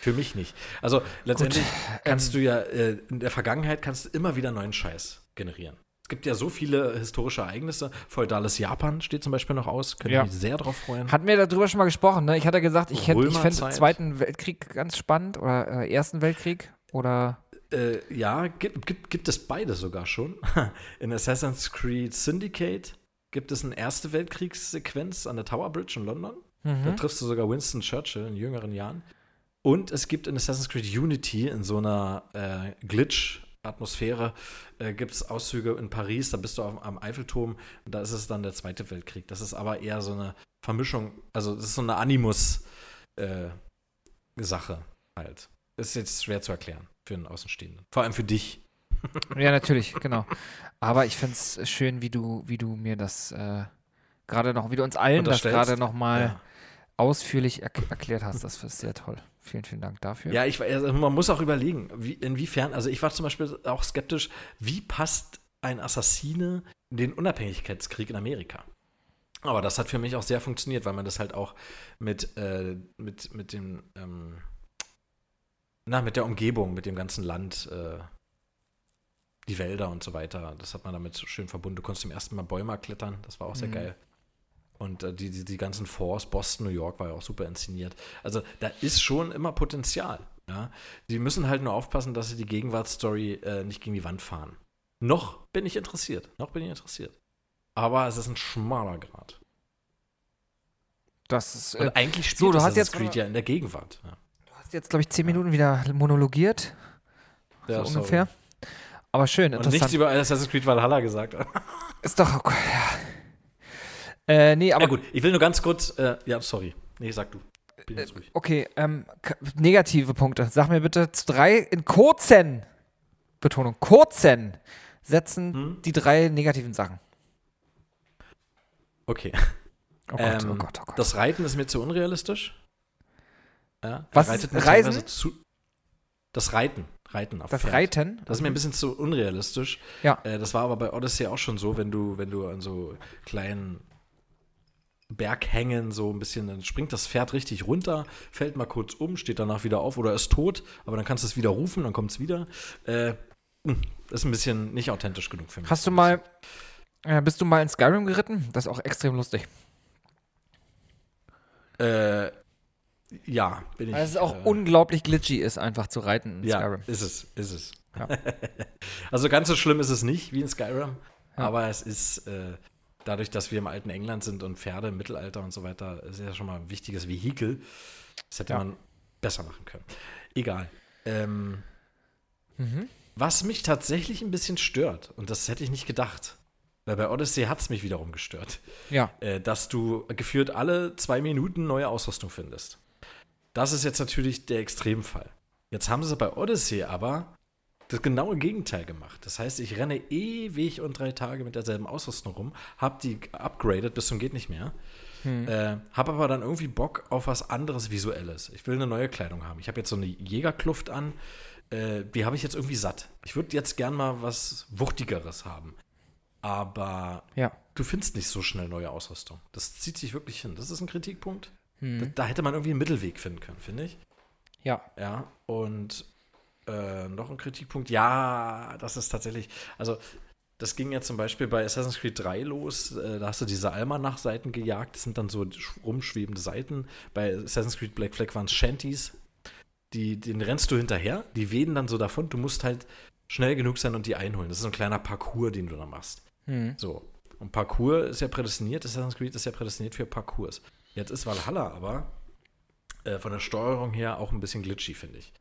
Für mich nicht. Also letztendlich kannst du ja äh, in der Vergangenheit kannst du immer wieder neuen Scheiß generieren. Es gibt ja so viele historische Ereignisse. Feudales Japan steht zum Beispiel noch aus. Könnte Ja. mich sehr drauf freuen. Hatten wir darüber schon mal gesprochen, ne? Ich hatte gesagt, ich, hätte- ich fände Römerzeit. Zweiten Weltkrieg ganz spannend oder äh, Ersten Weltkrieg oder Äh, ja, gibt, gibt, gibt es beide sogar schon. In Assassin's Creed Syndicate gibt es eine Erste Weltkriegssequenz an der Tower Bridge in London. Da triffst du sogar Winston Churchill in jüngeren Jahren. Und es gibt in Assassin's Creed Unity in so einer äh, Glitch-Atmosphäre äh, gibt es Auszüge in Paris, da bist du auf, am Eiffelturm und da ist es dann der Zweite Weltkrieg. Das ist aber eher so eine Vermischung, also das ist so eine Animus-Sache halt. Ist jetzt schwer zu erklären für einen Außenstehenden. Vor allem für dich. Ja, natürlich, genau. Aber ich finde es schön, wie du, wie du mir das äh, gerade noch, wie du uns allen das gerade noch mal Ja. ausführlich er erklärt hast. Das ist sehr toll. Vielen, vielen Dank dafür. Ja, ich, also man muss auch überlegen, wie, inwiefern, also ich war zum Beispiel auch skeptisch, wie passt ein Assassine in den Unabhängigkeitskrieg in Amerika? Aber das hat für mich auch sehr funktioniert, weil man das halt auch mit, äh, mit, mit dem, ähm, na, mit der Umgebung, mit dem ganzen Land, äh, die Wälder und so weiter, das hat man damit schön verbunden. Du konntest zum ersten Mal Bäume klettern, das war auch sehr Mhm. geil. Und äh, die, die, die ganzen Forts, Boston, New York war ja auch super inszeniert. Also da ist schon immer Potenzial. Ja? Die müssen halt nur aufpassen, dass sie die Gegenwartsstory äh, nicht gegen die Wand fahren. Noch bin ich interessiert. Noch bin ich interessiert. Aber es ist ein schmaler Grad. Das ist, Und äh, eigentlich spielt so, du hast jetzt, Creed ja in der Gegenwart. Ja. du hast jetzt, glaube ich, zehn Minuten wieder monologiert. Ja, so sorry. Aber schön, Und nichts über Assassin's Creed Valhalla gesagt. ist doch, okay, ja. Äh, nee, aber ja gut, ich will nur ganz kurz, äh, ja, sorry. Nee, sag du. Bin jetzt ruhig. Okay, ähm, negative Punkte. Sag mir bitte zu drei in kurzen, Betonung, kurzen Sätzen Hm? die drei negativen Sachen. Okay. Oh Gott, Ähm, oh Gott, oh Gott. Das Reiten ist mir zu unrealistisch. Ja, Was? reitet Reisen? Zu, das Reiten. Reiten auf Das Pferd. Reiten? Das ist mir ein bisschen zu unrealistisch. Ja. Äh, das war aber bei Odyssey auch schon so, wenn du, wenn du an so kleinen Berghängen so ein bisschen, dann springt das Pferd richtig runter, fällt mal kurz um, steht danach wieder auf oder ist tot, aber dann kannst du es wieder rufen, dann kommt es wieder. Äh, hm, ist ein bisschen nicht authentisch genug für mich. Hast du mal, äh, bist du mal in Skyrim geritten? Das ist auch extrem lustig. Äh, ja, bin ich. Weil es auch äh, unglaublich glitchy ist, einfach zu reiten in Ja, Skyrim. ist es, ist es. Ja. also ganz so schlimm ist es nicht wie in Skyrim, Ja. aber es ist äh, dadurch, dass wir im alten England sind und Pferde im Mittelalter und so weiter, ist ja schon mal ein wichtiges Vehikel. Das hätte Ja. man besser machen können. Egal. Ähm, Mhm. was mich tatsächlich ein bisschen stört, und das hätte ich nicht gedacht, weil bei Odyssey hat es mich wiederum gestört, Ja. äh, dass du geführt alle zwei Minuten neue Ausrüstung findest. Das ist jetzt natürlich der Extremfall. Jetzt haben sie bei Odyssey aber das genaue Gegenteil gemacht. Das heißt, ich renne ewig und drei Tage mit derselben Ausrüstung rum, hab die upgraded bis zum geht nicht mehr, äh, hab aber dann irgendwie Bock auf was anderes Visuelles. Ich will eine neue Kleidung haben. Ich habe jetzt so eine Jägerkluft an, äh, die habe ich jetzt irgendwie satt. Ich würde jetzt gern mal was Wuchtigeres haben. Aber Ja. du findest nicht so schnell neue Ausrüstung. Das zieht sich wirklich hin. Das ist ein Kritikpunkt. Hm. Da, da hätte man irgendwie einen Mittelweg finden können, finde ich. Ja. Ja, und äh, noch ein Kritikpunkt. Ja, das ist tatsächlich, also das ging ja zum Beispiel bei Assassin's Creed 3 los. Äh, da hast du diese Almanach-Seiten gejagt. Das sind dann so sch- rumschwebende Seiten. Bei Assassin's Creed Black Flag waren es Shanties. Die, den rennst du hinterher. Die wehen dann so davon. Du musst halt schnell genug sein und die einholen. Das ist so ein kleiner Parcours, den du da machst. Hm. So. Und Parcours ist ja prädestiniert. Assassin's Creed ist ja prädestiniert für Parcours. Jetzt ist Valhalla aber äh, von der Steuerung her auch ein bisschen glitchy, finde ich.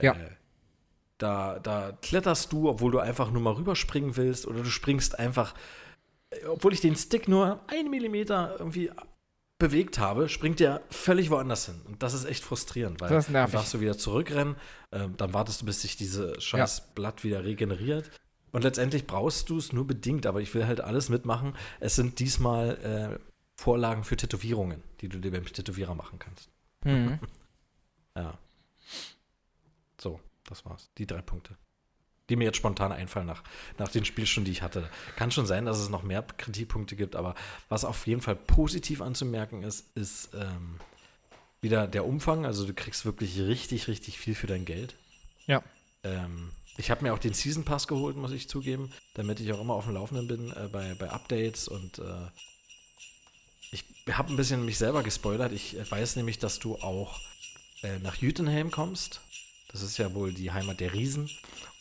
Ja. Äh, da, da kletterst du, obwohl du einfach nur mal rüberspringen willst, oder du springst einfach, äh, obwohl ich den Stick nur einen Millimeter irgendwie bewegt habe, springt der völlig woanders hin. Und das ist echt frustrierend, weil dann darfst du wieder zurückrennen, ähm, dann wartest du, bis sich diese scheiß Blatt wieder regeneriert. Und letztendlich brauchst du es nur bedingt, aber ich will halt alles mitmachen. Es sind diesmal äh, Vorlagen für Tätowierungen, die du dir beim Tätowierer machen kannst. Hm. Ja. So, das war's. Die drei Punkte. Die mir jetzt spontan einfallen nach, nach den Spielstunden, die ich hatte. Kann schon sein, dass es noch mehr Kritikpunkte gibt, aber was auf jeden Fall positiv anzumerken ist, ist ähm, wieder der Umfang. Also du kriegst wirklich richtig, richtig viel für dein Geld. Ja. Ähm, ich habe mir auch den Season Pass geholt, muss ich zugeben, damit ich auch immer auf dem Laufenden bin äh, bei, bei Updates und äh, ich habe ein bisschen mich selber gespoilert. Ich äh, weiß nämlich, dass du auch äh, nach Jütenhelm kommst. Das ist ja wohl die Heimat der Riesen.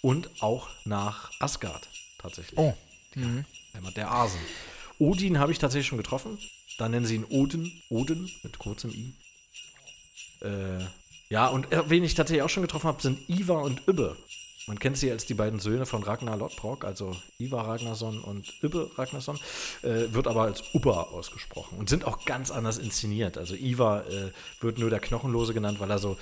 Und auch nach Asgard tatsächlich. Oh. Mhm. Heimat der Asen. Odin habe ich tatsächlich schon getroffen. Da nennen sie ihn Odin. Odin mit kurzem I. Äh, ja, und äh, wen ich tatsächlich auch schon getroffen habe, sind Ivar und Übbe. Man kennt sie als die beiden Söhne von Ragnar Lodbrok, also Ivar Ragnarsson und Übbe Ragnarsson, äh, wird aber als Ubba ausgesprochen und sind auch ganz anders inszeniert. Also Ivar äh, wird nur der Knochenlose genannt, weil er so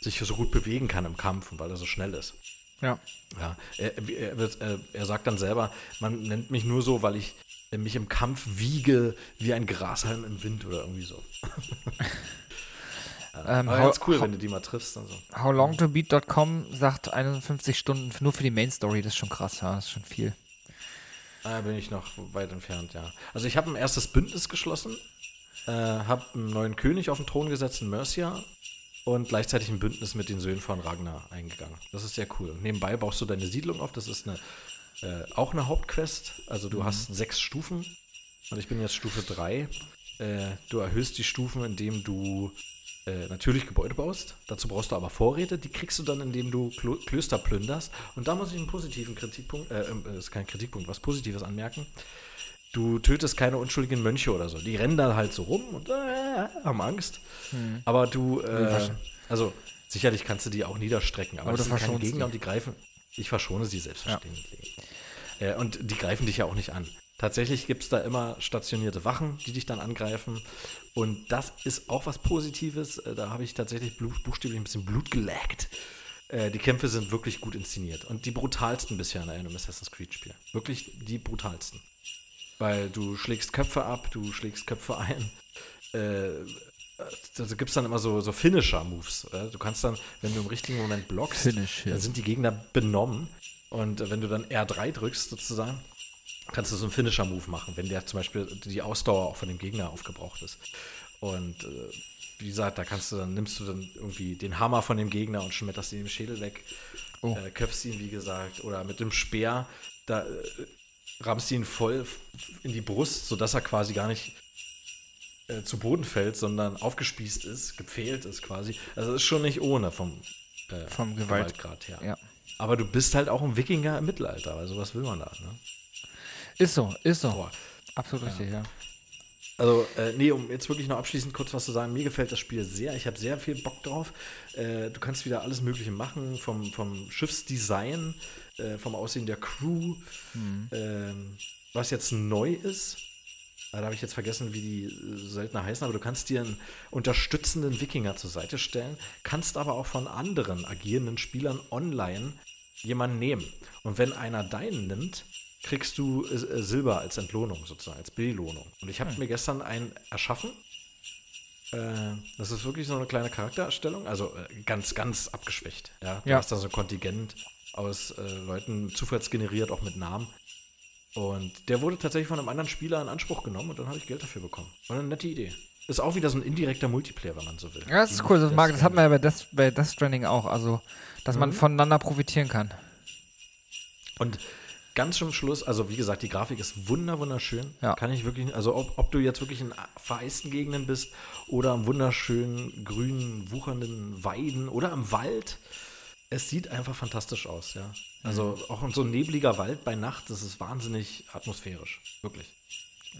sich so gut bewegen kann im Kampf und weil er so schnell ist. Ja. Ja, er, er, wird, äh, er sagt dann selber, man nennt mich nur so, weil ich mich im Kampf wiege wie ein Grashalm im Wind oder irgendwie so. Ähm, aber how- ganz cool, how- wenn du die mal triffst. Und so. Howlongtobeat.com sagt 51 Stunden nur für die Main Story. Das ist schon krass, ja. Das ist schon viel. Da bin ich noch weit entfernt, ja. Also ich habe ein erstes Bündnis geschlossen, äh, habe einen neuen König auf den Thron gesetzt, in Mercia, und gleichzeitig ein Bündnis mit den Söhnen von Ragnar eingegangen. Das ist sehr cool. Und nebenbei baust du deine Siedlung auf. Das ist eine, äh, auch eine Hauptquest. Also du hast sechs Stufen und ich bin jetzt Stufe 3. Äh, du erhöhst die Stufen, indem du äh, natürlich Gebäude baust. Dazu brauchst du aber Vorräte. Die kriegst du dann, indem du Klo Klöster plünderst. Und da muss ich einen positiven Kritikpunkt, äh, äh, ist kein Kritikpunkt, was Positives anmerken. Du tötest keine unschuldigen Mönche oder so. Die rennen da halt so rum und äh, haben Angst. Hm. Aber du, äh, also sicherlich kannst du die auch niederstrecken, aber, Aber das sind keine Gegner die. und die greifen. Ich verschone sie selbstverständlich. Äh, und die greifen dich ja auch nicht an. Tatsächlich gibt es da immer stationierte Wachen, die dich dann angreifen. Und das ist auch was Positives. Äh, Da habe ich tatsächlich buchstäblich ein bisschen Blut geleckt. Äh, die Kämpfe sind wirklich gut inszeniert. Und die brutalsten bisher in einem Assassin's Creed-Spiel. Wirklich die brutalsten. Weil du schlägst Köpfe ab, du schlägst Köpfe ein. Äh, also gibt es dann immer so, so Finisher-Moves. Du kannst dann, wenn du im richtigen Moment blockst, Finish, ja. dann sind die Gegner benommen. Und äh, wenn du dann R3 drückst, sozusagen, kannst du so einen Finisher-Move machen, wenn der zum Beispiel die Ausdauer auch von dem Gegner aufgebraucht ist. Und äh, wie gesagt, da kannst du dann, nimmst du dann irgendwie den Hammer von dem Gegner und schmetterst ihn im Schädel weg, Oh. äh, köpfst ihn, wie gesagt, oder mit dem Speer, da äh, rammst du ihn voll in die Brust, sodass er quasi gar nicht äh, zu Boden fällt, sondern aufgespießt ist, gepfählt ist quasi. Also ist schon nicht ohne vom, äh, Vom Gewalt- Gewaltgrad her. Ja. Aber du bist halt auch ein Wikinger im Mittelalter, also was will man da, ne? Ist so, ist so. Boah. Absolut richtig, ja. Also, äh, nee, um jetzt wirklich noch abschließend kurz was zu sagen, mir gefällt das Spiel sehr. Ich habe sehr viel Bock drauf. Äh, du kannst wieder alles Mögliche machen, vom, vom Schiffsdesign, äh, vom Aussehen der Crew. Ähm, was jetzt neu ist, äh, da habe ich jetzt vergessen, wie die äh, Söldner heißen, aber du kannst dir einen unterstützenden Wikinger zur Seite stellen, kannst aber auch von anderen agierenden Spielern online jemanden nehmen. Und wenn einer deinen nimmt, kriegst du äh, Silber als Entlohnung sozusagen, als Belohnung. Und ich habe mir gestern einen erschaffen. Äh, das ist wirklich so eine kleine Charaktererstellung, also äh, ganz, ganz abgeschwächt. Ja, du Ja. hast da so ein Kontingent aus Leuten zufallsgeneriert, auch mit Namen. Und der wurde tatsächlich von einem anderen Spieler in Anspruch genommen und dann habe ich Geld dafür bekommen. War eine nette Idee. Ist auch wieder so ein indirekter Multiplayer, wenn man so will. Ja, das ist cool. Das, mag, das hat man ja bei Death, bei Death Stranding auch. Also, dass man Mhm. voneinander profitieren kann. Und ganz zum Schluss, also wie gesagt, die Grafik ist wunder, wunderschön. Ja. Kann ich wirklich, also ob, ob du jetzt wirklich in vereisten Gegenden bist oder am wunderschönen, grünen, wuchernden Weiden oder am Wald, es sieht einfach fantastisch aus, ja. Also auch so ein nebliger Wald bei Nacht, das ist wahnsinnig atmosphärisch, wirklich.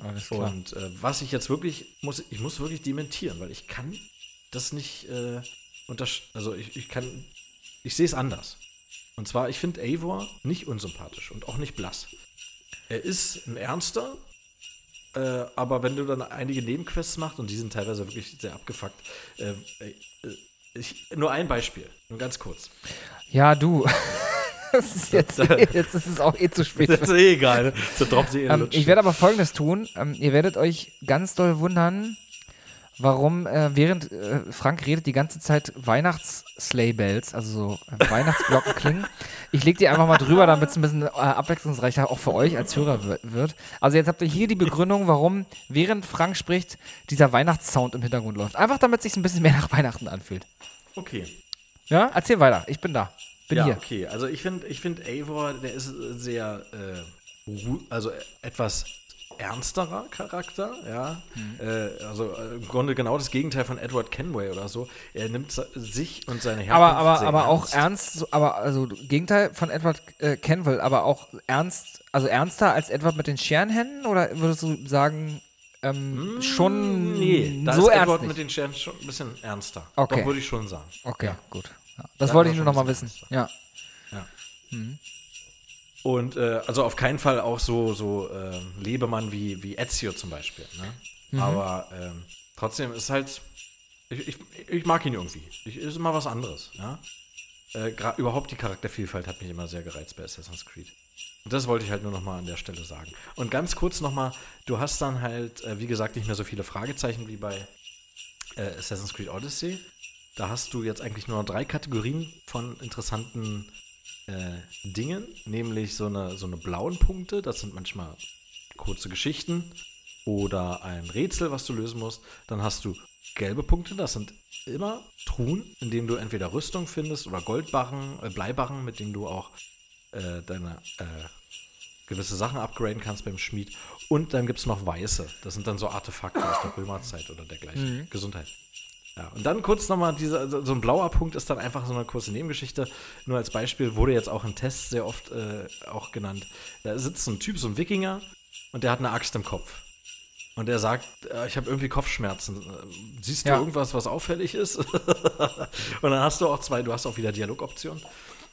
Alles klar. Und äh, was ich jetzt wirklich muss, ich muss wirklich dementieren, weil ich kann das nicht äh, also ich, ich kann, ich sehe es anders. Und zwar, ich finde Eivor nicht unsympathisch und auch nicht blass. Er ist ein Ernster, äh, aber wenn du dann einige Nebenquests machst, und die sind teilweise wirklich sehr abgefuckt, äh, äh, ich, nur ein Beispiel, nur ganz kurz. Ja, du. das ist jetzt, jetzt ist es auch eh zu spät. Das ist eh egal, ne? so droppt sie Ähm, ich werde aber folgendes tun. Ähm, ihr werdet euch ganz doll wundern, warum äh, während äh, Frank redet die ganze Zeit Weihnachts-Sleigh-Bells, also so äh, Weihnachtsglocken klingen. Ich lege die einfach mal drüber, damit es ein bisschen äh, abwechslungsreicher auch für euch als Hörer wi- wird. Also jetzt habt ihr hier die Begründung, warum während Frank spricht, dieser Weihnachtssound im Hintergrund läuft. Einfach damit es sich ein bisschen mehr nach Weihnachten anfühlt. okay. Ja, erzähl weiter. Ich bin da. Bin ja, hier. okay. Also ich finde, ich finde Eivor, der ist sehr, äh, also etwas ernsterer Charakter, ja. Mhm. Äh, also äh, im Grunde genau das Gegenteil von Edward Kenway oder so. Er nimmt sich und seine Herkunft Aber, aber, aber auch ernst. ernst, so- aber also Gegenteil von Edward äh, Kenville, aber auch ernst, also ernster als Edward mit den Scherenhänden oder würdest du sagen, ähm, schon Mm, Nee, da so ist ernst Edward nicht? mit den Sternen schon ein bisschen ernster. Okay. Doch, würde ich schon sagen. Okay, gut. Ja. Das Da wollte ich nur schon noch ein mal bisschen wissen. Ja. Und äh, also auf keinen Fall auch so, so äh, Lebemann wie, wie Ezio zum Beispiel. Ne? Mhm. Aber ähm, trotzdem ist halt, ich, ich, ich mag ihn irgendwie. Ich, ist immer was anderes. Ja? Äh, überhaupt die Charaktervielfalt hat mich immer sehr gereizt bei Assassin's Creed. Und das wollte ich halt nur noch mal an der Stelle sagen. Und ganz kurz noch mal, du hast dann halt, äh, wie gesagt, nicht mehr so viele Fragezeichen wie bei äh, Assassin's Creed Odyssey. Da hast du jetzt eigentlich nur noch drei Kategorien von interessanten äh, Dingen, nämlich so eine, so eine blauen Punkte, das sind manchmal kurze Geschichten oder ein Rätsel, was du lösen musst. Dann hast du gelbe Punkte, das sind immer Truhen, in denen du entweder Rüstung findest oder Goldbarren, äh, Bleibarren, mit denen du auch äh, deine äh, gewisse Sachen upgraden kannst beim Schmied. Und dann gibt es noch weiße, das sind dann so Artefakte aus der Römerzeit oder dergleichen. Gesundheit. Ja, und dann kurz nochmal, dieser, so ein blauer Punkt ist dann einfach so eine kurze Nebengeschichte. Nur als Beispiel wurde jetzt auch in Tests sehr oft äh, auch genannt. Da sitzt so ein Typ, so ein Wikinger, und der hat eine Axt im Kopf. Und der sagt, äh, ich habe irgendwie Kopfschmerzen. Siehst du Ja. irgendwas, was auffällig ist? und dann hast du auch zwei, du hast auch wieder Dialogoptionen.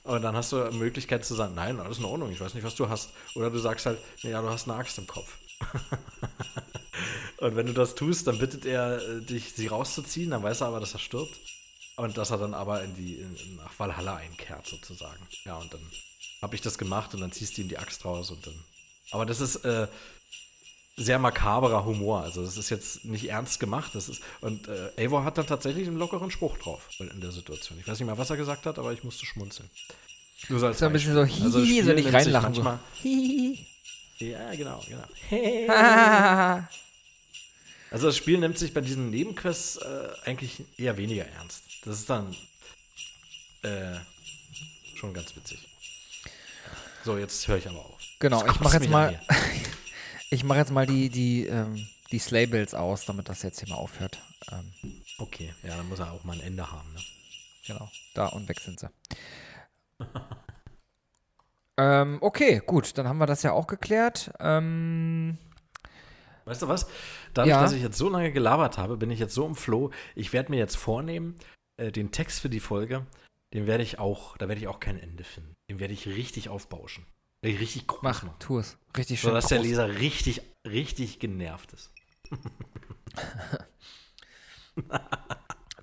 Und dann hast du die Möglichkeit zu sagen, nein, alles in Ordnung, ich weiß nicht, was du hast. Oder du sagst halt, ja, du hast eine Axt im Kopf. Und wenn du das tust, dann bittet er äh, dich, sie rauszuziehen, dann weiß er aber, dass er stirbt. Und dass er dann aber in die, in, nach Valhalla einkehrt, sozusagen. Ja, und dann habe ich das gemacht und dann ziehst du ihm die Axt raus und dann. Aber das ist äh, sehr makaberer Humor. Also, das ist jetzt nicht ernst gemacht. Das ist, und äh, Eivor hat dann tatsächlich einen lockeren Spruch drauf in der Situation. Ich weiß nicht mehr, was er gesagt hat, aber ich musste schmunzeln. Nur so als So ein bisschen so. Also, hihi, so Spiel nicht nimmt sich reinlachen. So. manchmal- Hihi. Ja, genau, genau. Ah. Also das Spiel nimmt sich bei diesen Nebenquests äh, eigentlich eher weniger ernst. Das ist dann äh, schon ganz witzig. So, jetzt höre ich aber auf. Genau, ich mache jetzt mal, ich mache jetzt mal die, die, ähm, die Slaybills aus, damit das jetzt hier mal aufhört. Ähm. Okay, ja, dann muss er auch mal ein Ende haben. Ne? genau, da und weg sind sie. ähm, okay, gut, dann haben wir das ja auch geklärt. Ähm, Weißt du was? Dadurch, Ja. dass ich jetzt so lange gelabert habe, bin ich jetzt so im Flow. Ich werde mir jetzt vornehmen, äh, den Text für die Folge, den werde ich auch, da werde ich auch kein Ende finden. Den werde ich richtig aufbauschen. Werde ich richtig groß mach, machen. tu es. Richtig schön. Sodass der groß. Leser richtig, richtig genervt ist.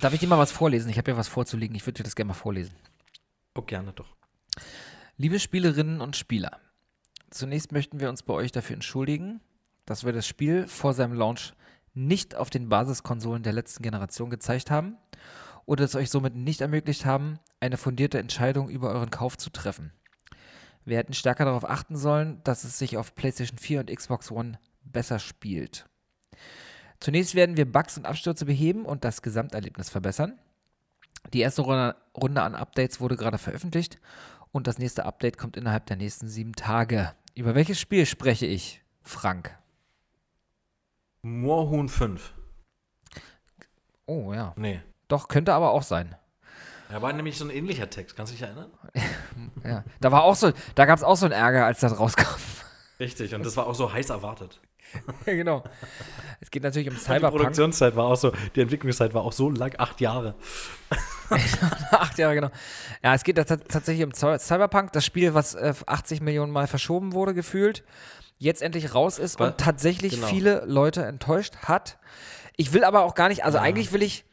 Darf ich dir mal was vorlesen? Ich habe ja was vorzulegen. Ich würde dir das gerne mal vorlesen. Oh, gerne doch. Liebe Spielerinnen und Spieler, zunächst möchten wir uns bei euch dafür entschuldigen, dass wir das Spiel vor seinem Launch nicht auf den Basiskonsolen der letzten Generation gezeigt haben oder es euch somit nicht ermöglicht haben, eine fundierte Entscheidung über euren Kauf zu treffen. Wir hätten stärker darauf achten sollen, dass es sich auf PlayStation 4 und Xbox One besser spielt. Zunächst werden wir Bugs und Abstürze beheben und das Gesamterlebnis verbessern. Die erste Runde an Updates wurde gerade veröffentlicht und das nächste Update kommt innerhalb der nächsten sieben Tage. Über welches Spiel spreche ich, Frank? Moorhuhn 5. Oh ja. Nee. Doch, könnte aber auch sein. Da war nämlich so ein ähnlicher Text, kannst du dich erinnern? Ja. Da war auch so, da gab es auch so einen Ärger, als das rauskam. Richtig, und das war auch so heiß erwartet. ja, genau. Es geht natürlich um Und Die Cyberpunk. Produktionszeit war auch so, die Entwicklungszeit war auch so lang, acht Jahre. Acht Jahre, genau. Ja, es geht tatsächlich um Cy- Cyberpunk, das Spiel, was äh, 80 Millionen Mal verschoben wurde, gefühlt, jetzt endlich raus ist und tatsächlich genau. viele Leute enttäuscht hat. Ich will aber auch gar nicht, also eigentlich will ich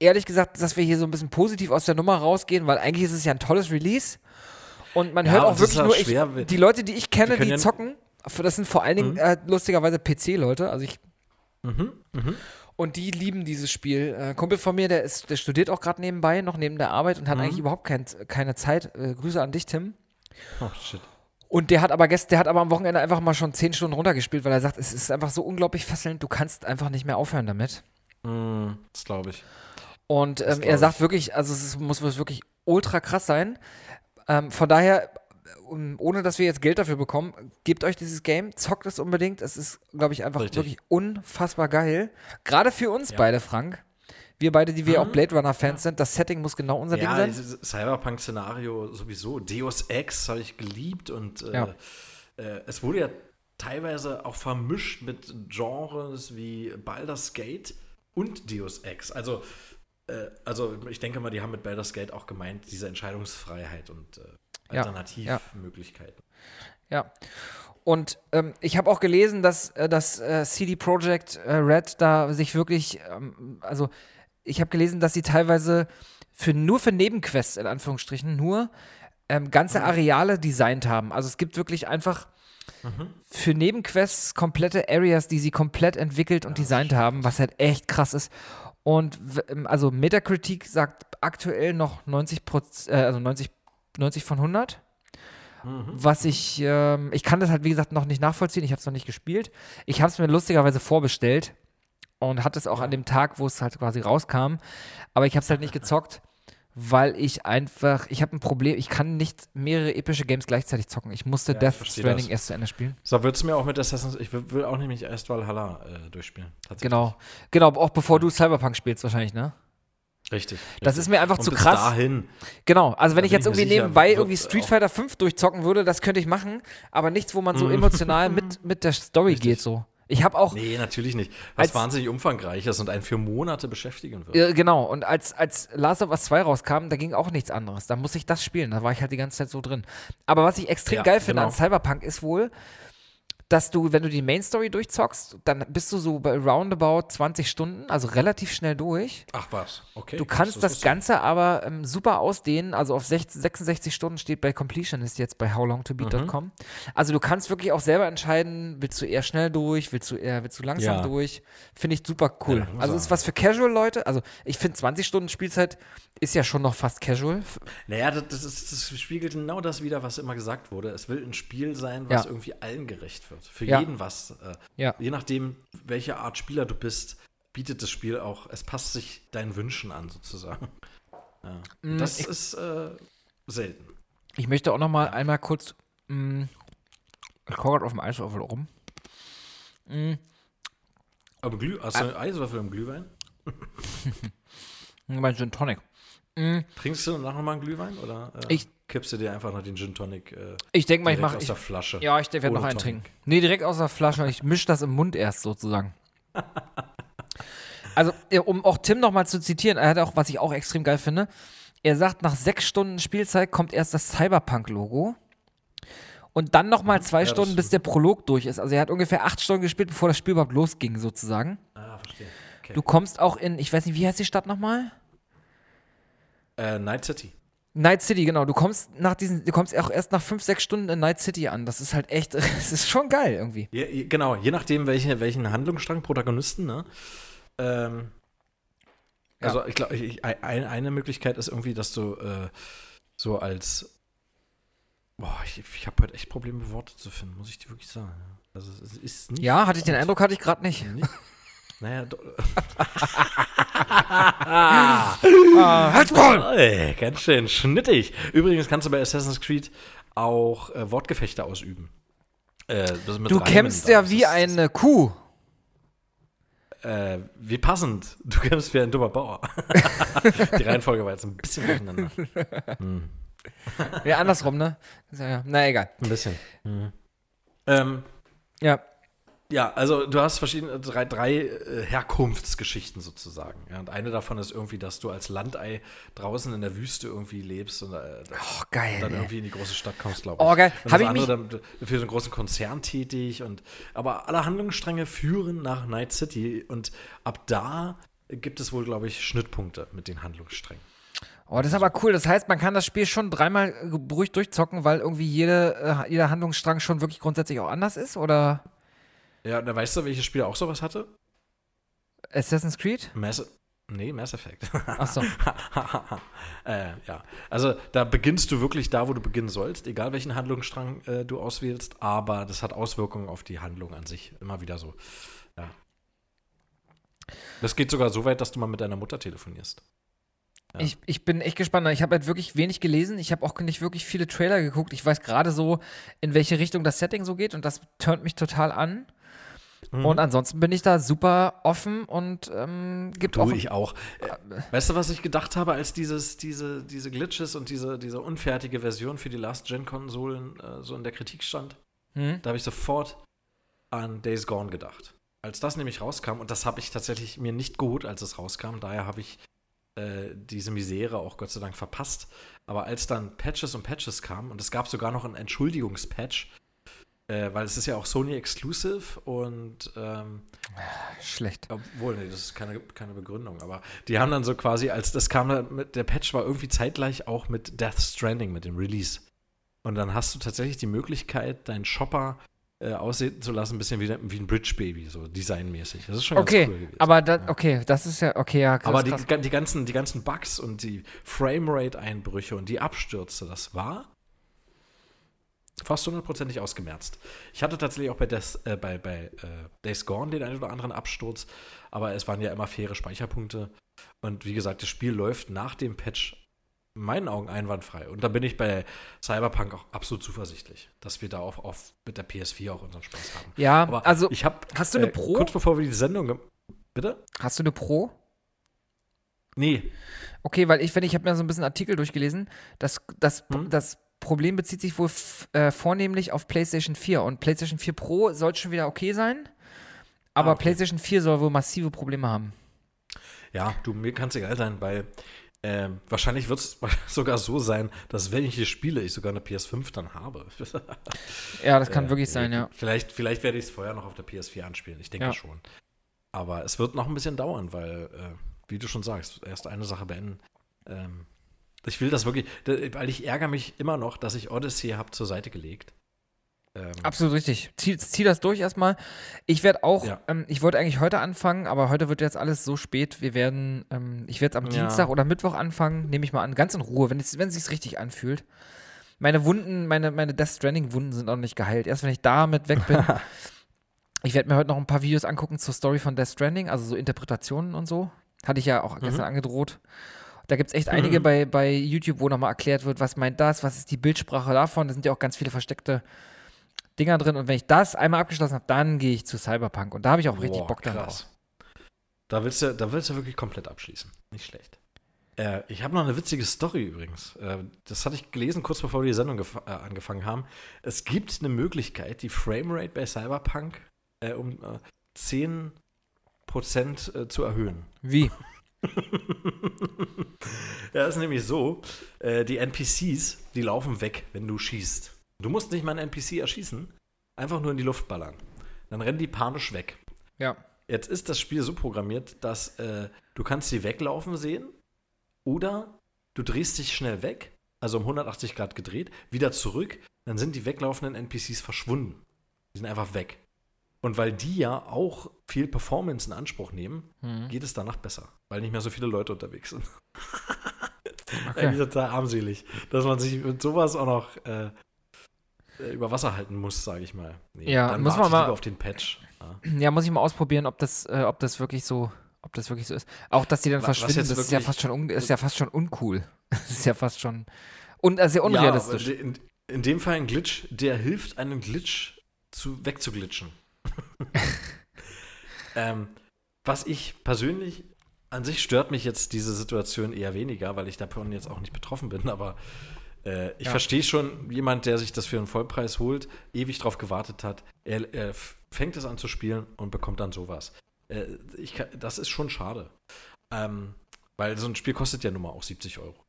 ehrlich gesagt, dass wir hier so ein bisschen positiv aus der Nummer rausgehen, weil eigentlich ist es ja ein tolles Release. Und man Ja, hört auch wirklich halt nur, ich, die Leute, die ich kenne, die ja- Mhm. zocken, das sind vor allen Dingen äh, lustigerweise PC-Leute, also ich Mhm, und die lieben dieses Spiel. Äh, Kumpel von mir, der ist, der studiert auch gerade nebenbei, noch neben der Arbeit und hat Mhm. eigentlich überhaupt kein, keine Zeit. Äh, Grüße an dich, Tim. Oh, shit. Und der hat aber gest, der hat aber am Wochenende einfach mal schon zehn Stunden runtergespielt, weil er sagt, es ist einfach so unglaublich fesselnd, du kannst einfach nicht mehr aufhören damit. Mm, das glaube ich. Und ähm, glaub er sagt ich. wirklich, also es ist, muss wirklich ultra krass sein. Ähm, von daher, um, ohne dass wir jetzt Geld dafür bekommen, gebt euch dieses Game, zockt es unbedingt. Es ist, glaube ich, einfach Richtig. wirklich unfassbar geil. Gerade für uns beide, Frank. Wir beide, die wir auch Blade Runner-Fans sind, das Setting muss genau unser Mhm. Ja, Ding sein. Cyberpunk-Szenario sowieso. Deus Ex habe ich geliebt und äh, Ja. äh, es wurde ja teilweise auch vermischt mit Genres wie Baldur's Gate und Deus Ex. Also, äh, also ich denke mal, die haben mit Baldur's Gate auch gemeint, diese Entscheidungsfreiheit und äh, Ja, Alternativmöglichkeiten. Ja. Und ähm, ich habe auch gelesen, dass äh, das äh, CD Projekt äh, Red da sich wirklich, ähm, also ich habe gelesen, dass sie teilweise für nur für Nebenquests in Anführungsstrichen nur ähm, ganze Areale designt haben. Also es gibt wirklich einfach für Nebenquests komplette Areas, die sie komplett entwickelt und designt haben, was halt echt krass ist. Und ähm, also Metacritic sagt aktuell noch 90 Proz- äh, also 90, 90 von 100. Was ich, ähm, ich kann das halt wie gesagt noch nicht nachvollziehen, ich habe es noch nicht gespielt. Ich habe es mir lustigerweise vorbestellt und hatte es auch an dem Tag, wo es halt quasi rauskam. Aber ich habe es halt nicht gezockt, weil ich einfach, ich habe ein Problem, ich kann nicht mehrere epische Games gleichzeitig zocken. Ich musste Ja, Death Stranding das. erst zu Ende spielen. So würdest du mir auch mit Assassin's Ich will, will auch nämlich erst Valhalla äh, durchspielen. Genau, genau, auch bevor du Cyberpunk spielst wahrscheinlich, ne? Richtig. Das richtig. ist mir einfach Und zu krass. dahin. Genau, also wenn ich jetzt irgendwie sicher, nebenbei irgendwie Street Fighter 5 durchzocken würde, das könnte ich machen, aber nichts, wo man so emotional mit, mit der Story geht so. Ich habe auch, Nee, natürlich nicht. Was Als- wahnsinnig umfangreich ist und einen für Monate beschäftigen wird. äh, genau, und als, als Last of Us 2 rauskam, da ging auch nichts anderes. Da musste ich das spielen, da war ich halt die ganze Zeit so drin. Aber was ich extrem Ja, geil finde genau. an Cyberpunk ist wohl, dass du, wenn du die Main Story durchzockst, dann bist du so bei roundabout 20 Stunden, also relativ schnell durch. Ach was, okay. Du kannst ist das lustig. Ganze aber ähm, super ausdehnen. Also auf 16, 66 Stunden steht bei Completionist jetzt bei howlongtobeat.com. Mhm. Also du kannst wirklich auch selber entscheiden, willst du eher schnell durch, willst du eher, willst du langsam Ja. durch. Finde ich super cool. Ja, also ist was für Casual-Leute. Also ich finde 20 Stunden Spielzeit ist ja schon noch fast casual. Naja, das, das, ist, das spiegelt genau das wieder, was immer gesagt wurde. Es will ein Spiel sein, was Ja. irgendwie allen gerecht wird. Für Ja. jeden was. Äh, Ja. Je nachdem, welche Art Spieler du bist, bietet das Spiel auch, es passt sich deinen Wünschen an, sozusagen. Ja. Mm, das ich- ist äh, selten. Ich möchte auch noch mal einmal kurz, mh, gerade auf dem Eiswürfel rum. Mh, Aber Glüh, hast du einen Eiswürfel im Glühwein? mein Gin Tonic. Trinkst du nachher mal einen Glühwein oder äh, Ich- kippst du dir einfach noch den Gin Tonic äh, Ich denke mal, ich direkt mache aus der Flasche? Ja, ich werde noch einen Tonic. trinken. Nee, direkt aus der Flasche. Ich mische das im Mund erst sozusagen. Also, um auch Tim nochmal zu zitieren, er hat auch, was ich auch extrem geil finde, er sagt, nach sechs Stunden Spielzeit kommt erst das Cyberpunk-Logo. Und dann nochmal zwei Ja, Stunden, bis der Prolog durch ist. Also er hat ungefähr acht Stunden gespielt, bevor das Spiel überhaupt losging, sozusagen. Ah, verstehe. Okay. Du kommst auch in, ich weiß nicht, wie heißt die Stadt nochmal? Äh, Night City. Night City, genau. Du kommst nach diesen, du kommst auch erst nach fünf, sechs Stunden in Night City an. Das ist halt echt, das ist schon geil irgendwie. Ja, genau, je nachdem, welche, welchen Handlungsstrang, Protagonisten, ne? Ähm, Ja. Also, ich glaube, ein, eine Möglichkeit ist irgendwie, dass du äh, so als. Boah, ich, ich habe heute echt Probleme, Worte zu finden, muss ich dir wirklich sagen. Also, es ist nicht. Ja, hatte ich den Eindruck, hatte ich gerade nicht. Nicht? Naja, do, Halsball! Ey, ganz schön schnittig. Übrigens kannst du bei Assassin's Creed auch äh, Wortgefechte ausüben. Äh, Du kämpfst ja wie eine Kuh. Äh, wie passend. Du kämpfst wie ein dummer Bauer. Die Reihenfolge war jetzt ein bisschen durcheinander. Hm. Ja, andersrum, ne? Na, egal. Ein bisschen. Mhm. Ähm, Ja. Ja, also du hast verschiedene, drei, drei äh, Herkunftsgeschichten sozusagen. Ja, und eine davon ist irgendwie, dass du als Landei draußen in der Wüste irgendwie lebst und äh, Oh, geil. dann ey. irgendwie in die große Stadt kommst, glaube ich. Oh, geil. Und Hab das ich andere mich- dann für so einen großen Konzern tätig und aber alle Handlungsstränge führen nach Night City und ab da gibt es wohl, glaube ich, Schnittpunkte mit den Handlungssträngen. Oh, das ist aber cool. Das heißt, man kann das Spiel schon dreimal ruhig durchzocken, weil irgendwie jede, äh, jeder Handlungsstrang schon wirklich grundsätzlich auch anders ist? Oder Ja, da weißt du, welches Spiel auch sowas hatte? Assassin's Creed? Mass, nee, Mass Effect. Achso. äh, ja, also da beginnst du wirklich da, wo du beginnen sollst, egal welchen Handlungsstrang äh, du auswählst, aber das hat Auswirkungen auf die Handlung an sich. Immer wieder so. Ja. Das geht sogar so weit, dass du mal mit deiner Mutter telefonierst. Ja. Ich, ich bin echt gespannt. Ich habe halt wirklich wenig gelesen. Ich habe auch nicht wirklich viele Trailer geguckt. Ich weiß gerade so, in welche Richtung das Setting so geht und das turnt mich total an. Mhm. Und ansonsten bin ich da super offen und ähm, gibt Du, auch. ich auch. Äh, weißt du, was ich gedacht habe, als dieses, diese, diese Glitches und diese, diese unfertige Version für die Last-Gen-Konsolen äh, so in der Kritik stand? Hm? Da habe ich sofort an Days Gone gedacht. Als das nämlich rauskam, und das habe ich tatsächlich mir nicht geholt, als es rauskam, daher habe ich äh, diese Misere auch Gott sei Dank verpasst. Aber als dann Patches und Patches kamen, und es gab sogar noch einen Entschuldigungspatch, äh, weil es ist ja auch Sony Exclusive und ähm, Schlecht. obwohl, nee, das ist keine, keine Begründung, aber die haben dann so quasi, als das kam, mit, der Patch war irgendwie zeitgleich auch mit Death Stranding, mit dem Release. Und dann hast du tatsächlich die Möglichkeit, deinen Shopper äh, aussehen zu lassen, ein bisschen wie, wie ein Bridge Baby, so designmäßig. Das ist schon Okay, ganz cool gewesen. aber das, okay, das ist ja, okay, ja, krass, aber die, krass. die, ganzen, die ganzen Bugs und die Framerate-Einbrüche und die Abstürze, das war fast hundertprozentig ausgemerzt. Ich hatte tatsächlich auch bei, Death, äh, bei, bei äh, Days Gone den einen oder anderen Absturz, aber es waren ja immer faire Speicherpunkte. Und wie gesagt, das Spiel läuft nach dem Patch in meinen Augen einwandfrei. Und da bin ich bei Cyberpunk auch absolut zuversichtlich, dass wir da auch auf, mit der PS4 auch unseren Spaß haben. Ja, aber also, ich habe hast du eine Pro? kurz bevor wir die Sendung bitte Hast du eine Pro? nee Okay, weil ich, wenn ich habe mir so ein bisschen Artikel durchgelesen, das, das, Hm? das Problem bezieht sich wohl äh, vornehmlich auf PlayStation 4 und PlayStation 4 Pro soll schon wieder okay sein, aber Ah, okay. PlayStation 4 soll wohl massive Probleme haben. Ja, du, mir kann es egal sein, weil ähm, wahrscheinlich wird es sogar so sein, dass wenn ich hier spiele, ich sogar eine PS5 dann habe. Ja, das kann Äh, wirklich sein, ja. Vielleicht, vielleicht werde ich es vorher noch auf der PS4 anspielen. Ich denke Ja. schon. Aber es wird noch ein bisschen dauern, weil, äh, wie du schon sagst, erst eine Sache beenden. Ähm, ich will das wirklich, weil ich ärgere mich immer noch, dass ich Odyssey habe zur Seite gelegt. Ähm, Absolut richtig. Zieh, zieh das durch erstmal. Ich werde auch, Ja. ähm, ich wollte eigentlich heute anfangen, aber heute wird jetzt alles so spät. Wir werden, ähm, ich werde am Ja. Dienstag oder Mittwoch anfangen, nehme ich mal an, ganz in Ruhe, wenn es, es sich richtig anfühlt. Meine Wunden, meine, meine Death Stranding-Wunden sind noch nicht geheilt. Erst wenn ich damit weg bin. ich werde mir heute noch ein paar Videos angucken zur Story von Death Stranding, also so Interpretationen und so. Hatte ich ja auch gestern angedroht. Da gibt es echt einige bei, bei YouTube, wo nochmal erklärt wird, was meint das, was ist die Bildsprache davon. Da sind ja auch ganz viele versteckte Dinger drin. Und wenn ich das einmal abgeschlossen habe, dann gehe ich zu Cyberpunk. Und da habe ich auch richtig Boah, Bock dann krass. drauf. Da willst du, da willst du wirklich komplett abschließen. Nicht schlecht. Äh, ich habe noch eine witzige Story übrigens. Äh, das hatte ich gelesen, kurz bevor wir die Sendung äh, angefangen haben. Es gibt eine Möglichkeit, die Framerate bei Cyberpunk äh, um äh, 10% äh, zu erhöhen. Wie? Ja, ist nämlich so, äh, die NPCs, die laufen weg, wenn du schießt. Du musst nicht mal einen NPC erschießen, einfach nur in die Luft ballern. Dann rennen die panisch weg. Ja. Jetzt ist das Spiel so programmiert, dass äh, du kannst sie weglaufen sehen oder du drehst dich schnell weg, also um 180 Grad gedreht, wieder zurück, dann sind die weglaufenden NPCs verschwunden. Die sind einfach weg. Und weil die ja auch viel Performance in Anspruch nehmen, Mhm. geht es danach besser, weil nicht mehr so viele Leute unterwegs sind. Okay. Eigentlich total armselig, dass man sich mit sowas auch noch äh, äh, über Wasser halten muss, sage ich mal. Nee, Ja, dann muss man ich mal- auf den Patch. Ja. Ja, muss ich mal ausprobieren, ob das, äh, ob das wirklich so, ob das wirklich so ist. Auch, dass die dann Wa- was verschwinden, jetzt das ist ja fast schon, ist ja fast schon uncool. Das ist ja fast schon un, äh, sehr Ja, unrealistisch. aber in, in dem Fall ein Glitch, der hilft, einen Glitch zu, wegzuglitschen. ähm, was ich persönlich, an sich stört mich jetzt diese Situation eher weniger, weil ich davon jetzt auch nicht betroffen bin, aber äh, ich Ja. verstehe schon, jemand, der sich das für einen Vollpreis holt, ewig drauf gewartet hat, er, er fängt es an zu spielen und bekommt dann sowas. Äh, ich kann, das ist schon schade. Ähm, weil so ein Spiel kostet ja nun mal auch 70 Euro.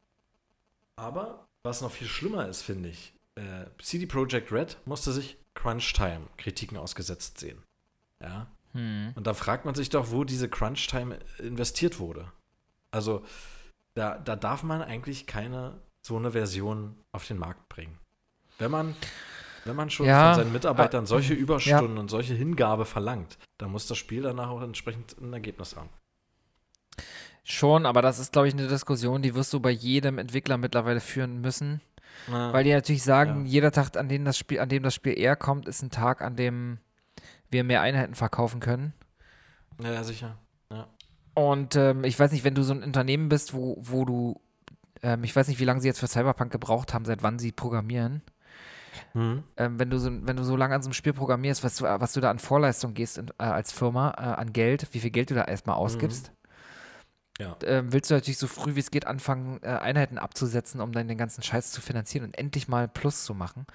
Aber was noch viel schlimmer ist, finde ich, äh, CD Projekt Red musste sich Crunch-Time-Kritiken ausgesetzt sehen. Ja. Hm. Und da fragt man sich doch, wo diese Crunch-Time investiert wurde. Also, da, da darf man eigentlich keine so eine Version auf den Markt bringen. Wenn man, wenn man schon Ja, von seinen Mitarbeitern äh, solche Überstunden und solche Hingabe verlangt, dann muss das Spiel danach auch entsprechend ein Ergebnis haben. Schon, aber das ist, glaube ich, eine Diskussion, die wirst du bei jedem Entwickler mittlerweile führen müssen. Na, Weil die natürlich sagen, Ja. jeder Tag, an dem das Spiel, an dem das Spiel eher kommt, ist ein Tag, an dem wir mehr Einheiten verkaufen können. ja, ja, sicher. Und ähm, ich weiß nicht, wenn du so ein Unternehmen bist, wo, wo du, ähm, ich weiß nicht, wie lange sie jetzt für Cyberpunk gebraucht haben, seit wann sie programmieren. Mhm. Ähm, wenn, du so, wenn du so lange an so einem Spiel programmierst, was du, was du da an Vorleistung gehst in, äh, als Firma, äh, an Geld, wie viel Geld du da erstmal ausgibst, Ja. ähm, willst du natürlich so früh wie es geht anfangen, äh, Einheiten abzusetzen, um dann den ganzen Scheiß zu finanzieren und endlich mal Plus zu machen.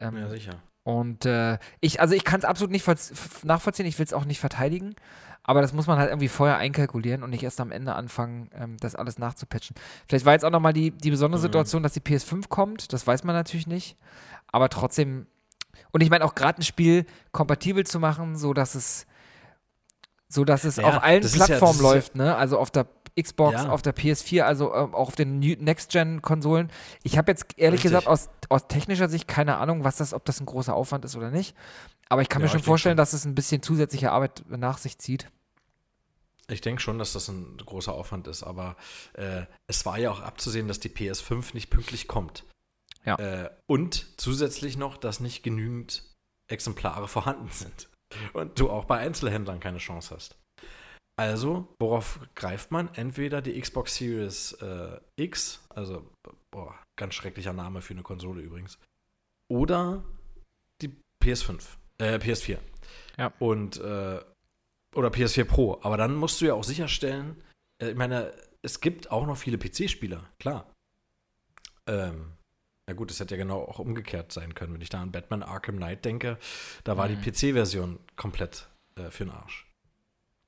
Ähm, Ja, sicher. und äh, ich, also ich kann es absolut nicht nachvollziehen, ich will es auch nicht verteidigen, aber das muss man halt irgendwie vorher einkalkulieren und nicht erst am Ende anfangen, ähm, das alles nachzupatchen. Vielleicht war jetzt auch nochmal die, die besondere Mhm. Situation, dass die PS5 kommt, das weiß man natürlich nicht, aber trotzdem, und ich meine auch gerade ein Spiel kompatibel zu machen, so dass es, so dass es Ja, auf allen Plattformen ja- läuft, ne? Also auf der Xbox, Ja. auf der PS4, also ähm, auch auf den Next-Gen-Konsolen. Ich habe jetzt ehrlich Richtig. gesagt aus, aus technischer Sicht keine Ahnung, was das, ob das ein großer Aufwand ist oder nicht. Aber ich kann mir schon vorstellen, schon. dass es ein bisschen zusätzliche Arbeit nach sich zieht. Ich denke schon, dass das ein großer Aufwand ist, aber äh, es war ja auch abzusehen, dass die PS5 nicht pünktlich kommt. Ja. Äh, und zusätzlich noch, dass nicht genügend Exemplare vorhanden sind. Und du auch bei Einzelhändlern keine Chance hast. Also, worauf greift man? Entweder die Xbox Series äh, X, also, boah, ganz schrecklicher Name für eine Konsole übrigens, oder die PS5, äh, PS4. Ja. Und, äh, oder PS4 Pro. Aber dann musst du ja auch sicherstellen, äh, ich meine, es gibt auch noch viele PC-Spieler, klar. Ähm, na gut, es hätte ja genau auch umgekehrt sein können, wenn ich da an Batman Arkham Knight denke. Da war Mhm. die PC-Version komplett äh, für den Arsch.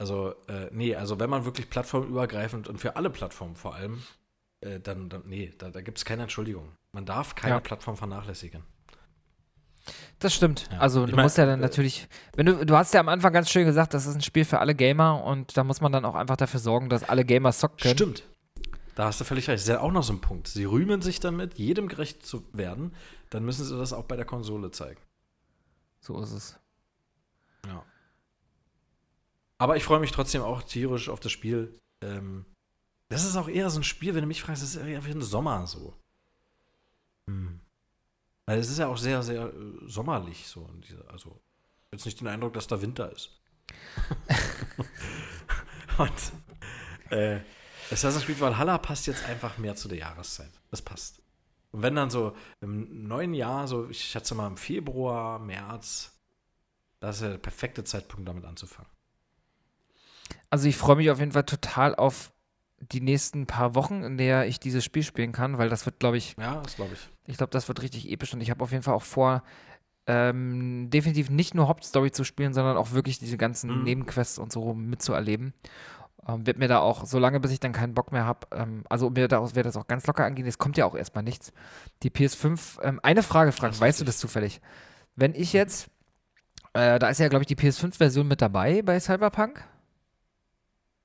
Also, äh, nee, also wenn man wirklich plattformübergreifend und für alle Plattformen vor allem, äh, dann, dann, nee, da, da gibt es keine Entschuldigung. Man darf keine Ja. Plattform vernachlässigen. Das stimmt. Ja. Also Ich du mein, musst ja dann äh, natürlich, wenn du, du hast ja am Anfang ganz schön gesagt, das ist ein Spiel für alle Gamer und da muss man dann auch einfach dafür sorgen, dass alle Gamer zocken können. Stimmt. Da hast du völlig recht. Das ist ja auch noch so ein Punkt. Sie rühmen sich damit, jedem gerecht zu werden. Dann müssen sie das auch bei der Konsole zeigen. So ist es. Ja. Aber ich freue mich trotzdem auch tierisch auf das Spiel. Ähm, das ist auch eher so ein Spiel, wenn du mich fragst, das ist eher wie ein Sommer so. Hm. Weil es ist ja auch sehr, sehr äh, sommerlich so. in dieser- Also, jetzt nicht den Eindruck, dass da Winter ist. Und äh, Assassin's Creed Valhalla passt jetzt einfach mehr zu der Jahreszeit. Das passt. Und wenn dann so im neuen Jahr, so ich schätze mal im Februar, März, das ist ja der perfekte Zeitpunkt, damit anzufangen. Also ich freue mich auf jeden Fall total auf die nächsten paar Wochen, in der ich dieses Spiel spielen kann, weil das wird, glaube ich, Ja, das glaube ich. ich glaube, das wird richtig episch und ich habe auf jeden Fall auch vor, ähm, definitiv nicht nur Hauptstory zu spielen, sondern auch wirklich diese ganzen Mhm. Nebenquests und so mitzuerleben. Ähm, wird mir da auch, solange bis ich dann keinen Bock mehr habe, ähm, also mir da wird das auch ganz locker angehen, es kommt ja auch erstmal nichts. Die PS5, ähm, eine Frage, Frank, ist weißt du das zufällig? Wenn ich jetzt, äh, da ist ja, glaube ich, die PS5-Version mit dabei bei Cyberpunk.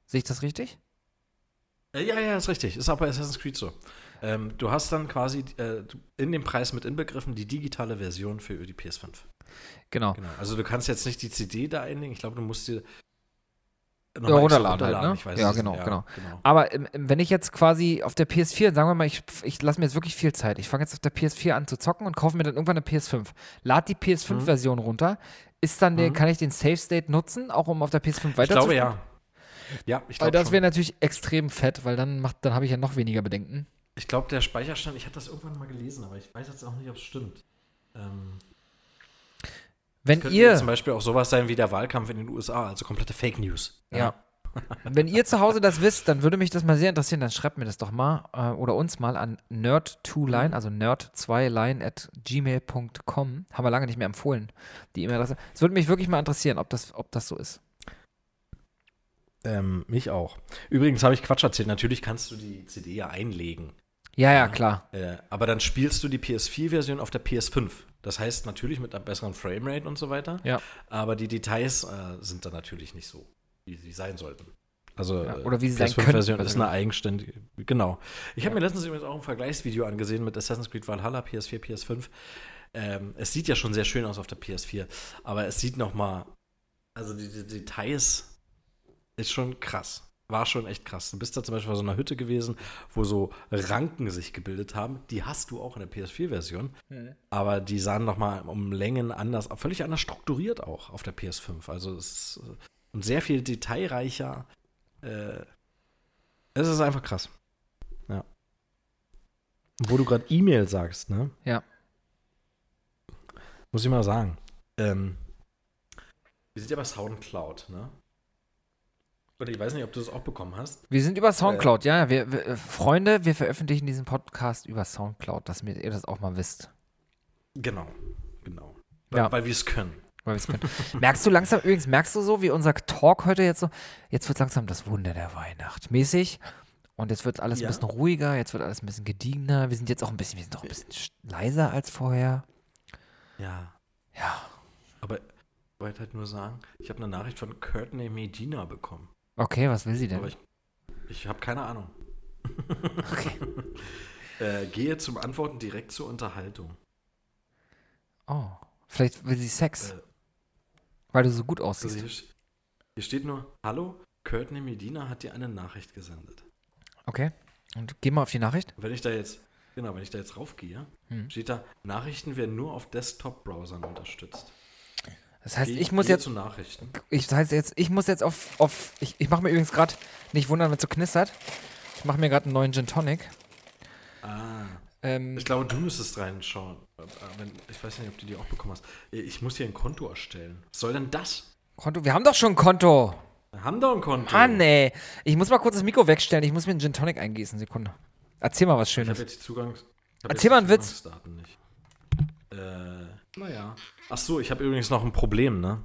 Sehe ich das richtig? Äh, Ja, ja, ist richtig. Ist auch bei Assassin's Creed so. Ähm, du hast dann quasi äh, in dem Preis mit inbegriffen die digitale Version für die PS5. Genau. Genau. Also du kannst jetzt nicht die CD da einlegen. Ich glaube, du musst dir noch Ja, mal extra runterladen halt, ne? Ich weiß Ja, es genau, nicht. genau. Aber ähm, ähm, wenn ich jetzt quasi auf der PS4, sagen wir mal, ich, ich lasse mir jetzt wirklich viel Zeit. Ich fange jetzt auf der PS4 an zu zocken und kaufe mir dann irgendwann eine PS5. Lad die PS5-Version runter. Ist dann der, Mhm. kann ich den Save State nutzen, auch um auf der PS5 Ich weiter glaube ja. Ja, ich Weil glaube das wäre natürlich extrem fett, weil dann macht, dann habe ich ja noch weniger Bedenken. Ich glaube, der Speicherstand, ich hatte das irgendwann mal gelesen, aber ich weiß jetzt auch nicht, ob es stimmt. Ähm, Wenn Könnte ihr, zum Beispiel auch sowas sein wie der Wahlkampf in den USA, also komplette Fake News. ja. Wenn ihr zu Hause das wisst, dann würde mich das mal sehr interessieren, dann schreibt mir das doch mal äh, oder uns mal an nerd2line, also nerd2line at gmail.com. Haben wir lange nicht mehr empfohlen, die E-Mail-Adresse. Es würde mich wirklich mal interessieren, ob das, ob das so ist. Ähm, mich auch. Übrigens habe ich Quatsch erzählt. Natürlich kannst du die CD ja einlegen. Ja, ja, klar. Äh, aber dann spielst du die PS4-Version auf der PS5. Das heißt natürlich mit einer besseren Framerate und so weiter. Ja. Aber die Details äh, sind dann natürlich nicht so, wie sie sein sollten. Also Ja, äh, oder wie sie sein PS5-Version könnten. ist eine eigenständige. Genau. Ich habe mir letztens übrigens auch ein Vergleichsvideo angesehen mit Assassin's Creed Valhalla, PS4, PS5. Ähm, es sieht ja schon sehr schön aus auf der PS4, aber es sieht noch mal, also die, die Details ist schon krass. War schon echt krass. Du bist da zum Beispiel bei so einer Hütte gewesen, wo so Ranken sich gebildet haben. Die hast du auch in der PS4-Version. Aber die sahen noch mal um Längen anders, völlig anders strukturiert auch auf der PS5. Also es ist äh, und sehr viel detailreicher. Äh, es ist einfach krass. Ja. Wo du gerade E-Mail sagst, ne? Ja. Muss ich mal sagen. Ähm, wir sind ja bei Soundcloud, ne? Oder ich weiß nicht, ob du das auch bekommen hast. Wir sind über Soundcloud, ja. Wir, wir, äh, Freunde, wir veröffentlichen diesen Podcast über Soundcloud, dass ihr das auch mal wisst. Genau, genau. Ja. Weil, weil wir es können. Weil wir's können. merkst du langsam, übrigens, merkst du so, wie unser Talk heute jetzt so, jetzt wird langsam das Wunder der Weihnacht mäßig. Und jetzt wird alles Ja. ein bisschen ruhiger, jetzt wird alles ein bisschen gediegener. Wir sind jetzt auch ein bisschen, wir sind auch ein bisschen sch- leiser als vorher. Ja. Ja. Aber ich wollte halt nur sagen, ich habe eine Nachricht von Courtney Medina bekommen. Okay, was will sie denn? Aber ich, ich habe keine Ahnung. Okay. äh, gehe zum Antworten direkt zur Unterhaltung. Oh, vielleicht will sie Sex, Äh, weil du so gut also aussiehst. hier, st- hier steht nur, hallo, Courtney Medina hat dir eine Nachricht gesendet. Okay. Und geh mal auf die Nachricht. Wenn ich da jetzt, genau, wenn ich da jetzt raufgehe, Hm. steht da, Nachrichten werden nur auf Desktop-Browsern unterstützt. Das heißt, Geh- ich muss jetzt, zu Nachrichten. ich, das heißt jetzt, ich muss jetzt auf, auf ich, ich mache mir übrigens gerade, nicht wundern, wenn es so knistert. Ich mache mir gerade einen neuen Gin Tonic. Ah. Ähm, Ich glaube, du müsstest reinschauen. Äh, Wenn, ich weiß nicht, ob du die auch bekommen hast. Ich muss hier ein Konto erstellen. Was soll denn das? Konto, wir haben doch schon ein Konto. Wir haben doch ein Konto. Mann, ey. Ich muss mal kurz das Mikro wegstellen. Ich muss mir einen Gin Tonic eingießen. Sekunde. Erzähl mal was Ich habe Schönes. jetzt die Zugangs. Erzähl mal einen Witz. Nicht. Äh, naja. Ach so, ich habe übrigens noch ein Problem, ne?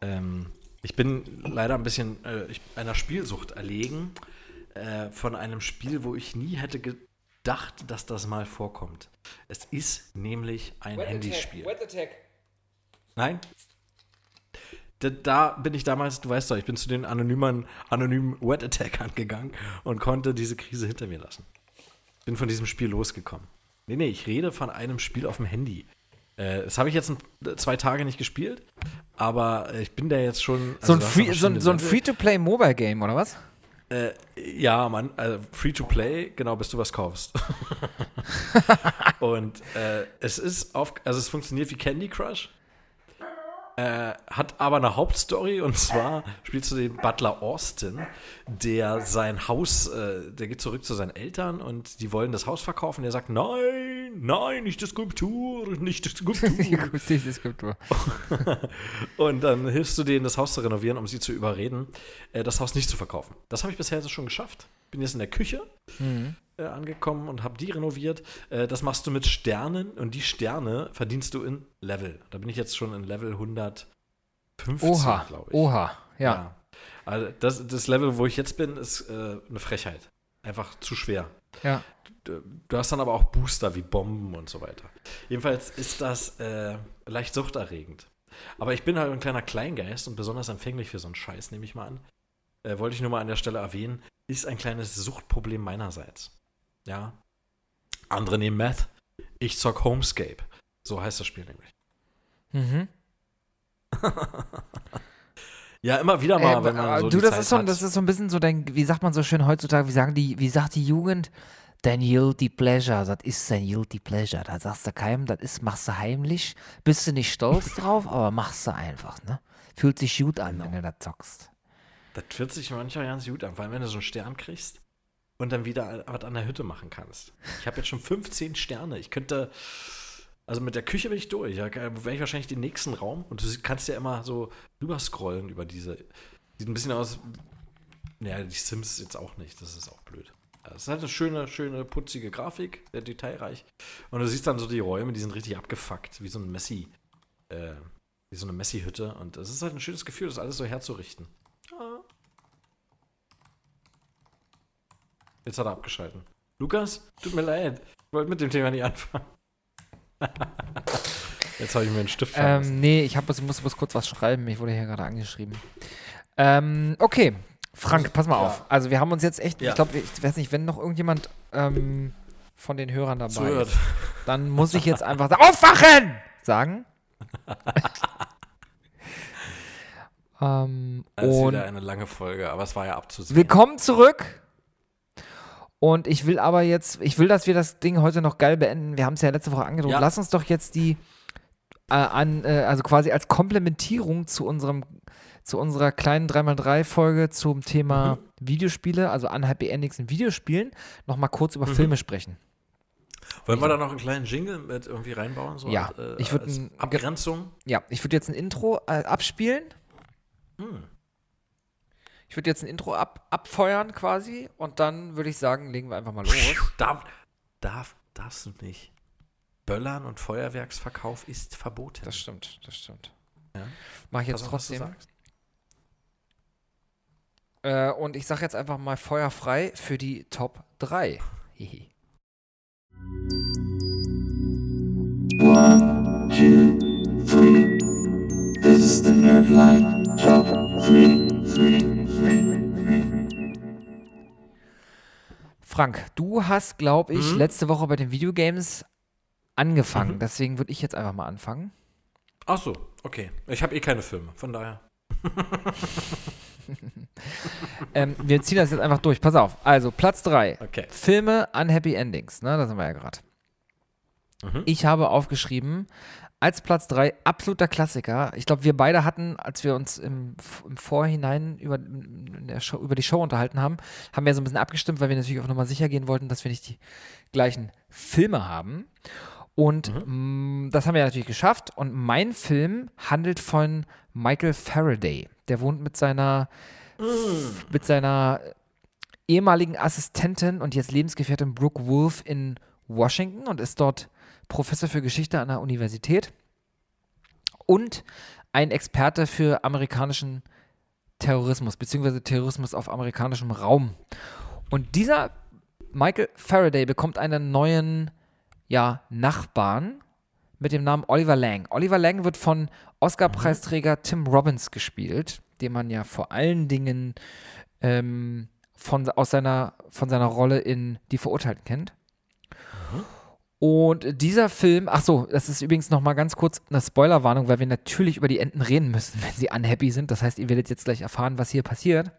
Ähm, ich bin leider ein bisschen äh, ich, einer Spielsucht erlegen äh, von einem Spiel, wo ich nie hätte gedacht, dass das mal vorkommt. Es ist nämlich ein Handyspiel. Nein? Da, da bin ich damals, du weißt doch, ich bin zu den anonymen, anonymen Wet Attackern gegangen und konnte diese Krise hinter mir lassen. Bin von diesem Spiel losgekommen. Nee, nee, ich rede von einem Spiel auf dem Handy. Äh, das habe ich jetzt zwei Tage nicht gespielt, aber äh, ich bin da jetzt schon. So ein, also Free, so so ein. Free-to-Play-Mobile-Game, oder was? Äh, ja, Mann, also free to play, genau, bis du was kaufst. und äh, es ist auf, also es funktioniert wie Candy Crush. Äh, hat aber eine Hauptstory und zwar spielst du den Butler Austin, der sein Haus, äh, der geht zurück zu seinen Eltern und die wollen das Haus verkaufen. Der sagt: Nein, nein, nicht die Skulptur, nicht die Skulptur. Gut, diese Skulptur. Und dann hilfst du denen, das Haus zu renovieren, um sie zu überreden, äh, das Haus nicht zu verkaufen. Das habe ich bisher schon geschafft. Bin jetzt in der Küche äh, angekommen und habe die renoviert. Äh, das machst du mit Sternen und die Sterne verdienst du in Level. Da bin ich jetzt schon in Level 150, Oha, glaube ich. oha, ja. Also das, das Level, wo ich jetzt bin, ist äh, eine Frechheit. Einfach zu schwer. Ja. Du, du hast dann aber auch Booster wie Bomben und so weiter. Jedenfalls ist das äh, leicht suchterregend. Aber ich bin halt ein kleiner Kleingeist und besonders empfänglich für so einen Scheiß, nehme ich mal an. Äh, wollte ich nur mal an der Stelle erwähnen, ist ein kleines Suchtproblem meinerseits. Ja. Andere nehmen Meth. Ich zock Homescape. So heißt das Spiel nämlich. Mhm. Ja, immer wieder mal, Äh, wenn man so du, das Zeit ist, so, hat. das ist so ein bisschen so dein, wie sagt man so schön heutzutage, wie sagen die, wie sagt die Jugend? Dein Guilty Pleasure, das ist dein Guilty Pleasure. Da sagst du keinem, das ist, machst du heimlich. Bist du nicht stolz drauf, aber machst du einfach, ne? Fühlt sich gut an, wenn du da zockst. Das fühlt sich manchmal ganz gut an, vor allem wenn du so einen Stern kriegst und dann wieder was an der Hütte machen kannst. Ich habe jetzt schon 15 Sterne. Ich könnte, Also mit der Küche bin ich durch. Da wäre ich wahrscheinlich den nächsten Raum und du kannst ja immer so rüberscrollen über diese. Sieht ein bisschen aus. Naja, die Sims jetzt auch nicht. Das ist auch blöd. Es ist halt eine schöne, schöne, putzige Grafik, sehr detailreich. Und du siehst dann so die Räume, die sind richtig abgefuckt, wie so ein Messi, äh, wie so eine Messi-Hütte. Und es ist halt ein schönes Gefühl, das alles so herzurichten. Ja. Jetzt hat er abgeschalten. Lukas, tut mir leid. Ich wollte mit dem Thema nicht anfangen. Jetzt habe ich mir einen Stift vergessen. Ähm, nee, ich hab, ich muss, muss kurz was schreiben. Ich wurde hier gerade angeschrieben. Ähm, okay. Frank, pass mal auf. Also wir haben uns jetzt echt, Ja. ich glaube, ich weiß nicht, wenn noch irgendjemand ähm, von den Hörern dabei Zuhört. ist, dann muss ich jetzt einfach sagen, aufwachen! Sagen. ähm, Das ist und wieder eine lange Folge, aber es war ja abzusehen. Willkommen zurück. Und ich will aber jetzt, ich will, dass wir das Ding heute noch geil beenden. Wir haben es ja letzte Woche angedroht. Ja. Lass uns doch jetzt die, äh, an, äh, also quasi als Komplementierung zu unserem, zu unserer kleinen 3x3-Folge zum Thema Mhm. Videospiele, also Unhappy Endings in Videospielen, nochmal kurz über Mhm. Filme sprechen. Wollen wir da noch einen kleinen Jingle mit irgendwie reinbauen? So Ja, als, äh, ich würd als ein- Abgrenzung. Ja, ich würde jetzt ein Intro äh, abspielen. Hm. Ich würde jetzt ein Intro ab, abfeuern quasi und dann würde ich sagen, legen wir einfach mal los. Darf, darf, darfst du nicht. Böllern und Feuerwerksverkauf ist verboten. Das stimmt, das stimmt. Ja. Mach ich jetzt Pass auf, was du trotzdem. sagst. Äh, und ich sage jetzt einfach mal Feuer frei für die Top 3. Hihi. One, two, three. This is the Nerdline Top 3, 3, 3, Frank, du hast, glaube ich, Mhm. letzte Woche bei den Videogames angefangen. Deswegen würde ich jetzt einfach mal anfangen. Ach so, okay. Ich habe eh keine Filme, von daher. Ähm, wir ziehen das jetzt einfach durch. Pass auf. Also, Platz 3. Okay. Filme Unhappy Endings. Ne, da sind wir ja gerade. Mhm. Ich habe aufgeschrieben, als Platz 3 absoluter Klassiker. Ich glaube, wir beide hatten, als wir uns im, im Vorhinein über, Show, über die Show unterhalten haben, haben wir so ein bisschen abgestimmt, weil wir natürlich auf Nummer sicher gehen wollten, dass wir nicht die gleichen Filme haben. Und mh, das haben wir natürlich geschafft. Und mein Film handelt von Michael Faraday. Der wohnt mit seiner, mit seiner ehemaligen Assistentin und jetzt Lebensgefährtin Brooke Wolf in Washington und ist dort Professor für Geschichte an der Universität und ein Experte für amerikanischen Terrorismus, beziehungsweise Terrorismus auf amerikanischem Raum. Und dieser Michael Faraday bekommt einen neuen ja, Nachbarn mit dem Namen Oliver Lang. Oliver Lang wird von Oscar-Preisträger Tim Robbins gespielt, den man ja vor allen Dingen ähm, von, aus seiner, von seiner Rolle in Die Verurteilten kennt. Und dieser Film, ach so, das ist übrigens noch mal ganz kurz eine Spoilerwarnung, weil wir natürlich über die Enten reden müssen, wenn sie unhappy sind. Das heißt, ihr werdet jetzt gleich erfahren, was hier passiert.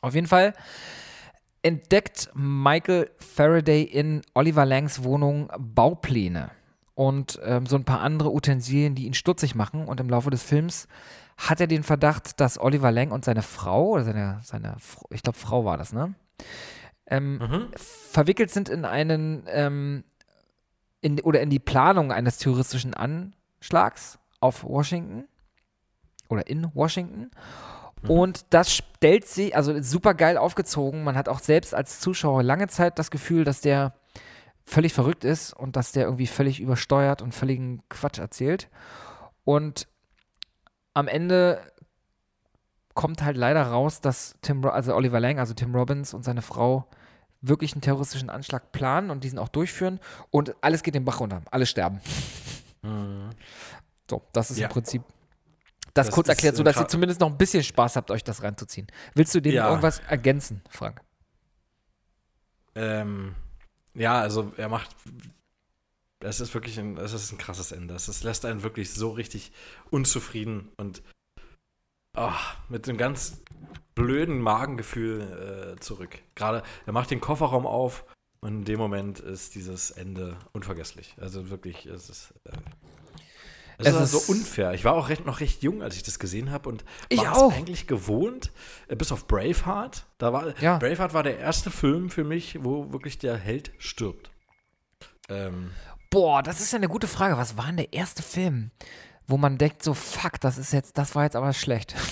Auf jeden Fall entdeckt Michael Faraday in Oliver Langs Wohnung Baupläne und ähm, so ein paar andere Utensilien, die ihn stutzig machen. Und im Laufe des Films hat er den Verdacht, dass Oliver Lang und seine Frau, oder seine, seine ich glaube, Frau war das, ne? Ähm, verwickelt sind in einen, ähm, in, oder in die Planung eines terroristischen Anschlags auf Washington oder in Washington. Und das stellt sich, also super geil aufgezogen. Man hat auch selbst als Zuschauer lange Zeit das Gefühl, dass der völlig verrückt ist und dass der irgendwie völlig übersteuert und völligen Quatsch erzählt. Und am Ende kommt halt leider raus, dass Tim, also Oliver Lang, also Tim Robbins und seine Frau wirklich einen terroristischen Anschlag planen und diesen auch durchführen und alles geht den Bach runter. Alle sterben. So, das ist Ja. im Prinzip das, Das kurz erklärt, sodass ihr zumindest noch ein bisschen Spaß habt, euch das reinzuziehen. Willst du dem Ja. irgendwas ergänzen, Frank? Ähm, ja, also er macht. Es ist wirklich ein, es ist ein krasses Ende. Es lässt einen wirklich so richtig unzufrieden und ah, mit einem ganz blöden Magengefühl äh, zurück. Gerade, er macht den Kofferraum auf und in dem Moment ist dieses Ende unvergesslich. Also wirklich, es ist. Äh, es, Es ist, ist- so unfair. Ich war auch recht, noch recht jung, als ich das gesehen habe und Ich war es eigentlich gewohnt, äh, bis auf Braveheart. Da war, Ja. Braveheart war der erste Film für mich, wo wirklich der Held stirbt. Ähm, Boah, das ist ja eine gute Frage. Was war denn der erste Film, wo man denkt, so fuck, das ist jetzt, das war jetzt aber schlecht.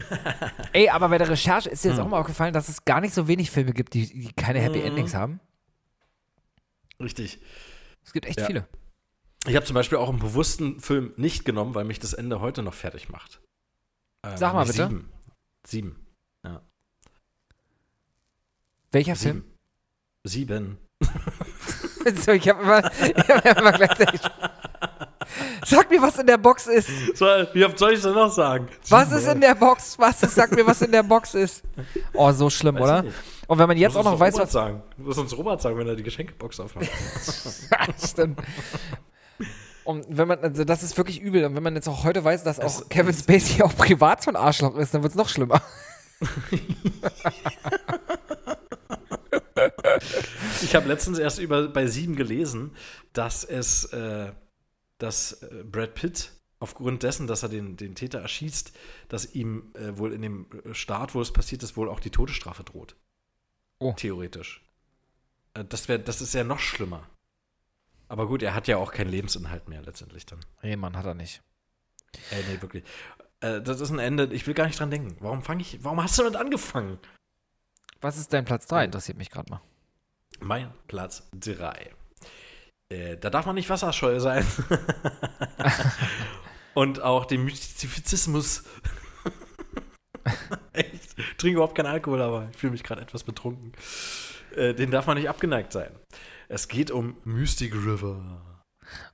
Ey, aber bei der Recherche ist dir jetzt Hm. auch mal aufgefallen, dass es gar nicht so wenig Filme gibt, die, die keine Happy Mhm. Endings haben. richtig. Es gibt echt Ja. viele. Ich habe zum Beispiel auch einen bewussten Film nicht genommen, weil mich das Ende heute noch fertig macht. Ähm, Sag mal bitte. Sieben. Sieben. Ja. Welcher Film? Sieben. Sieben. so, ich habe immer, ich hab immer gleichzeitig. Sag mir, was in der Box ist. So, wie oft soll ich denn noch sagen? Was ist in der Box? Was ist? Sag mir, was in der Box ist. Oh, so schlimm, Weiß oder? nicht. Und wenn man jetzt auch noch weiß, Robert was. sagen. Muss uns Robert sagen, wenn er die Geschenkebox aufmacht. Stimmt. Und wenn man, also das ist wirklich übel. Und wenn man jetzt auch heute weiß, dass auch Es- Kevin Spacey auch privat so ein Arschloch ist, dann wird es noch schlimmer. Ich habe letztens erst über bei sieben gelesen, dass es, äh, dass äh, Brad Pitt aufgrund dessen, dass er den, den Täter erschießt, dass ihm äh, wohl in dem Staat, wo es passiert ist, wohl auch die Todesstrafe droht. Oh. Theoretisch. Äh, das, wär, das ist ja noch schlimmer. Aber gut, er hat ja auch keinen Lebensinhalt mehr letztendlich dann. Nee, Mann, hat er nicht. Ey, nee, wirklich. Äh, das ist ein Ende, ich will gar nicht dran denken. Warum fange ich, warum hast du damit angefangen? Was ist dein Platz 3? Interessiert mich gerade mal. Mein Platz 3. Äh, da darf man nicht wasserscheu sein. Und auch den Mystizismus. Echt? Ich trinke überhaupt keinen Alkohol, aber ich fühle mich gerade etwas betrunken. Äh, den darf man nicht abgeneigt sein. Es geht um Mystic River.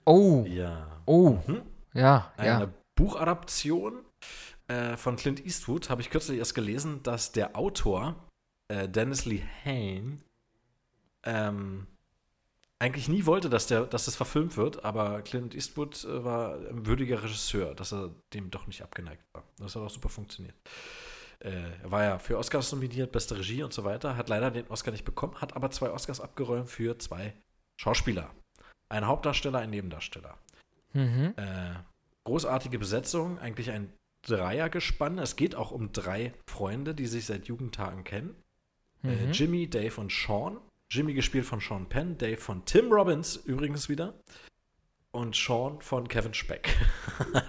Oh. Ja. Oh. Mhm. Ja, Eine ja. Buchadaption äh, von Clint Eastwood habe ich kürzlich erst gelesen, dass der Autor äh, Dennis Lee Hain ähm, eigentlich nie wollte, dass, der, dass das verfilmt wird, aber Clint Eastwood äh, war ein würdiger Regisseur, dass er dem doch nicht abgeneigt war. Das hat auch super funktioniert. Äh, er war ja für Oscars nominiert, beste Regie und so weiter, hat leider den Oscar nicht bekommen, hat aber zwei Oscars abgeräumt für zwei Schauspieler. Ein Hauptdarsteller, ein Nebendarsteller. Mhm. Äh, großartige Besetzung, eigentlich ein Dreiergespann. Es geht auch um drei Freunde, die sich seit Jugendtagen kennen. Äh, Mhm. Jimmy, Dave und Sean. Jimmy gespielt von Sean Penn, Dave von Tim Robbins übrigens wieder. Und Sean von Kevin Speck.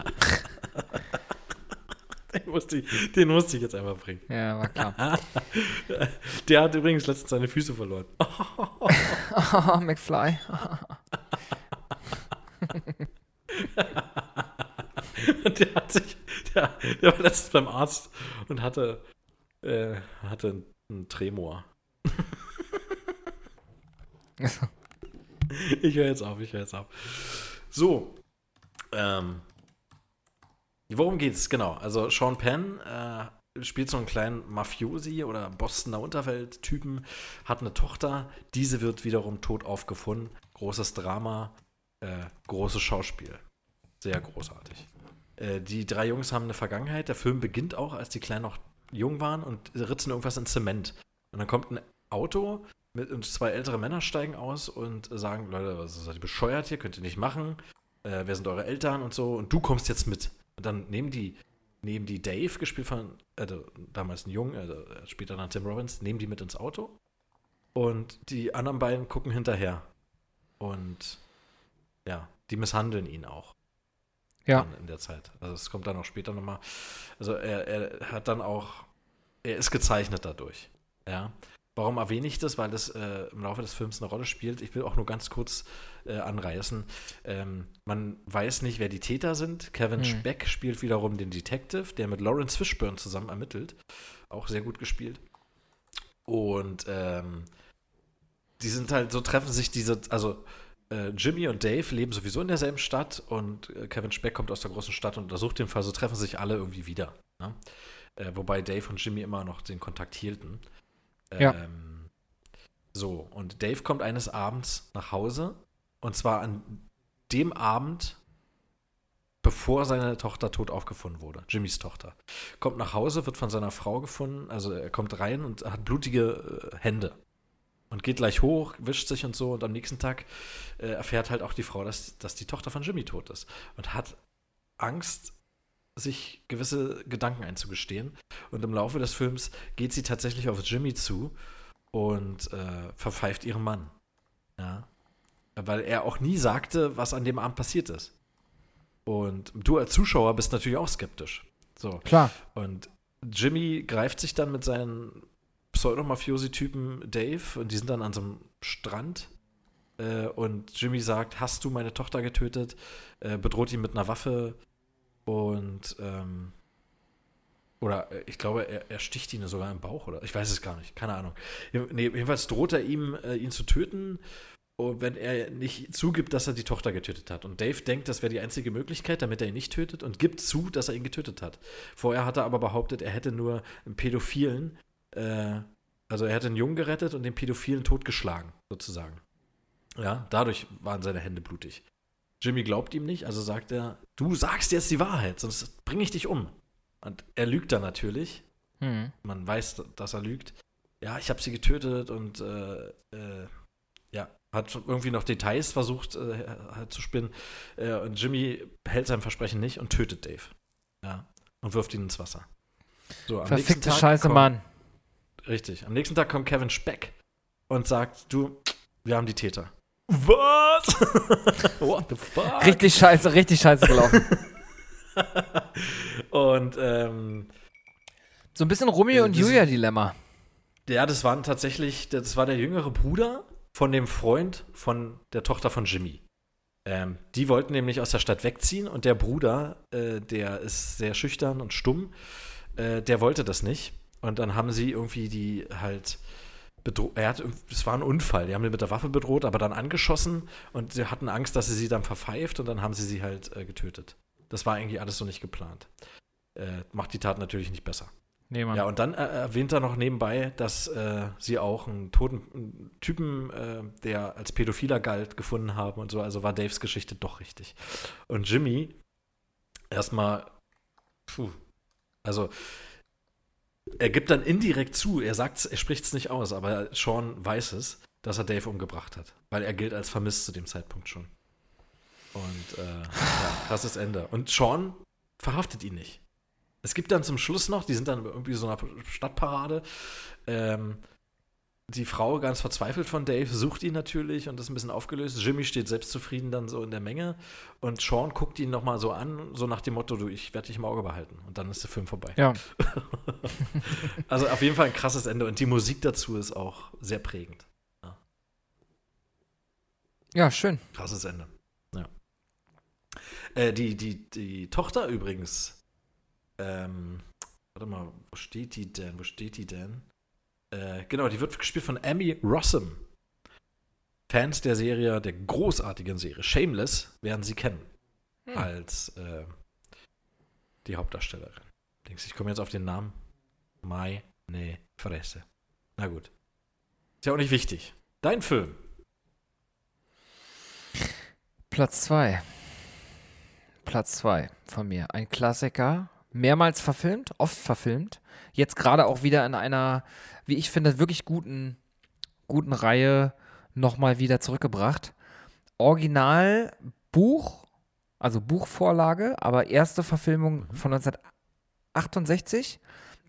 den, musste ich, den musste ich jetzt einfach bringen. Ja, war klar. Der hat übrigens letztens seine Füße verloren. Oh, McFly. Und der hat sich, der, der war letztens beim Arzt und hatte, äh, hatte einen Tremor. ich höre jetzt auf, ich höre jetzt auf. So. Ähm, worum geht's? Genau. Also Sean Penn äh, spielt so einen kleinen Mafiosi oder Bostoner Unterwelt-Typen, hat eine Tochter, diese wird wiederum tot aufgefunden. Großes Drama, äh, großes Schauspiel. Sehr großartig. Äh, die drei Jungs haben eine Vergangenheit. Der Film beginnt auch, als die Kleinen noch jung waren und ritzen irgendwas in Zement. Und dann kommt ein Auto mit und zwei ältere Männer steigen aus und sagen: Leute, was seid ihr bescheuert hier? Könnt ihr nicht machen. Äh, wer sind eure Eltern und so? Und du kommst jetzt mit. Und dann nehmen die, nehmen die Dave, gespielt von, äh, damals ein Jung, äh, später dann Tim Robbins, nehmen die mit ins Auto. Und die anderen beiden gucken hinterher. Und ja, die misshandeln ihn auch Ja. in der Zeit. Also es kommt dann auch später nochmal. Also er, er hat dann auch, er ist gezeichnet dadurch. Ja. Warum erwähne ich das? Weil das äh, im Laufe des Films eine Rolle spielt. Ich will auch nur ganz kurz äh, anreißen. Ähm, man weiß nicht, wer die Täter sind. Kevin Hm. Speck spielt wiederum den Detective, der mit Lawrence Fishburne zusammen ermittelt. Auch sehr gut gespielt. Und ähm, die sind halt, so treffen sich diese, also äh, Jimmy und Dave leben sowieso in derselben Stadt und äh, Kevin Speck kommt aus der großen Stadt und untersucht den Fall, so treffen sich alle irgendwie wieder. Ne? Äh, wobei Dave und Jimmy immer noch den Kontakt hielten. Ja. Ähm, so, und Dave kommt eines Abends nach Hause und zwar an dem Abend, bevor seine Tochter tot aufgefunden wurde, Jimmys Tochter. Kommt nach Hause, wird von seiner Frau gefunden, also er kommt rein und hat blutige äh, Hände und geht gleich hoch, wischt sich und so. Und am nächsten Tag äh, erfährt halt auch die Frau, dass, dass die Tochter von Jimmy tot ist. Und hat Angst, sich gewisse Gedanken einzugestehen. Und im Laufe des Films geht sie tatsächlich auf Jimmy zu und äh, verpfeift ihren Mann. Ja. weil er auch nie sagte, was an dem Abend passiert ist. Und du als Zuschauer bist natürlich auch skeptisch. So. Klar. Und Jimmy greift sich dann mit seinen Pseudo-Mafiosi-Typen Dave und die sind dann an so einem Strand. Äh, und Jimmy sagt: Hast du meine Tochter getötet? Äh, bedroht ihn mit einer Waffe und. Ähm, oder äh, ich glaube, er, er sticht ihn sogar im Bauch, oder? Ich weiß es gar nicht, keine Ahnung. Nee, jedenfalls droht er ihm, äh, ihn zu töten, wenn er nicht zugibt, dass er die Tochter getötet hat. Und Dave denkt, das wäre die einzige Möglichkeit, damit er ihn nicht tötet und gibt zu, dass er ihn getötet hat. Vorher hat er aber behauptet, er hätte nur einen Pädophilen, äh, also er hätte einen Jungen gerettet und den Pädophilen totgeschlagen, sozusagen. Ja, dadurch waren seine Hände blutig. Jimmy glaubt ihm nicht, also sagt er, du sagst jetzt die Wahrheit, sonst bringe ich dich um. Und er lügt dann natürlich. Hm. Man weiß, dass er lügt. Ja, ich habe sie getötet und äh, äh, ja, hat irgendwie noch Details versucht äh, halt zu spinnen. Äh, und Jimmy hält sein Versprechen nicht und tötet Dave. Ja. Und wirft ihn ins Wasser. So, am nächsten Verfickte Tag Scheiße, kommt- Mann. Richtig. Am nächsten Tag kommt Kevin Speck und sagt, du, wir haben die Täter. Was? What the fuck? Richtig scheiße, richtig scheiße gelaufen. Und ähm, So ein bisschen Romeo und Julia-Dilemma. ja, das waren tatsächlich, das war der jüngere Bruder von dem Freund von der Tochter von Jimmy. Ähm, die wollten nämlich aus der Stadt wegziehen und der Bruder, äh, der ist sehr schüchtern und stumm, äh, der wollte das nicht. Und dann haben sie irgendwie die halt bedroht. Er hat, es war ein Unfall. Die haben ihn mit der Waffe bedroht, aber dann angeschossen und sie hatten Angst, dass sie sie dann verpfeift und dann haben sie sie halt äh, getötet. Das war eigentlich alles so nicht geplant. Äh, macht die Tat natürlich nicht besser. Nee. Ja, und dann äh, erwähnt er noch nebenbei, dass äh, sie auch einen toten einen Typen, äh, der als Pädophiler galt, gefunden haben und so. Also war Daves Geschichte doch richtig. Und Jimmy erstmal, puh, also er gibt dann indirekt zu, er sagt er spricht es nicht aus, aber Sean weiß es, dass er Dave umgebracht hat, weil er gilt als vermisst zu dem Zeitpunkt schon. Und äh, ja, krasses Ende. Und Sean verhaftet ihn nicht. Es gibt dann zum Schluss noch, die sind dann irgendwie so einer Stadtparade. Ähm, die Frau, ganz verzweifelt von Dave, sucht ihn natürlich und ist ein bisschen aufgelöst. Jimmy steht selbstzufrieden dann so in der Menge und Sean guckt ihn nochmal so an, so nach dem Motto, du, ich werde dich im Auge behalten. Und dann ist der Film vorbei. Ja. also auf jeden Fall ein krasses Ende und die Musik dazu ist auch sehr prägend. Ja, schön. Krasses Ende. Ja. Äh, die, die, die Tochter übrigens, ähm, warte mal, wo steht die denn? Wo steht die denn? Äh, genau, die wird gespielt von Amy Rossum. Fans der Serie, der großartigen Serie Shameless, werden sie kennen. Hm. Als äh, die Hauptdarstellerin. Denkst du, ich komme jetzt auf den Namen? Meine Fresse. Na gut. Ist ja auch nicht wichtig. Dein Film. Platz 2. Platz 2 von mir. Ein Klassiker. Mehrmals verfilmt, oft verfilmt. Jetzt gerade auch wieder in einer, wie ich finde, wirklich guten, guten Reihe nochmal wieder zurückgebracht. Original Buch, also Buchvorlage, aber erste Verfilmung von 1968.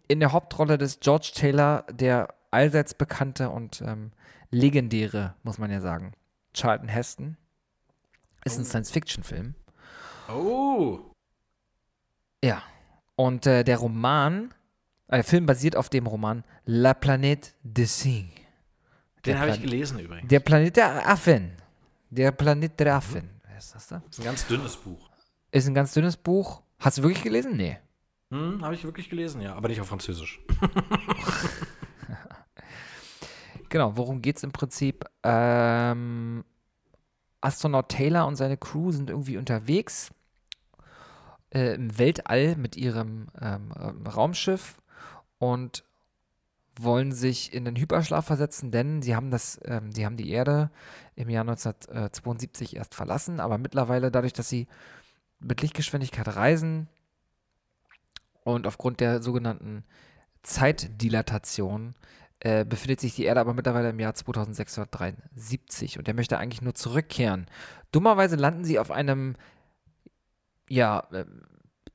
In der Hauptrolle des George Taylor, der allseits bekannte und ähm, legendäre, muss man ja sagen, Charlton Heston. Ist ein Science-Fiction-Film. Oh. Ja. Und äh, der Roman, der Film basiert auf dem Roman La Planète des Signes. Den habe ich gelesen übrigens. Der Planet der Affen. Der Planet der Affen. Wer ist das da? Ist ein ganz dünnes Buch. Ist ein ganz dünnes Buch. Hast du wirklich gelesen? Nee. Hm, habe ich wirklich gelesen, ja, aber nicht auf Französisch. Genau, worum geht es im Prinzip? Ähm, Astronaut Taylor und seine Crew sind irgendwie unterwegs äh, im Weltall mit ihrem ähm, Raumschiff und wollen sich in den Hyperschlaf versetzen, denn sie haben das, ähm, sie haben die Erde im Jahr 1972 erst verlassen, aber mittlerweile dadurch, dass sie mit Lichtgeschwindigkeit reisen und aufgrund der sogenannten Zeitdilatation äh, befindet sich die Erde aber mittlerweile im Jahr 2673 und er möchte eigentlich nur zurückkehren. Dummerweise landen sie auf einem ja, äh,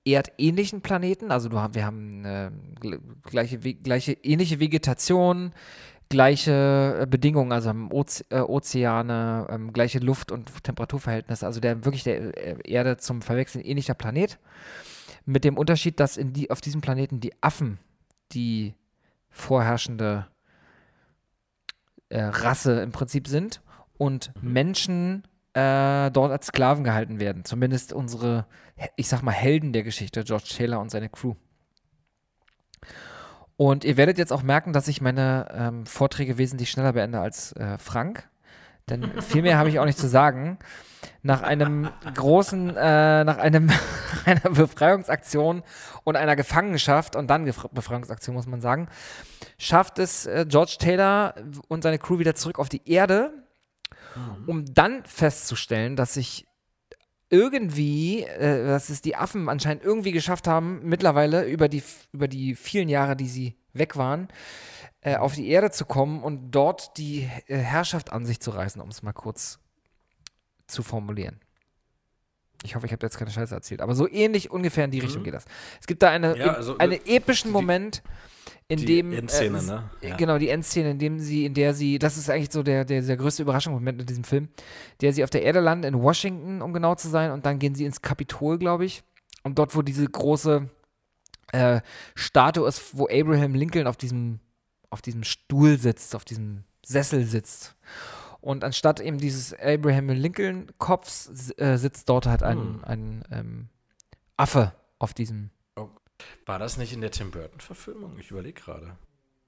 erdähnlichen Planeten, also du, wir haben äh, gl- gleiche, gleiche ähnliche Vegetation, gleiche äh, Bedingungen, also haben Oze äh, Ozeane, ähm, gleiche Luft- und Temperaturverhältnisse. Also der wirklich der äh, Erde zum Verwechseln ähnlicher Planet. Mit dem Unterschied, dass in die, auf diesem Planeten die Affen die vorherrschende äh, Rasse im Prinzip sind und Menschen äh, dort als Sklaven gehalten werden. Zumindest unsere, ich sag mal, Helden der Geschichte, George Taylor und seine Crew. Und ihr werdet jetzt auch merken, dass ich meine ähm, Vorträge wesentlich schneller beende als äh, Frank. Denn viel mehr habe ich auch nicht zu sagen. Nach einem großen, äh, nach einem, einer Befreiungsaktion und einer Gefangenschaft und dann Gef Befreiungsaktion, muss man sagen, schafft es äh, George Taylor und seine Crew wieder zurück auf die Erde, um dann festzustellen, dass sich irgendwie, äh, dass es die Affen anscheinend irgendwie geschafft haben, mittlerweile über die, über die vielen Jahre, die sie weg waren, äh, auf die Erde zu kommen und dort die äh, Herrschaft an sich zu reißen, um es mal kurz zu formulieren. Ich hoffe, ich habe jetzt keine Scheiße erzählt, aber so ähnlich ungefähr in die Richtung geht das. Es gibt da eine, Ja, also, einen äh, epischen die- Moment, in die dem Endszene, äh, ne? äh, Ja. genau die Endszene, in dem sie, in der sie, das ist eigentlich so der, der, der größte Überraschungsmoment in diesem Film, der sie auf der Erde landen in Washington, um genau zu sein, und dann gehen sie ins Kapitol, glaube ich, und dort, wo diese große äh, Statue ist, wo Abraham Lincoln auf diesem, auf diesem Stuhl sitzt, auf diesem Sessel sitzt. Und anstatt eben dieses Abraham Lincoln Kopfs s- äh, sitzt dort halt ein, Hm. ein ähm, Affe auf diesem. War das nicht in der Tim Burton-Verfilmung? Ich überlege gerade.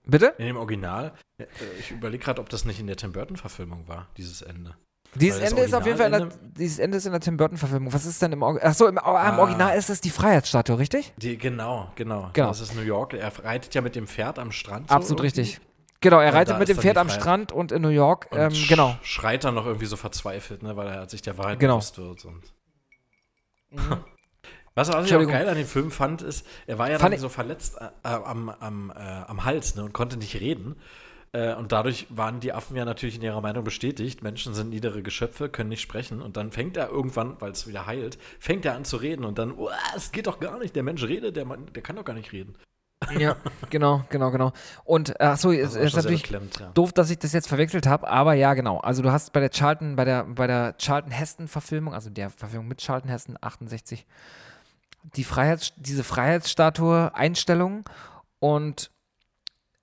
Bitte? In dem Original? Äh, Ich überlege gerade, ob das nicht in der Tim Burton-Verfilmung war, dieses Ende. Dieses Ende ist auf jeden Fall in der, dieses Ende ist in der Tim Burton Verfilmung. Was ist denn im Original? Achso, im, ah, im Ah. Original ist es die Freiheitsstatue, richtig? Die, genau, genau, Genau. Das ist New York. Er reitet ja mit dem Pferd am Strand. Absolut irgendwie. richtig. Genau, er Und reitet mit dem Pferd am. Strand und in New York. Ähm, genau. Schreit dann noch irgendwie so verzweifelt, ne, weil er sich der Wahrheit Genau. bewusst wird. Und was, was ich auch geil an dem Film fand, ist, er war ja Fand dann so verletzt äh, am, am, äh, am Hals ne, und konnte nicht reden. Äh, und dadurch waren die Affen ja natürlich in ihrer Meinung bestätigt, Menschen sind niedere Geschöpfe, können nicht sprechen. Und dann fängt er irgendwann, weil es wieder heilt, fängt er an zu reden. Und dann, "Uah, es geht doch gar nicht, der Mensch redet, der, Mann, der kann doch gar nicht reden. Ja, genau, genau, genau. Und achso, es war ist schon sehr natürlich beklemmend, ja. doof, dass ich das jetzt verwechselt habe, aber ja, genau. Also du hast bei der Charlton, bei der, bei der Charlton Heston-Verfilmung, also der Verfilmung mit Charlton Heston 68, die Freiheits, diese Freiheitsstatue-Einstellung und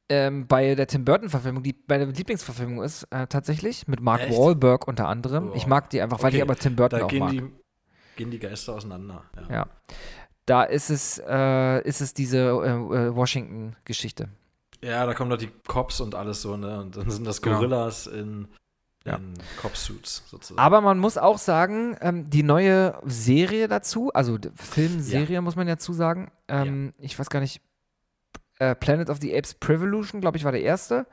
ähm, bei der Tim Burton-Verfilmung, die meine Lieblingsverfilmung ist, äh, tatsächlich, mit Mark Echt? Wahlberg unter anderem. Ich Boah. mag die einfach, weil ich Okay, aber Tim Burton da auch gehen mag. Die, gehen die Geister auseinander. Ja. Ja. Da ist es, äh, ist es diese äh, äh, Washington-Geschichte. Ja, da kommen doch die Cops und alles so, ne? Und dann sind das Genau. Gorillas in, Ja. in Cop-Suits sozusagen. Aber man muss auch sagen, ähm, die neue Serie dazu, also Filmserie muss man ja zu sagen, ähm, ich weiß gar nicht, äh, Planet of the Apes Prevolution, glaube ich, war der erste.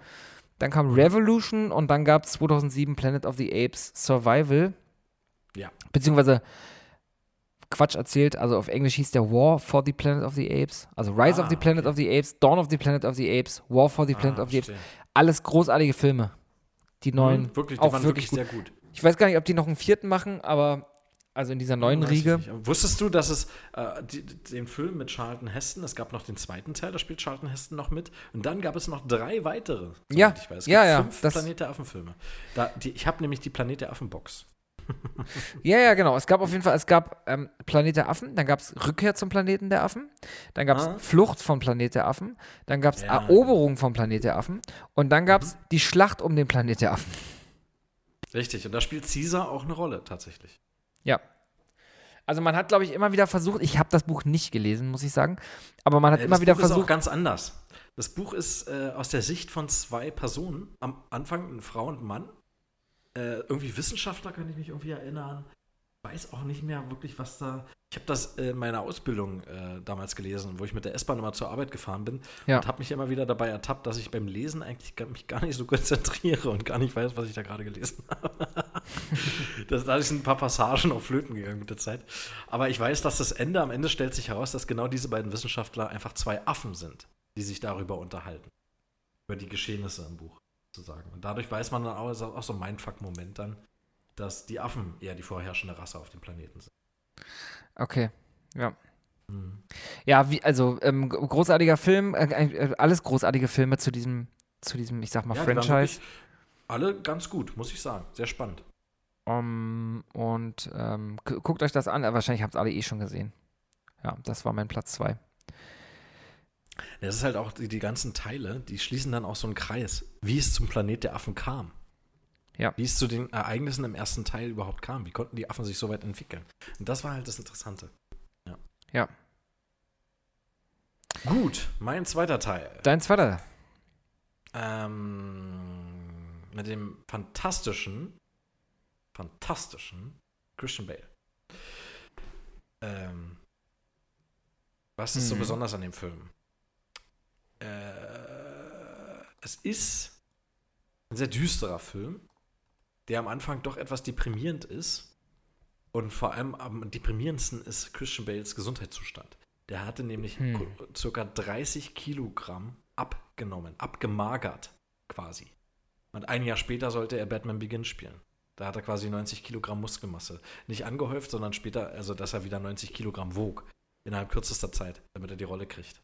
Dann kam Revolution und dann gab es 2007 Planet of the Apes Survival. Ja. Beziehungsweise Quatsch erzählt, also auf Englisch hieß der War for the Planet of the Apes. Also Rise Ah, of the Planet of the Apes, Dawn of the Planet of the Apes, War for the Planet Ah, of the Apes. Alles großartige Filme. Die neuen. Mhm, wirklich, die auch waren wirklich wirklich gut. sehr gut. Ich weiß gar nicht, ob die noch einen vierten machen, aber also in dieser neuen Riege. Wusstest du, dass es äh, die, den Film mit Charlton Heston, es gab noch den zweiten Teil, da spielt Charlton Heston noch mit. Und dann gab es noch drei weitere. Ja, Ich weiß. Es ja, ja, Fünf das- Planet der Affen-Filme. Ich habe nämlich die Planet der Affen-Box. Ja, ja, genau. Es gab auf jeden Fall, es gab ähm, Planet der Affen, dann gab es Rückkehr zum Planeten der Affen, dann gab es Ah. Flucht vom Planet der Affen, dann gab es Ja. Mhm. Eroberung vom Planet der Affen und dann gab es die Schlacht um den Planet der Affen. Richtig, und da spielt Caesar auch eine Rolle, tatsächlich. Ja. Also man hat, glaube ich, immer wieder versucht, ich habe das Buch nicht gelesen, muss ich sagen, aber man hat Äh, immer das wieder Buch ist auch versucht, ganz anders. Das Buch ist äh, aus der Sicht von zwei Personen. Am Anfang eine Frau und ein Mann. Äh, irgendwie Wissenschaftler, kann ich mich irgendwie erinnern. Weiß auch nicht mehr wirklich, was da. Ich habe das in meiner Ausbildung äh, damals gelesen, wo ich mit der S-Bahn immer zur Arbeit gefahren bin. Ja. Und habe mich immer wieder dabei ertappt, dass ich beim Lesen eigentlich gar, mich gar nicht so konzentriere und gar nicht weiß, was ich da gerade gelesen habe. das, da sind ein paar Passagen auf Flöten gegangen mit der Zeit. Aber ich weiß, dass das Ende, am Ende stellt sich heraus, dass genau diese beiden Wissenschaftler einfach zwei Affen sind, die sich darüber unterhalten. Über die Geschehnisse im Buch, sozusagen. Und dadurch weiß man dann auch, ist auch so ein Mindfuck-Moment dann, dass die Affen eher die vorherrschende Rasse auf dem Planeten sind. okay, ja. Mhm. Ja, wie, also ähm, großartiger Film, äh, äh, alles großartige Filme zu diesem zu diesem, ich sag mal, Ja, Franchise. Alle ganz gut, muss ich sagen. Sehr spannend. Um, und ähm, gu- guckt euch das an. Äh, Wahrscheinlich habt ihr alle eh schon gesehen. Ja, das war mein Platz 2. Das ist halt auch die, die ganzen Teile, die schließen dann auch so einen Kreis, wie es zum Planet der Affen kam. Ja. Wie es zu den Ereignissen im ersten Teil überhaupt kam. Wie konnten die Affen sich so weit entwickeln? Und das war halt das Interessante. Ja. Ja. Gut, mein zweiter Teil. Dein zweiter. Ähm, mit dem fantastischen, fantastischen Christian Bale. Ähm, was ist so Mhm. besonders an dem Film? Äh, es ist ein sehr düsterer Film, der am Anfang doch etwas deprimierend ist. Und vor allem am deprimierendsten ist Christian Bales Gesundheitszustand. Der hatte nämlich Hm. circa 30 Kilogramm abgenommen, abgemagert quasi. Und ein Jahr später sollte er Batman Begins spielen. Da hat er quasi 90 Kilogramm Muskelmasse. Nicht angehäuft, sondern später, also dass er wieder 90 Kilogramm wog. Innerhalb kürzester Zeit, damit er die Rolle kriegt.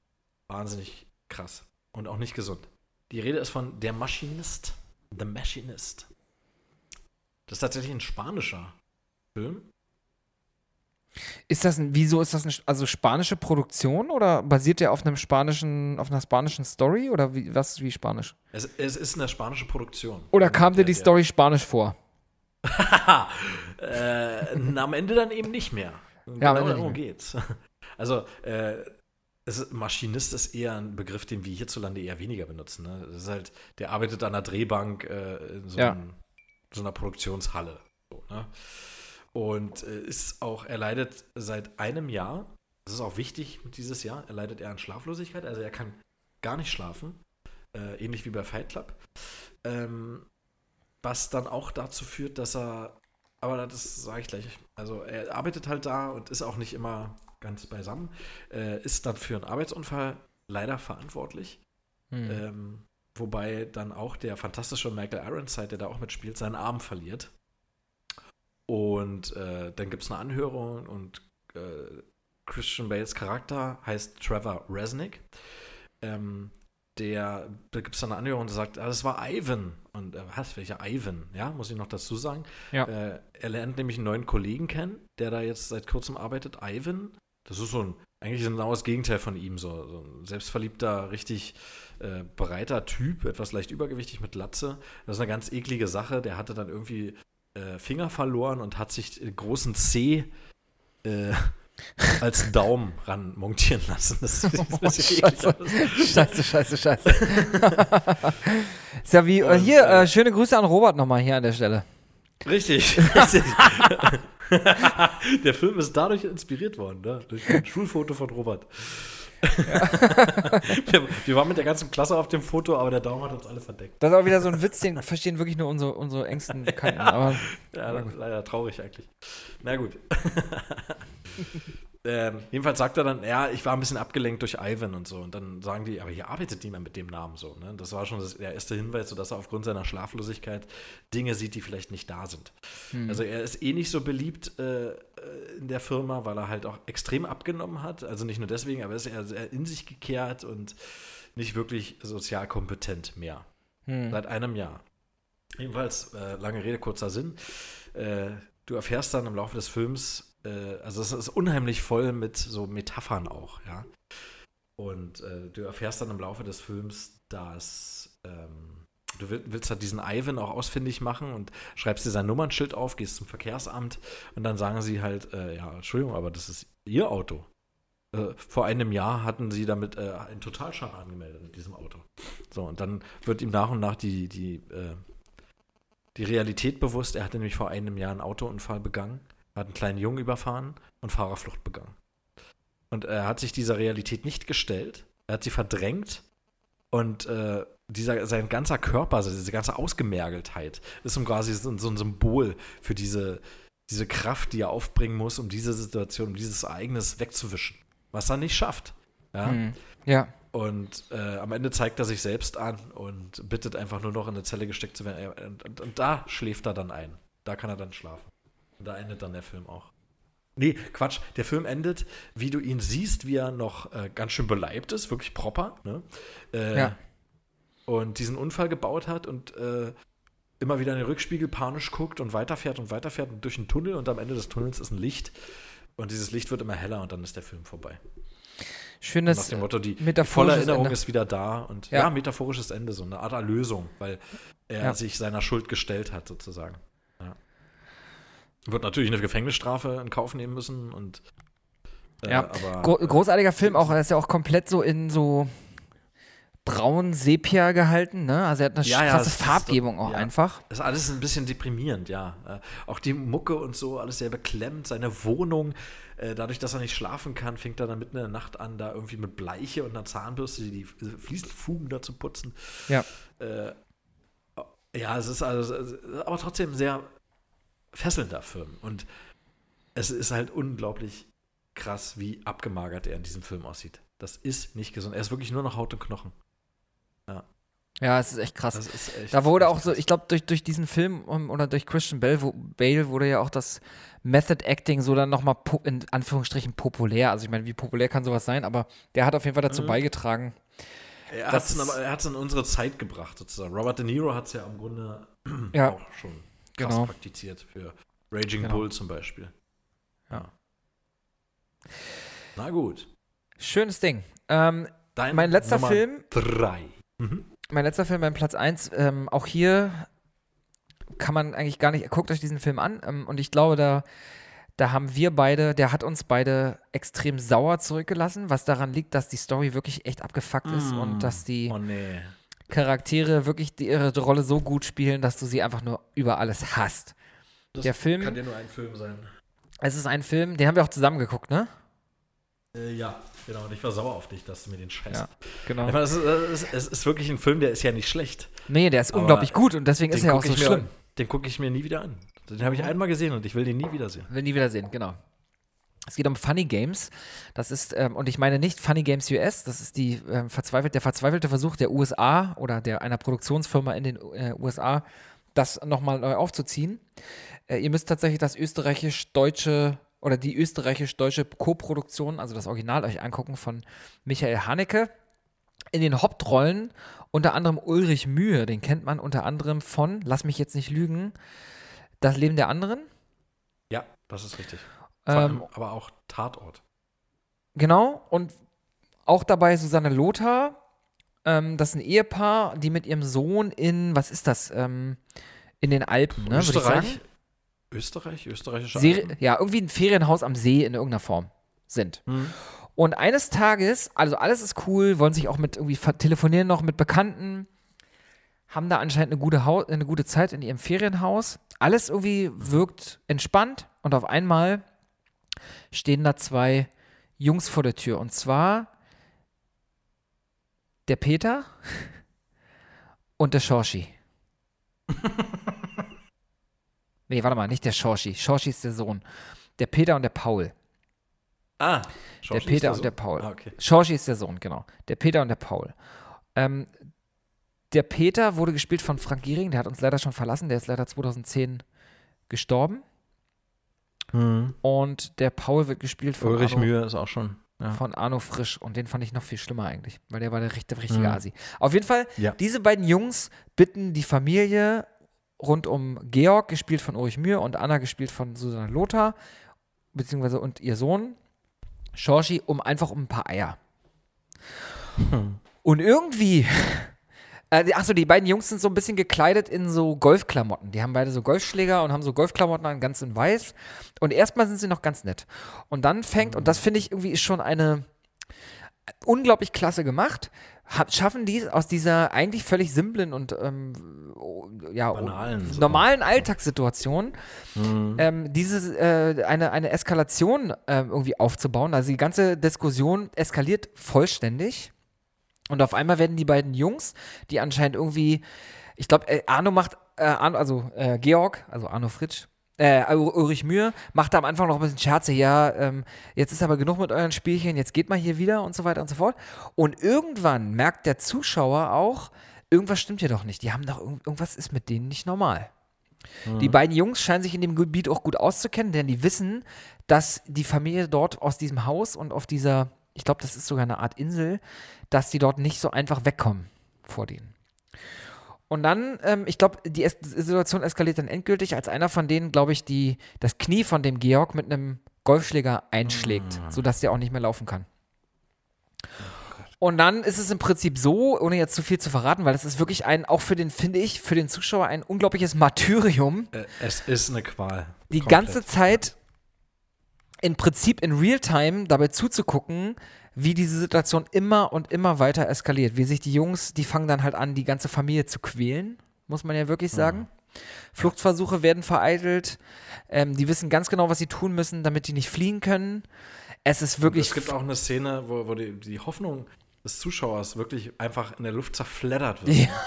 Wahnsinnig krass. Und auch nicht gesund. Die Rede ist von Der Maschinist. The Machinist. Das ist tatsächlich ein spanischer Film. Ist das ein, wieso ist das eine also spanische Produktion oder basiert der auf einem spanischen, auf einer spanischen Story oder wie, was wie Spanisch? Es, es ist eine spanische Produktion. Oder kam dir die der- Story spanisch vor? äh, na, am Ende dann eben nicht mehr. Ja, genau darum geht's. Also, äh, ist, Maschinist ist eher ein Begriff, den wir hierzulande eher weniger benutzen. Ne? Das ist halt, der arbeitet an einer Drehbank äh, in so, Ja. einem, so einer Produktionshalle. So, ne? Und äh, ist auch, er leidet seit einem Jahr, das ist auch wichtig dieses Jahr, er leidet eher an Schlaflosigkeit, also er kann gar nicht schlafen, äh, ähnlich wie bei Fight Club. Ähm, was dann auch dazu führt, dass er, aber das sage ich gleich, also er arbeitet halt da und ist auch nicht immer ganz beisammen, äh, ist dann für einen Arbeitsunfall leider verantwortlich. Hm. Ähm, wobei dann auch der fantastische Michael Ironside, der da auch mitspielt, seinen Arm verliert. Und äh, dann gibt es eine Anhörung und äh, Christian Bales Charakter heißt Trevor Resnick. Ähm, der, da gibt es dann eine Anhörung und sagt, ah, das war Ivan. Und äh, was, welcher Ivan? Ja, muss ich noch dazu sagen. Ja. Äh, er lernt nämlich einen neuen Kollegen kennen, der da jetzt seit kurzem arbeitet, Ivan. Das ist so ein, eigentlich ein genaues Gegenteil von ihm, so, so ein selbstverliebter, richtig äh, breiter Typ, etwas leicht übergewichtig mit Latze. Das ist eine ganz eklige Sache. Der hatte dann irgendwie äh, Finger verloren und hat sich den großen C äh, als Daumen ran montieren lassen. Das sieht ein bisschen eklig Scheiße. scheiße, scheiße, scheiße. ist ja wie, äh, Und, hier, äh, äh, schöne Grüße an Robert nochmal hier an der Stelle. Richtig, richtig. Der Film ist dadurch inspiriert worden, ne? durch ein Schulfoto von Robert. wir, wir waren mit der ganzen Klasse auf dem Foto, aber der Daumen hat uns alle verdeckt. Das ist auch wieder so ein Witz, den verstehen wirklich nur unsere, unsere engsten Bekannten. Aber Ja, leider traurig eigentlich. Na gut. Ähm, jedenfalls sagt er dann, ja, ich war ein bisschen abgelenkt durch Ivan und so. Und dann sagen die, aber hier arbeitet niemand mit dem Namen so. Ne? Das war schon das, der erste Hinweis, sodass er aufgrund seiner Schlaflosigkeit Dinge sieht, die vielleicht nicht da sind. Hm. Also er ist eh nicht so beliebt äh, äh, in der Firma, weil er halt auch extrem abgenommen hat. Also nicht nur deswegen, aber er ist eher sehr in sich gekehrt und nicht wirklich sozial kompetent mehr. Hm. Seit einem Jahr. Jedenfalls, äh, lange Rede, kurzer Sinn. Äh, du erfährst dann im Laufe des Films, äh, also es ist unheimlich voll mit so Metaphern auch, ja. Und äh, du erfährst dann im Laufe des Films, dass ähm, du will, willst halt diesen Ivan auch ausfindig machen und schreibst dir sein Nummernschild auf, gehst zum Verkehrsamt und dann sagen sie halt, äh, ja, Entschuldigung, aber das ist ihr Auto. Äh, vor einem Jahr hatten sie damit äh, einen Totalschaden angemeldet mit diesem Auto. So, und dann wird ihm nach und nach die, die, äh, die Realität bewusst. Er hatte nämlich vor einem Jahr einen Autounfall begangen, hat einen kleinen Jungen überfahren und Fahrerflucht begangen. Und er hat sich dieser Realität nicht gestellt, er hat sie verdrängt und äh, dieser, sein ganzer Körper, also diese ganze Ausgemergeltheit, ist so quasi so, so ein Symbol für diese, diese Kraft, die er aufbringen muss, um diese Situation, um dieses Ereignis wegzuwischen. Was er nicht schafft. Ja. Hm. Ja. Und äh, am Ende zeigt er sich selbst an und bittet einfach nur noch in eine Zelle gesteckt zu werden. Er- Und, und, und da schläft er dann ein. Da kann er dann schlafen. Und da endet dann der Film auch. Nee, Quatsch. Der Film endet, wie du ihn siehst, wie er noch äh, ganz schön beleibt ist, wirklich proper. Ne? Äh, Ja. und diesen Unfall gebaut hat und äh, immer wieder in den Rückspiegel panisch guckt und weiterfährt und weiterfährt und durch einen Tunnel und am Ende des Tunnels ist ein Licht und dieses Licht wird immer heller und dann ist der Film vorbei. Schönes Nach dem Motto, die, die volle Erinnerung Ende. ist wieder da und Ja. ja. metaphorisches Ende, so eine Art Erlösung, weil er Ja. sich seiner Schuld gestellt hat, sozusagen. Ja. Wird natürlich eine Gefängnisstrafe in Kauf nehmen müssen und äh, Ja, aber Gro großartiger Film auch. Er ist ja auch komplett so in so braun Sepia gehalten, ne? Also er hat eine Ja, ja, krasse ist- Farbgebung auch ja. einfach. Das ist alles ein bisschen deprimierend, ja. Äh, auch die Mucke und so, alles sehr beklemmt. Seine Wohnung, äh, dadurch, dass er nicht schlafen kann, fängt er dann mitten in der Nacht an, da irgendwie mit Bleiche und einer Zahnbürste die die Fliesenfugen da zu putzen. Ja. Äh, ja, es ist also, aber trotzdem sehr fesselnder Film. Und es ist halt unglaublich krass, wie abgemagert er in diesem Film aussieht. Das ist nicht gesund. Er ist wirklich nur noch Haut und Knochen. Ja. Ja, es ist echt krass. Ist echt- da wurde auch so, ich glaube, durch, durch diesen Film oder durch Christian Bale, wo, Bale wurde ja auch das Method Acting so dann nochmal in Anführungsstrichen populär. Also ich meine, wie populär kann sowas sein, aber der hat auf jeden Fall dazu Mhm. beigetragen. Er hat es hat's in unsere Zeit gebracht, sozusagen. Robert De Niro hat es ja im Grunde Ja. auch schon krass Genau. praktiziert für Raging Genau. Bull zum Beispiel. Ja. Na gut. Schönes Ding. Ähm, Dein mein letzter Nummer Film, Drei. Mhm. mein letzter Film, mein Platz 1, ähm, auch hier kann man eigentlich gar nicht, guckt euch diesen Film an ähm, und ich glaube, da, da haben wir beide, der hat uns beide extrem sauer zurückgelassen, was daran liegt, dass die Story wirklich echt abgefuckt ist Mm. und dass die Oh nee. Charaktere wirklich ihre Rolle so gut spielen, dass du sie einfach nur über alles hasst. Das der Film, Kann ja nur ein Film sein. es ist ein Film, den haben wir auch zusammen geguckt, ne? Äh, ja, genau. Und ich war sauer auf dich, dass du mir den Scheiß. Ja, genau. Meine, es, ist, es, ist, wirklich ein Film, der ist ja nicht schlecht. Nee, der ist Aber unglaublich gut und deswegen ist er auch so ich mir, schlimm. Den gucke ich mir nie wieder an. Den habe ich einmal gesehen und ich will den nie wiedersehen. Will nie wiedersehen, genau. Es geht um Funny Games. Das ist, ähm, und ich meine nicht Funny Games US, das ist die, ähm, verzweifelt, der verzweifelte Versuch der USA oder der einer Produktionsfirma in den äh, USA, das nochmal neu aufzuziehen. Äh, ihr müsst tatsächlich das österreichisch-deutsche oder die österreichisch-deutsche Co-Produktion, also das Original, euch angucken von Michael Haneke. In den Hauptrollen unter anderem Ulrich Mühe, den kennt man unter anderem von, lass mich jetzt nicht lügen, Das Leben der anderen. Ja, das ist richtig. Ähm, aber auch Tatort. Genau, und auch dabei Susanne Lothar. Ähm, das ist ein Ehepaar, die mit ihrem Sohn in, was ist das? Ähm, in den Alpen, ne? Österreich? Österreich? Österreichische Seri Alpen? ja, irgendwie ein Ferienhaus am See in irgendeiner Form sind. Mhm. Und eines Tages, also alles ist cool, wollen sich auch mit irgendwie telefonieren noch mit Bekannten, haben da anscheinend eine gute, eine gute Zeit in ihrem Ferienhaus. Alles irgendwie wirkt entspannt und auf einmal stehen da zwei Jungs vor der Tür. Und zwar der Peter und der Shoshi. nee, warte mal, nicht der Shoshi. Shoshi ist der Sohn. Der Peter und der Paul. Ah, Der Shoshi ist Peter und Sohn? der Paul. Ah, okay. Shoshi ist der Sohn, genau. Der Peter und der Paul. Ähm, der Peter wurde gespielt von Frank Giering, der hat uns leider schon verlassen, der ist leider 2010 gestorben. Und der Paul wird gespielt von Ulrich Arno, Mühe ist auch schon. Ja. von Arno Frisch und den fand ich noch viel schlimmer eigentlich, weil der war der richtige, richtige Mhm. Asi. Auf jeden Fall, Ja. diese beiden Jungs bitten die Familie rund um Georg, gespielt von Ulrich Mühe, und Anna, gespielt von Susanne Lothar, beziehungsweise und ihr Sohn, Shoshi, um einfach um ein paar Eier. Und irgendwie, äh, achso, die beiden Jungs sind so ein bisschen gekleidet in so Golfklamotten. Die haben beide so Golfschläger und haben so Golfklamotten an, ganz in weiß. Und erstmal sind sie noch ganz nett. Und dann fängt, und das finde ich irgendwie ist schon eine unglaublich klasse gemacht, hab, schaffen die es aus dieser eigentlich völlig simplen und ähm, ja, Banalen oh, normalen Alltagssituation Mhm. ähm, diese, äh, eine, eine Eskalation ähm, irgendwie aufzubauen. Also die ganze Diskussion eskaliert vollständig. Und auf einmal werden die beiden Jungs, die anscheinend irgendwie, ich glaube, äh, Arno macht, äh, Arno, also äh, Georg, also Arno Fritsch, äh, Ul- Ulrich Mühe, macht da am Anfang noch ein bisschen Scherze, ja, ähm, jetzt ist aber genug mit euren Spielchen, jetzt geht mal hier wieder und so weiter und so fort. Und irgendwann merkt der Zuschauer auch, irgendwas stimmt hier doch nicht. Die haben doch, irgend- irgendwas ist mit denen nicht normal. Die beiden Jungs scheinen sich in dem Gebiet auch gut auszukennen, denn die wissen, dass die Familie dort aus diesem Haus und auf dieser, ich glaube, das ist sogar eine Art Insel, dass die dort nicht so einfach wegkommen vor denen. Und dann, ähm, ich glaube, die es Situation eskaliert dann endgültig, als einer von denen, glaube ich, die, das Knie von dem Georg mit einem Golfschläger einschlägt, sodass der auch nicht mehr laufen kann. Und dann ist es im Prinzip so, ohne jetzt zu viel zu verraten, weil es ist wirklich ein, auch für den, finde ich, für den Zuschauer ein unglaubliches Martyrium, Äh, es ist eine Qual. die Komplett. ganze Zeit im Prinzip in Realtime dabei zuzugucken, wie diese Situation immer und immer weiter eskaliert. Wie sich die Jungs, die fangen dann halt an, die ganze Familie zu quälen, muss man ja wirklich sagen. Fluchtversuche werden vereitelt. Ähm, die wissen ganz genau, was sie tun müssen, damit die nicht fliehen können. Es ist wirklich. Es gibt auch eine Szene, wo, wo die, die Hoffnung des Zuschauers wirklich einfach in der Luft zerfleddert wird. Ja.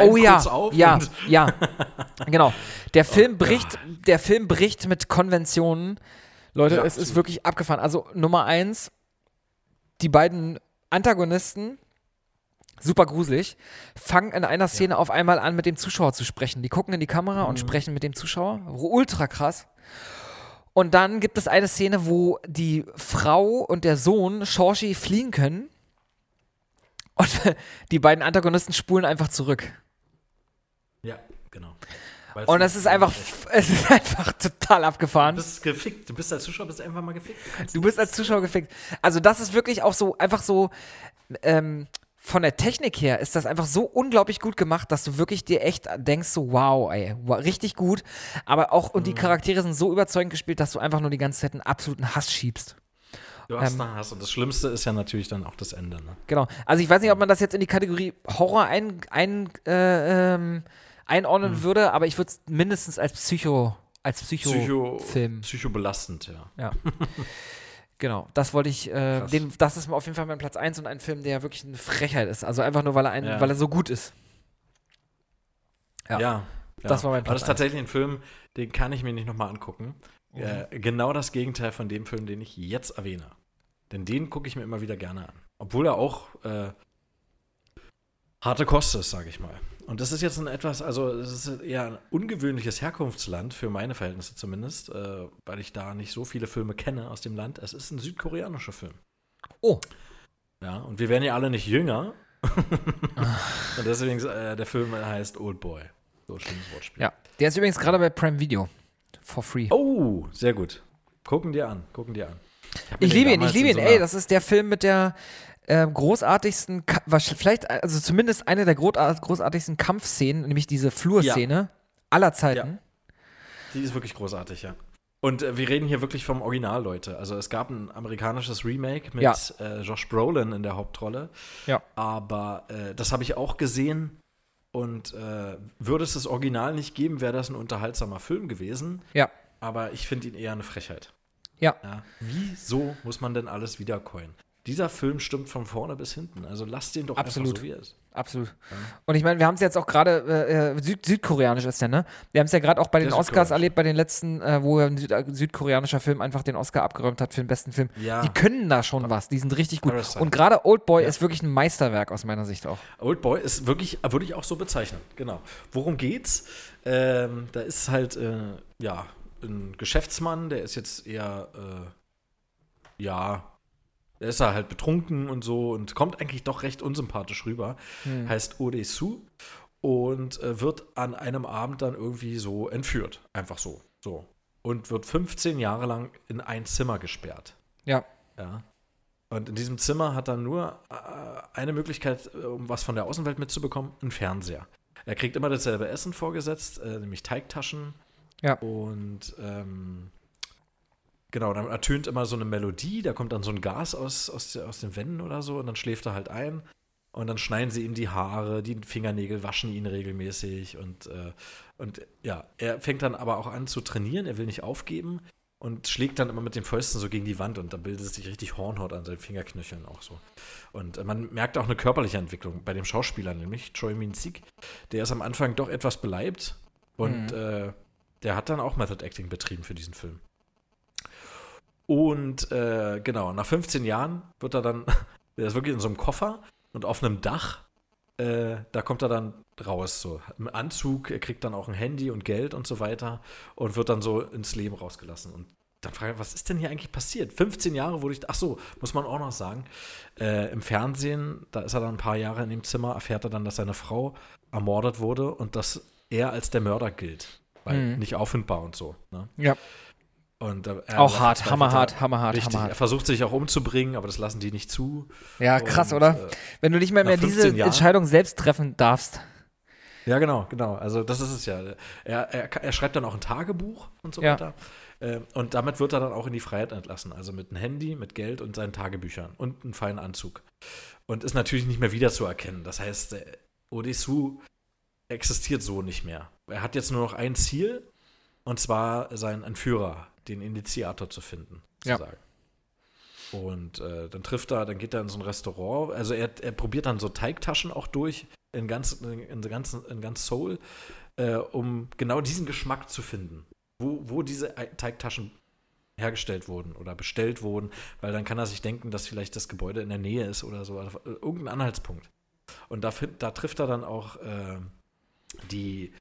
Oh ja, auf ja, und- ja, genau. Der Film bricht, der Film bricht mit Konventionen. Leute, Ja, es ist wirklich abgefahren. Also Nummer eins, die beiden Antagonisten, super gruselig, fangen in einer Szene auf einmal an, mit dem Zuschauer zu sprechen. Die gucken in die Kamera Mhm. und sprechen mit dem Zuschauer. Ultra krass. Und dann gibt es eine Szene, wo die Frau und der Sohn Shorshi fliehen können. Und die beiden Antagonisten spulen einfach zurück. Ja, genau. Weil's Und es nicht- ist einfach, es ist einfach total abgefahren. Du bist gefickt. Du bist als Zuschauer bist einfach mal gefickt. kannst Du bist als Zuschauer gefickt. Also das ist wirklich auch so, einfach so, ähm, von der Technik her ist das einfach so unglaublich gut gemacht, dass du wirklich dir echt denkst, so wow, ey, richtig gut. Aber auch, und Mhm. die Charaktere sind so überzeugend gespielt, dass du einfach nur die ganze Zeit einen absoluten Hass schiebst. Du hast Ähm, da Hass. Und das Schlimmste ist ja natürlich dann auch das Ende. Ne? Genau. Also ich weiß nicht, ob man das jetzt in die Kategorie Horror ein, ein, äh, ähm, einordnen Hm. würde, aber ich würde es mindestens als Psycho, als Psycho, Psycho-Film. psychobelastend, ja. Ja. Genau, das wollte ich, äh, den, das ist auf jeden Fall mein Platz 1 und ein Film, der wirklich eine Frechheit ist. Also einfach nur, weil er, ein, Ja. weil er so gut ist. Ja. Ja. Das war mein Aber Platz das ist tatsächlich ein Film, den kann ich mir nicht nochmal angucken. Mhm. Äh, genau das Gegenteil von dem Film, den ich jetzt erwähne. Denn den gucke ich mir immer wieder gerne an. Obwohl er auch äh, harte Kost ist, sage ich mal. Und das ist jetzt ein etwas, also es ist eher ein ungewöhnliches Herkunftsland, für meine Verhältnisse zumindest, äh, weil ich da nicht so viele Filme kenne aus dem Land. Es ist ein südkoreanischer Film. Oh. Ja, und wir werden ja alle nicht jünger. und deswegen, äh, der Film heißt Old Boy. So schönes Wortspiel. Ja. Der ist übrigens gerade bei Prime Video. For free. Oh, sehr gut. Gucken dir an, gucken dir an. ich den liebe ihn, ich liebe ihn. so Ey, das ist der Film mit der ähm, großartigsten, vielleicht, also zumindest eine der großart- großartigsten Kampfszenen, nämlich diese Flurszene aller Zeiten. Die ist wirklich großartig, ja. Und äh, wir reden hier wirklich vom Original, Leute. Also es gab ein amerikanisches Remake mit Ja. äh, Josh Brolin in der Hauptrolle. Ja. Aber äh, das habe ich auch gesehen. Und äh, würde es das Original nicht geben, wäre das ein unterhaltsamer Film gewesen. Ja. Aber ich finde ihn eher eine Frechheit. Ja. ja. Wieso muss man denn alles wiedercoin? Dieser Film stimmt von vorne bis hinten. Also lasst den doch Absolut. einfach so, wie er ist. Absolut. Und ich meine, wir haben es jetzt auch gerade, äh, äh, Süd südkoreanisch ist der, ne? Wir haben es ja gerade auch bei den Der Oscars erlebt, bei den letzten, äh, wo ein Süd äh, südkoreanischer Film einfach den Oscar abgeräumt hat für den besten Film. Ja. Die können da schon was, die sind richtig gut. Parasite. Und gerade Old Boy Ja. ist wirklich ein Meisterwerk aus meiner Sicht auch. Old Boy ist wirklich, würde ich auch so bezeichnen. Genau. Worum geht's? Ähm, da ist halt, äh, ja, ein Geschäftsmann, der ist jetzt eher, äh, ja, ist da halt betrunken und so und kommt eigentlich doch recht unsympathisch rüber. Hm. Heißt Odesu und äh, wird an einem Abend dann irgendwie so entführt. Einfach so. So. Und wird 15 Jahre lang in ein Zimmer gesperrt. Ja. Ja. Und in diesem Zimmer hat er nur äh, eine Möglichkeit, äh, um was von der Außenwelt mitzubekommen, ein Fernseher. Er kriegt immer dasselbe Essen vorgesetzt, äh, nämlich Teigtaschen. Ja. Und ähm, genau, dann ertönt immer so eine Melodie, da kommt dann so ein Gas aus, aus, aus den Wänden oder so und dann schläft er halt ein. Und dann schneiden sie ihm die Haare, die Fingernägel waschen ihn regelmäßig und, äh, und ja, er fängt dann aber auch an zu trainieren, er will nicht aufgeben und schlägt dann immer mit den Fäusten so gegen die Wand und da bildet sich richtig Hornhaut an seinen Fingerknöcheln auch so. Und äh, man merkt auch eine körperliche Entwicklung bei dem Schauspieler, nämlich Choi Min-sik. Der ist am Anfang doch etwas beleibt und Mhm. äh, der hat dann auch Method Acting betrieben für diesen Film. Und äh, genau, nach 15 Jahren wird er dann, der ist wirklich in so einem Koffer und auf einem Dach, äh, da kommt er dann raus, so im Anzug, er kriegt dann auch ein Handy und Geld und so weiter und wird dann so ins Leben rausgelassen. Und dann frage ich, was ist denn hier eigentlich passiert? 15 Jahre wurde ich, ach so, muss man auch noch sagen, äh, im Fernsehen, da ist er dann ein paar Jahre in dem Zimmer, erfährt er dann, dass seine Frau ermordet wurde und dass er als der Mörder gilt. Weil Mhm. nicht auffindbar und so. Ne? Ja. Und, äh, Auch hart, hammerhart, hammerhart, richtig, hammerhart. Er versucht sich auch umzubringen, aber das lassen die nicht zu. Ja, krass, Und, oder? äh, Wenn du nicht mehr, mehr diese 15 Jahren- Entscheidung selbst treffen darfst. Ja, genau, genau. Also das ist es ja. Er, er, er schreibt dann auch ein Tagebuch und so Ja. weiter. Äh, Und damit wird er dann auch in die Freiheit entlassen. Also mit einem Handy, mit Geld und seinen Tagebüchern und einem feinen Anzug. Und ist natürlich nicht mehr wiederzuerkennen. Das heißt, äh, Odessu existiert so nicht mehr. Er hat jetzt nur noch ein Ziel, und zwar seinen Entführer, den Initiator zu finden, Ja. sozusagen. Und äh, dann trifft er, dann geht er in so ein Restaurant. Also er, er probiert dann so Teigtaschen auch durch in ganz, in ganz, in ganz Seoul, äh, um genau diesen Geschmack zu finden. Wo, wo diese Ei- Teigtaschen hergestellt wurden oder bestellt wurden, weil dann kann er sich denken, dass vielleicht das Gebäude in der Nähe ist oder so. Also, äh, irgendein Anhaltspunkt. Und da, da trifft er dann auch äh, die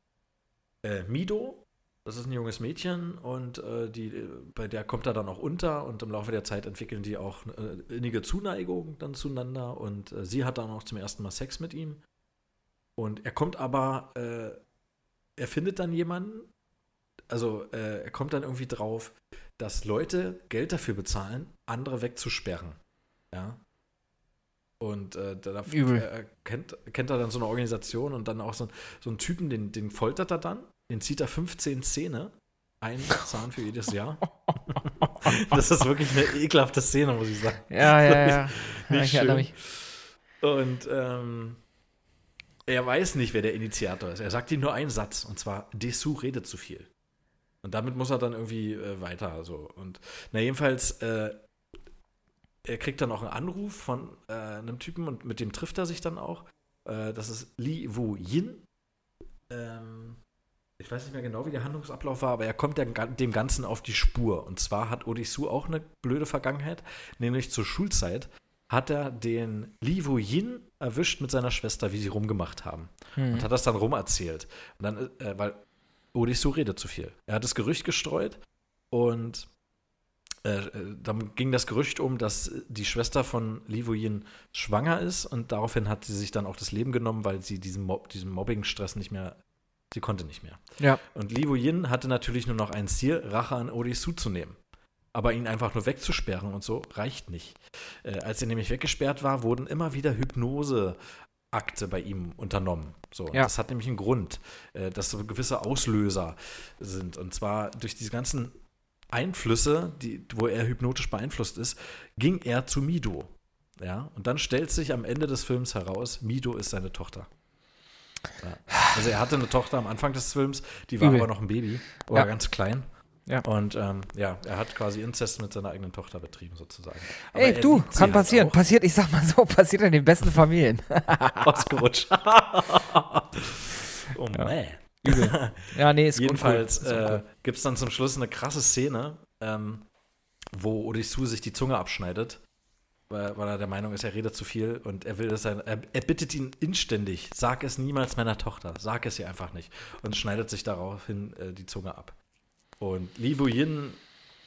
äh, Mido, das ist ein junges Mädchen und äh, die, bei der kommt er dann auch unter und im Laufe der Zeit entwickeln die auch äh, innige Zuneigung dann zueinander und äh, sie hat dann auch zum ersten Mal Sex mit ihm. Und er kommt aber, äh, er findet dann jemanden, also äh, er kommt dann irgendwie drauf, dass Leute Geld dafür bezahlen, andere wegzusperren. Ja. Und äh, da äh, kennt, kennt er dann so eine Organisation und dann auch so, so einen Typen, den, den foltert er dann, den zieht er 15 Zähne, ein Zahn für jedes Jahr. das ist wirklich eine ekelhafte Szene, muss ich sagen. Ja, ja, ja. Nicht ich erinnere schön. mich. Und ähm, er weiß nicht, wer der Initiator ist. Er sagt ihm nur einen Satz, und zwar, Dessous redet zu viel. Und damit muss er dann irgendwie äh, weiter. So. Und na, jedenfalls, äh, er kriegt dann auch einen Anruf von äh, einem Typen und mit dem trifft er sich dann auch. Äh, das ist Li Wu Yin. Ähm, ich weiß nicht mehr genau, wie der Handlungsablauf war, aber er kommt dem, Gan- dem Ganzen auf die Spur. Und zwar hat Odissu auch eine blöde Vergangenheit, nämlich zur Schulzeit hat er den Li Wu Yin erwischt mit seiner Schwester, wie sie rumgemacht haben. Hm. Und hat das dann rumerzählt. Und dann, äh, weil Odissu redet zu viel. Er hat das Gerücht gestreut und äh, äh, dann ging das Gerücht um, dass die Schwester von Li Wu Yin schwanger ist und daraufhin hat sie sich dann auch das Leben genommen, weil sie diesem, Mob diesem Mobbing-Stress nicht mehr, sie konnte nicht mehr. Ja. Und Li Wu Yin hatte natürlich nur noch ein Ziel, Rache an Odissu zu nehmen. Aber ihn einfach nur wegzusperren und so reicht nicht. Äh, als er nämlich weggesperrt war, wurden immer wieder Hypnoseakte bei ihm unternommen. So, Ja. Das hat nämlich einen Grund, äh, dass so gewisse Auslöser sind. Und zwar durch diese ganzen Einflüsse, die, wo er hypnotisch beeinflusst ist, ging er zu Mido. Ja, und dann stellt sich am Ende des Films heraus, Mido ist seine Tochter. Ja. Also er hatte eine Tochter am Anfang des Films, die war Übel. aber noch ein Baby, oder Ja. ganz klein. Ja. Und ähm, ja, er hat quasi Inzest mit seiner eigenen Tochter betrieben, sozusagen. Aber Ey, du, kann halt passieren. auch. Passiert, ich sag mal so, passiert in den besten Familien. Ausgerutscht. oh man. Übel. Ja, nee, ist Jedenfalls uncool. äh, gibt es dann zum Schluss eine krasse Szene, ähm, wo Odysseus sich die Zunge abschneidet, weil, weil er der Meinung ist, er redet zu viel und er will das sein. Er, er bittet ihn inständig, sag es niemals meiner Tochter, sag es ihr einfach nicht und schneidet sich daraufhin äh, die Zunge ab. Und Li Wu Yin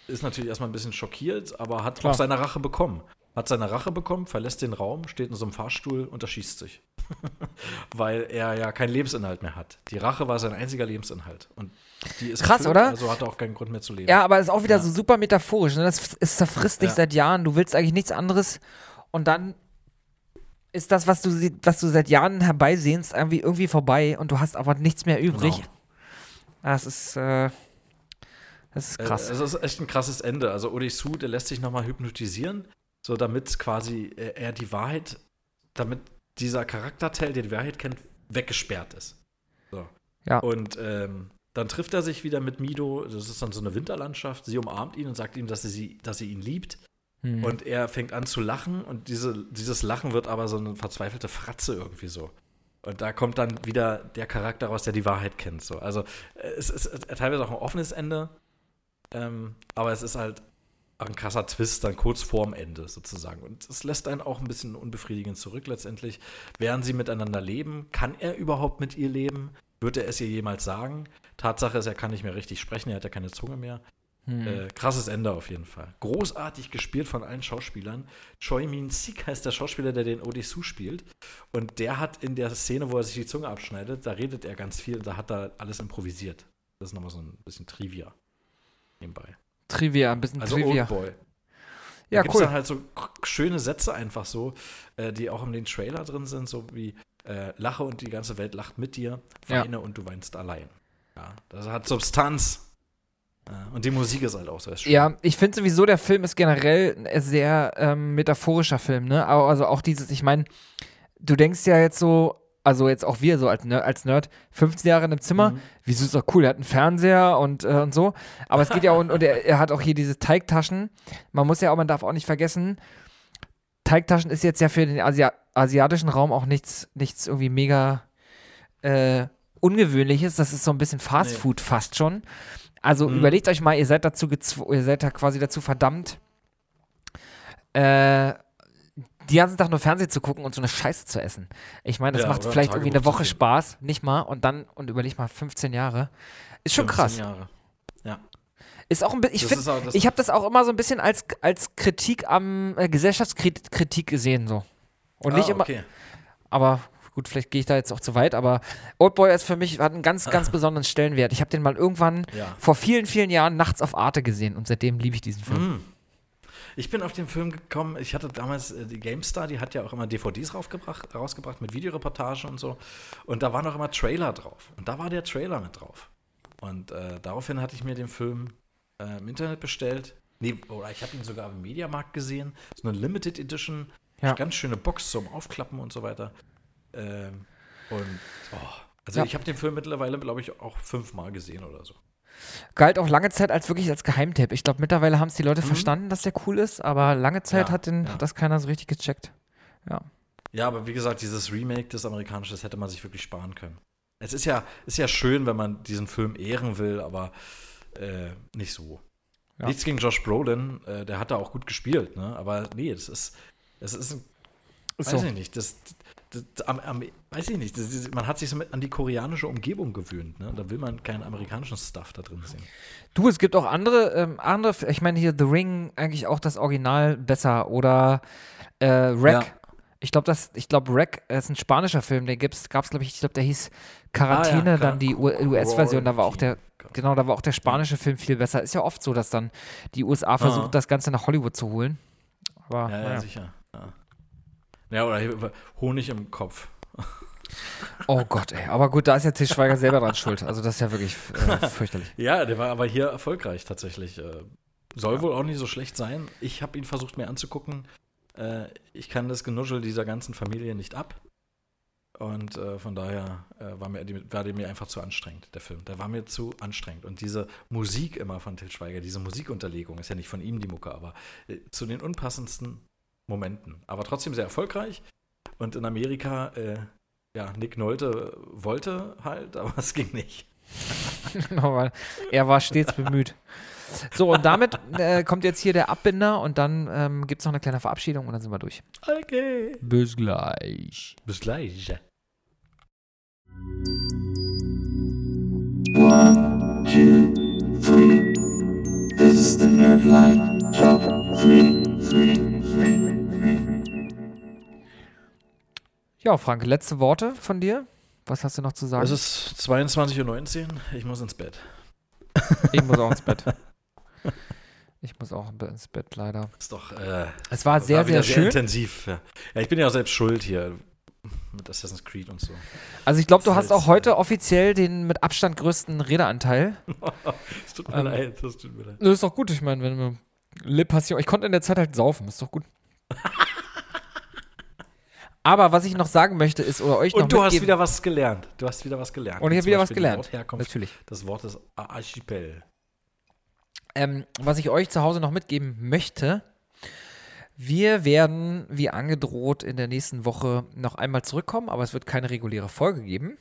ist natürlich erstmal ein bisschen schockiert, aber hat Klar. auch seine Rache bekommen. Hat seine Rache bekommen, verlässt den Raum, steht in so einem Fahrstuhl und erschießt sich. Weil er ja keinen Lebensinhalt mehr hat. Die Rache war sein einziger Lebensinhalt. Und die ist Krass, erfüllt, oder? Also hat er auch keinen Grund mehr zu leben. Ja, aber es ist auch wieder Ja. so super metaphorisch. Ne? Das es zerfrisst dich Ja. seit Jahren. Du willst eigentlich nichts anderes. Und dann ist das, was du, was du seit Jahren herbeisehnst, irgendwie, irgendwie vorbei und du hast aber nichts mehr übrig. Genau. Das ist, äh, das ist krass. Äh, Es ist echt ein krasses Ende. Also Odysseus, der lässt sich nochmal hypnotisieren, so damit quasi er, er die Wahrheit, damit dieser Charakterteil, der die Wahrheit kennt, weggesperrt ist. So. Ja. Und ähm, dann trifft er sich wieder mit Mido, das ist dann so eine Winterlandschaft, sie umarmt ihn und sagt ihm, dass sie, dass sie ihn liebt. Hm. Und er fängt an zu lachen und diese, dieses Lachen wird aber so eine verzweifelte Fratze irgendwie so. Und da kommt dann wieder der Charakter raus, der die Wahrheit kennt. So. Also es ist teilweise auch ein offenes Ende, ähm, aber es ist halt ein krasser Twist dann kurz vorm Ende sozusagen. Und es lässt einen auch ein bisschen unbefriedigend zurück letztendlich. Während sie miteinander leben, kann er überhaupt mit ihr leben? Wird er es ihr jemals sagen? Tatsache ist, er kann nicht mehr richtig sprechen, er hat ja keine Zunge mehr. Hm. Äh, krasses Ende auf jeden Fall. Großartig gespielt von allen Schauspielern. Choi Min Sik heißt der Schauspieler, der den Odessu spielt. Und der hat in der Szene, wo er sich die Zunge abschneidet, da redet er ganz viel. Da hat er alles improvisiert. Das ist nochmal so ein bisschen Trivia nebenbei. Trivia, ein bisschen Also Trivia. Oldboy. Ja, da gibt's cool. dann halt so schöne Sätze einfach so, äh, die auch in den Trailer drin sind, so wie äh, Lache und die ganze Welt lacht mit dir, Ja. weine und du weinst allein. Ja, das hat Substanz. Ja, und die Musik ist halt auch sehr schön. Ja, ich finde sowieso, der Film ist generell ein sehr ähm, metaphorischer Film, ne? Also auch dieses, ich meine, du denkst ja jetzt so, also jetzt auch wir so als Nerd, als Nerd 15 Jahre in einem Zimmer, Mhm. wieso ist doch cool, er hat einen Fernseher und, äh, und so. Aber es geht ja, und, und er, er hat auch hier diese Teigtaschen. Man muss ja auch, man darf auch nicht vergessen, Teigtaschen ist jetzt ja für den Asia asiatischen Raum auch nichts, nichts irgendwie mega äh, Ungewöhnliches. Das ist so ein bisschen Fast Nee. Food fast schon. Also Mhm. überlegt euch mal, ihr seid dazu ihr seid da quasi dazu verdammt, äh, die ganzen Tag nur Fernsehen zu gucken und so eine Scheiße zu essen. Ich meine, das Ja, macht vielleicht irgendwie eine Woche. Spaß, nicht mal, und dann, und überleg mal, 15 Jahre. Ist schon 15 krass. Jahre. Ja. Ist auch ein bisschen, ich finde, ich habe das auch immer so ein bisschen als, als Kritik am äh, Gesellschaftskritik gesehen, so. Und nicht Ah, immer, okay. aber gut, vielleicht gehe ich da jetzt auch zu weit, aber Oldboy ist für mich, hat einen ganz, ganz besonderen Stellenwert. Ich habe den mal irgendwann Ja. vor vielen, vielen Jahren nachts auf Arte gesehen und seitdem liebe ich diesen Film. Mhm. Ich bin auf den Film gekommen, ich hatte damals äh, die GameStar, die hat ja auch immer DVDs rausgebracht, rausgebracht mit Videoreportage und so. Und da waren auch immer Trailer drauf. Und da war der Trailer mit drauf. Und äh, daraufhin hatte ich mir den Film äh, im Internet bestellt. Nee, oder ich habe ihn sogar im Mediamarkt gesehen. So eine Limited Edition. Ja. Ganz schöne Box zum Aufklappen und so weiter. Ähm, und, oh, also Ja. ich habe den Film mittlerweile, glaube ich, auch fünfmal gesehen oder so. Galt auch lange Zeit als wirklich als Geheimtipp. Ich glaube, mittlerweile haben es die Leute Mhm. verstanden, dass der cool ist, aber lange Zeit Ja, hat, den, ja. hat das keiner so richtig gecheckt. Ja. Ja, aber wie gesagt, dieses Remake, das amerikanische, das hätte man sich wirklich sparen können. Es ist ja, ist ja schön, wenn man diesen Film ehren will, aber äh, nicht so. Ja. Nichts gegen Josh Brolin, äh, der hat da auch gut gespielt, ne? Aber nee, das ist, es ist, ein- Ist weiß so. ich nicht, das, das, am, am, weiß ich nicht, das, man hat sich so mit an die koreanische Umgebung gewöhnt, ne? Da will man keinen amerikanischen Stuff da drin sehen. Du, es gibt auch andere, ähm, andere, ich meine hier The Ring eigentlich auch das Original besser oder äh, Wreck. Ja. Ich glaube, das, ich glaube, Wreck ist ein spanischer Film, den gibt's, gab's, glaube ich, ich glaube, der hieß Quarantäne, Ah, ja, dann die US-Version, da war auch der, genau, da war auch der spanische Film viel besser. Ist ja oft so, dass dann die USA versucht, das Ganze nach Hollywood zu holen. Aber, Ja, ja, naja. sicher. Ja. Ja, oder Honig im Kopf. Oh Gott, ey. Aber gut, da ist ja Til Schweiger selber dran schuld. Also das ist ja wirklich äh, fürchterlich. Ja, der war aber hier erfolgreich tatsächlich. Äh, Soll wohl auch nicht so schlecht sein. Ich habe ihn versucht mir anzugucken. Äh, ich kann das Genuschel dieser ganzen Familie nicht ab. Und äh, von daher äh, war, mir, die- war der mir einfach zu anstrengend, der Film. Der war mir zu anstrengend. Und diese Musik immer von Til Schweiger, diese Musikunterlegung, ist ja nicht von ihm die Mucke, aber zu den unpassendsten Momenten. Aber trotzdem sehr erfolgreich. Und in Amerika, äh, ja, Nick Nolte wollte halt, aber es ging nicht. Er war stets bemüht. So, und damit äh, kommt jetzt hier der Abbinder und dann ähm, gibt es noch eine kleine Verabschiedung und dann sind wir durch. Okay. Bis gleich. Bis gleich. One, two, three. This is the Nerdline Top 3, 3, Ja, Frank, letzte Worte von dir? Was hast du noch zu sagen? Es ist 22.19 Uhr, ich muss ins Bett. ich muss auch ins Bett. Ich muss auch ins Bett, leider. Ist doch, äh, Es war sehr, wieder sehr schön. intensiv. Ja. ja, ich bin ja auch selbst schuld hier mit Assassin's Creed und so. Also ich glaube, du hast auch heute offiziell den mit Abstand größten Redeanteil. Es tut mir Ähm, leid, das tut mir leid. Das ist doch gut, ich meine, wenn wir Le Passion, ich konnte in der Zeit halt saufen, ist doch gut. Aber was ich noch sagen möchte, ist, oder euch noch Und du hast mitgeben- wieder was gelernt. Du hast wieder was gelernt. Und ich habe wieder was Beispiel gelernt. Wortherkunft Natürlich. des Wortes Archipel. Ähm, was ich euch zu Hause noch mitgeben möchte, wir werden, wie angedroht, in der nächsten Woche noch einmal zurückkommen, aber es wird keine reguläre Folge geben,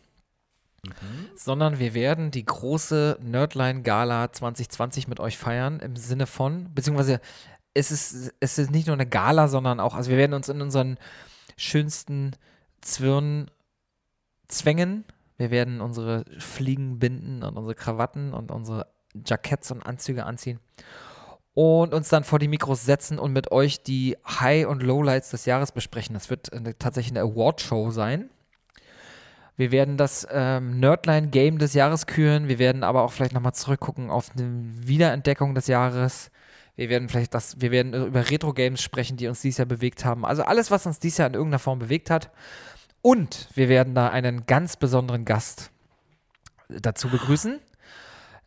sondern wir werden die große Nerdline Gala 2020 mit euch feiern, im Sinne von, beziehungsweise es ist, es ist nicht nur eine Gala, sondern auch, also wir werden uns in unseren schönsten Zwirn zwängen. Wir werden unsere Fliegen binden und unsere Krawatten und unsere Jacketts und Anzüge anziehen und uns dann vor die Mikros setzen und mit euch die High- und Lowlights des Jahres besprechen. Das wird eine, tatsächlich eine Award-Show sein. Wir werden das ähm, Nerdline-Game des Jahres küren. Wir werden aber auch vielleicht nochmal zurückgucken auf eine Wiederentdeckung des Jahres. Wir werden vielleicht das, wir werden über Retro-Games sprechen, die uns dieses Jahr bewegt haben. Also alles, was uns dieses Jahr in irgendeiner Form bewegt hat. Und wir werden da einen ganz besonderen Gast dazu begrüßen.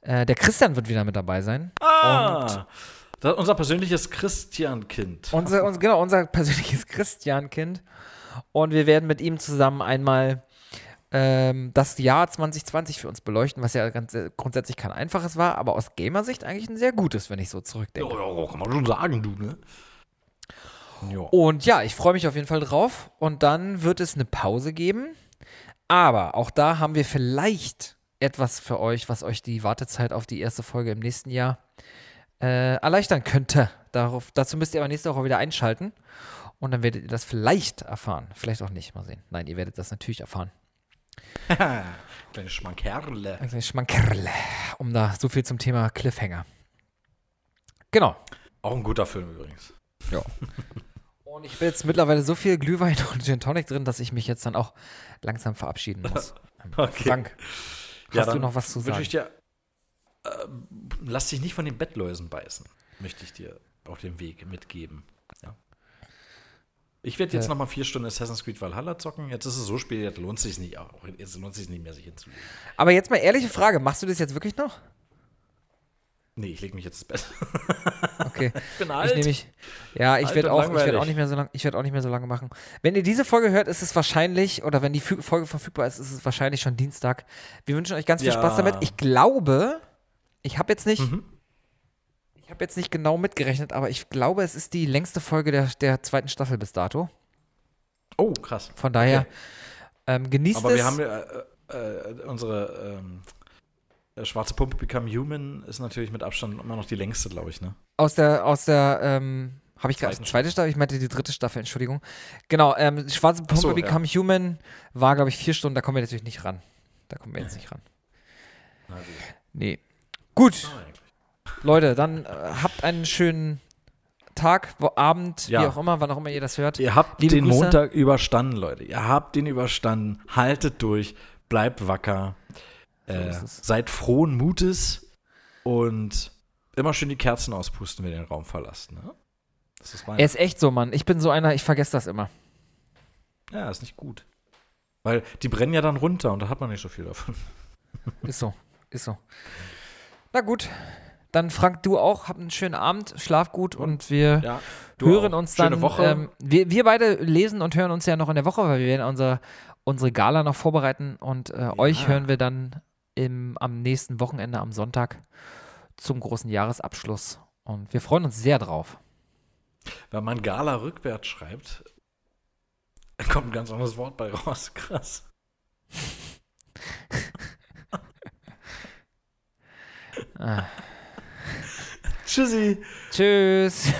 Äh, der Christian wird wieder mit dabei sein. Ah, unser persönliches Christian-Kind. Unser, unser, genau, unser persönliches Christian-Kind. Und wir werden mit ihm zusammen einmal ähm, das Jahr 2020 für uns beleuchten, was ja ganz, äh, grundsätzlich kein einfaches war, aber aus Gamersicht eigentlich ein sehr gutes, wenn ich so zurückdenke. Ja, ja, kann man schon sagen, du, ne? Ja. Und ja, ich freue mich auf jeden Fall drauf. Und dann wird es eine Pause geben. Aber auch da haben wir vielleicht etwas für euch, was euch die Wartezeit auf die erste Folge im nächsten Jahr äh, erleichtern könnte. Darauf, dazu müsst ihr aber nächste Woche wieder einschalten. Und dann werdet ihr das vielleicht erfahren. Vielleicht auch nicht. Mal sehen. Nein, ihr werdet das natürlich erfahren. Kleine Schmankerle. Ein Schmankerle. Um da so viel zum Thema Cliffhanger. Genau. Auch ein guter Film übrigens. Ja. Und ich bin jetzt mittlerweile so viel Glühwein und Gin Tonic drin, dass ich mich jetzt dann auch langsam verabschieden muss. Okay. Frank, hast Ja, du noch was zu sagen? ich dir, äh, lass dich nicht von den Bettläusen beißen, möchte ich dir auf dem Weg mitgeben. Ja. Ich werde jetzt Äh. noch mal vier Stunden Assassin's Creed Valhalla zocken. Jetzt ist es so spät, jetzt lohnt es sich nicht, auch, jetzt lohnt es sich nicht mehr, sich hinzulegen. Aber jetzt mal ehrliche Frage, machst du das jetzt wirklich noch? Nee, ich lege mich jetzt ins Bett. Okay. ich bin Ich alt. nehme mich. Ja, ich werde auch, ich werde auch nicht mehr so lange, ich werde auch nicht mehr so lange machen. Wenn ihr diese Folge hört, ist es wahrscheinlich oder wenn die Folge verfügbar ist, ist es wahrscheinlich schon Dienstag. Wir wünschen euch ganz viel Ja. Spaß damit. Ich glaube, ich habe jetzt nicht, Mhm. Ich habe jetzt nicht genau mitgerechnet, aber ich glaube, es ist die längste Folge der, der zweiten Staffel bis dato. Oh, krass. Von daher Okay. ähm, genießt Aber es. wir haben ja äh, äh, unsere ähm, äh, Schwarze Pumpe Become Human ist natürlich mit Abstand immer noch die längste, glaube ich, ne? aus der, aus der, ähm, habe ich gerade zweite Staffel, ich meinte die dritte Staffel, Entschuldigung. Genau, ähm, Schwarze Pumpe so, ja. Become Human war, glaube ich, vier Stunden, da kommen wir natürlich nicht ran. Da kommen wir jetzt nicht ran. Na. Nee. Gut, eigentlich. Leute, dann äh, habt einen schönen Tag, wo, Abend, Ja. wie auch immer, wann auch immer ihr das hört. Ihr habt Liebe den Grüße. Montag überstanden, Leute. Ihr habt den überstanden. Haltet durch. Bleibt wacker. Äh, ist es. seid frohen Mutes und immer schön die Kerzen auspusten, wenn ihr den Raum verlasst. Ne? Das ist mein Er ist echt so, Mann. Ich bin so einer, ich vergesse das immer. ja, ist nicht gut. Weil die brennen ja dann runter und da hat man nicht so viel davon. Ist so, ist so. Na gut, dann Frank, du auch, hab einen schönen Abend, schlaf gut und wir Ja, hören auch. uns Schöne dann. Woche. Ähm, wir, wir beide lesen und hören uns ja noch in der Woche, weil wir werden unser, unsere Gala noch vorbereiten und äh, euch hören wir dann im, am nächsten Wochenende, am Sonntag, zum großen Jahresabschluss. Und wir freuen uns sehr drauf. Wenn man Gala rückwärts schreibt, kommt ein ganz anderes Wort bei raus. Krass. Ah. Tschüssi. Tschüss.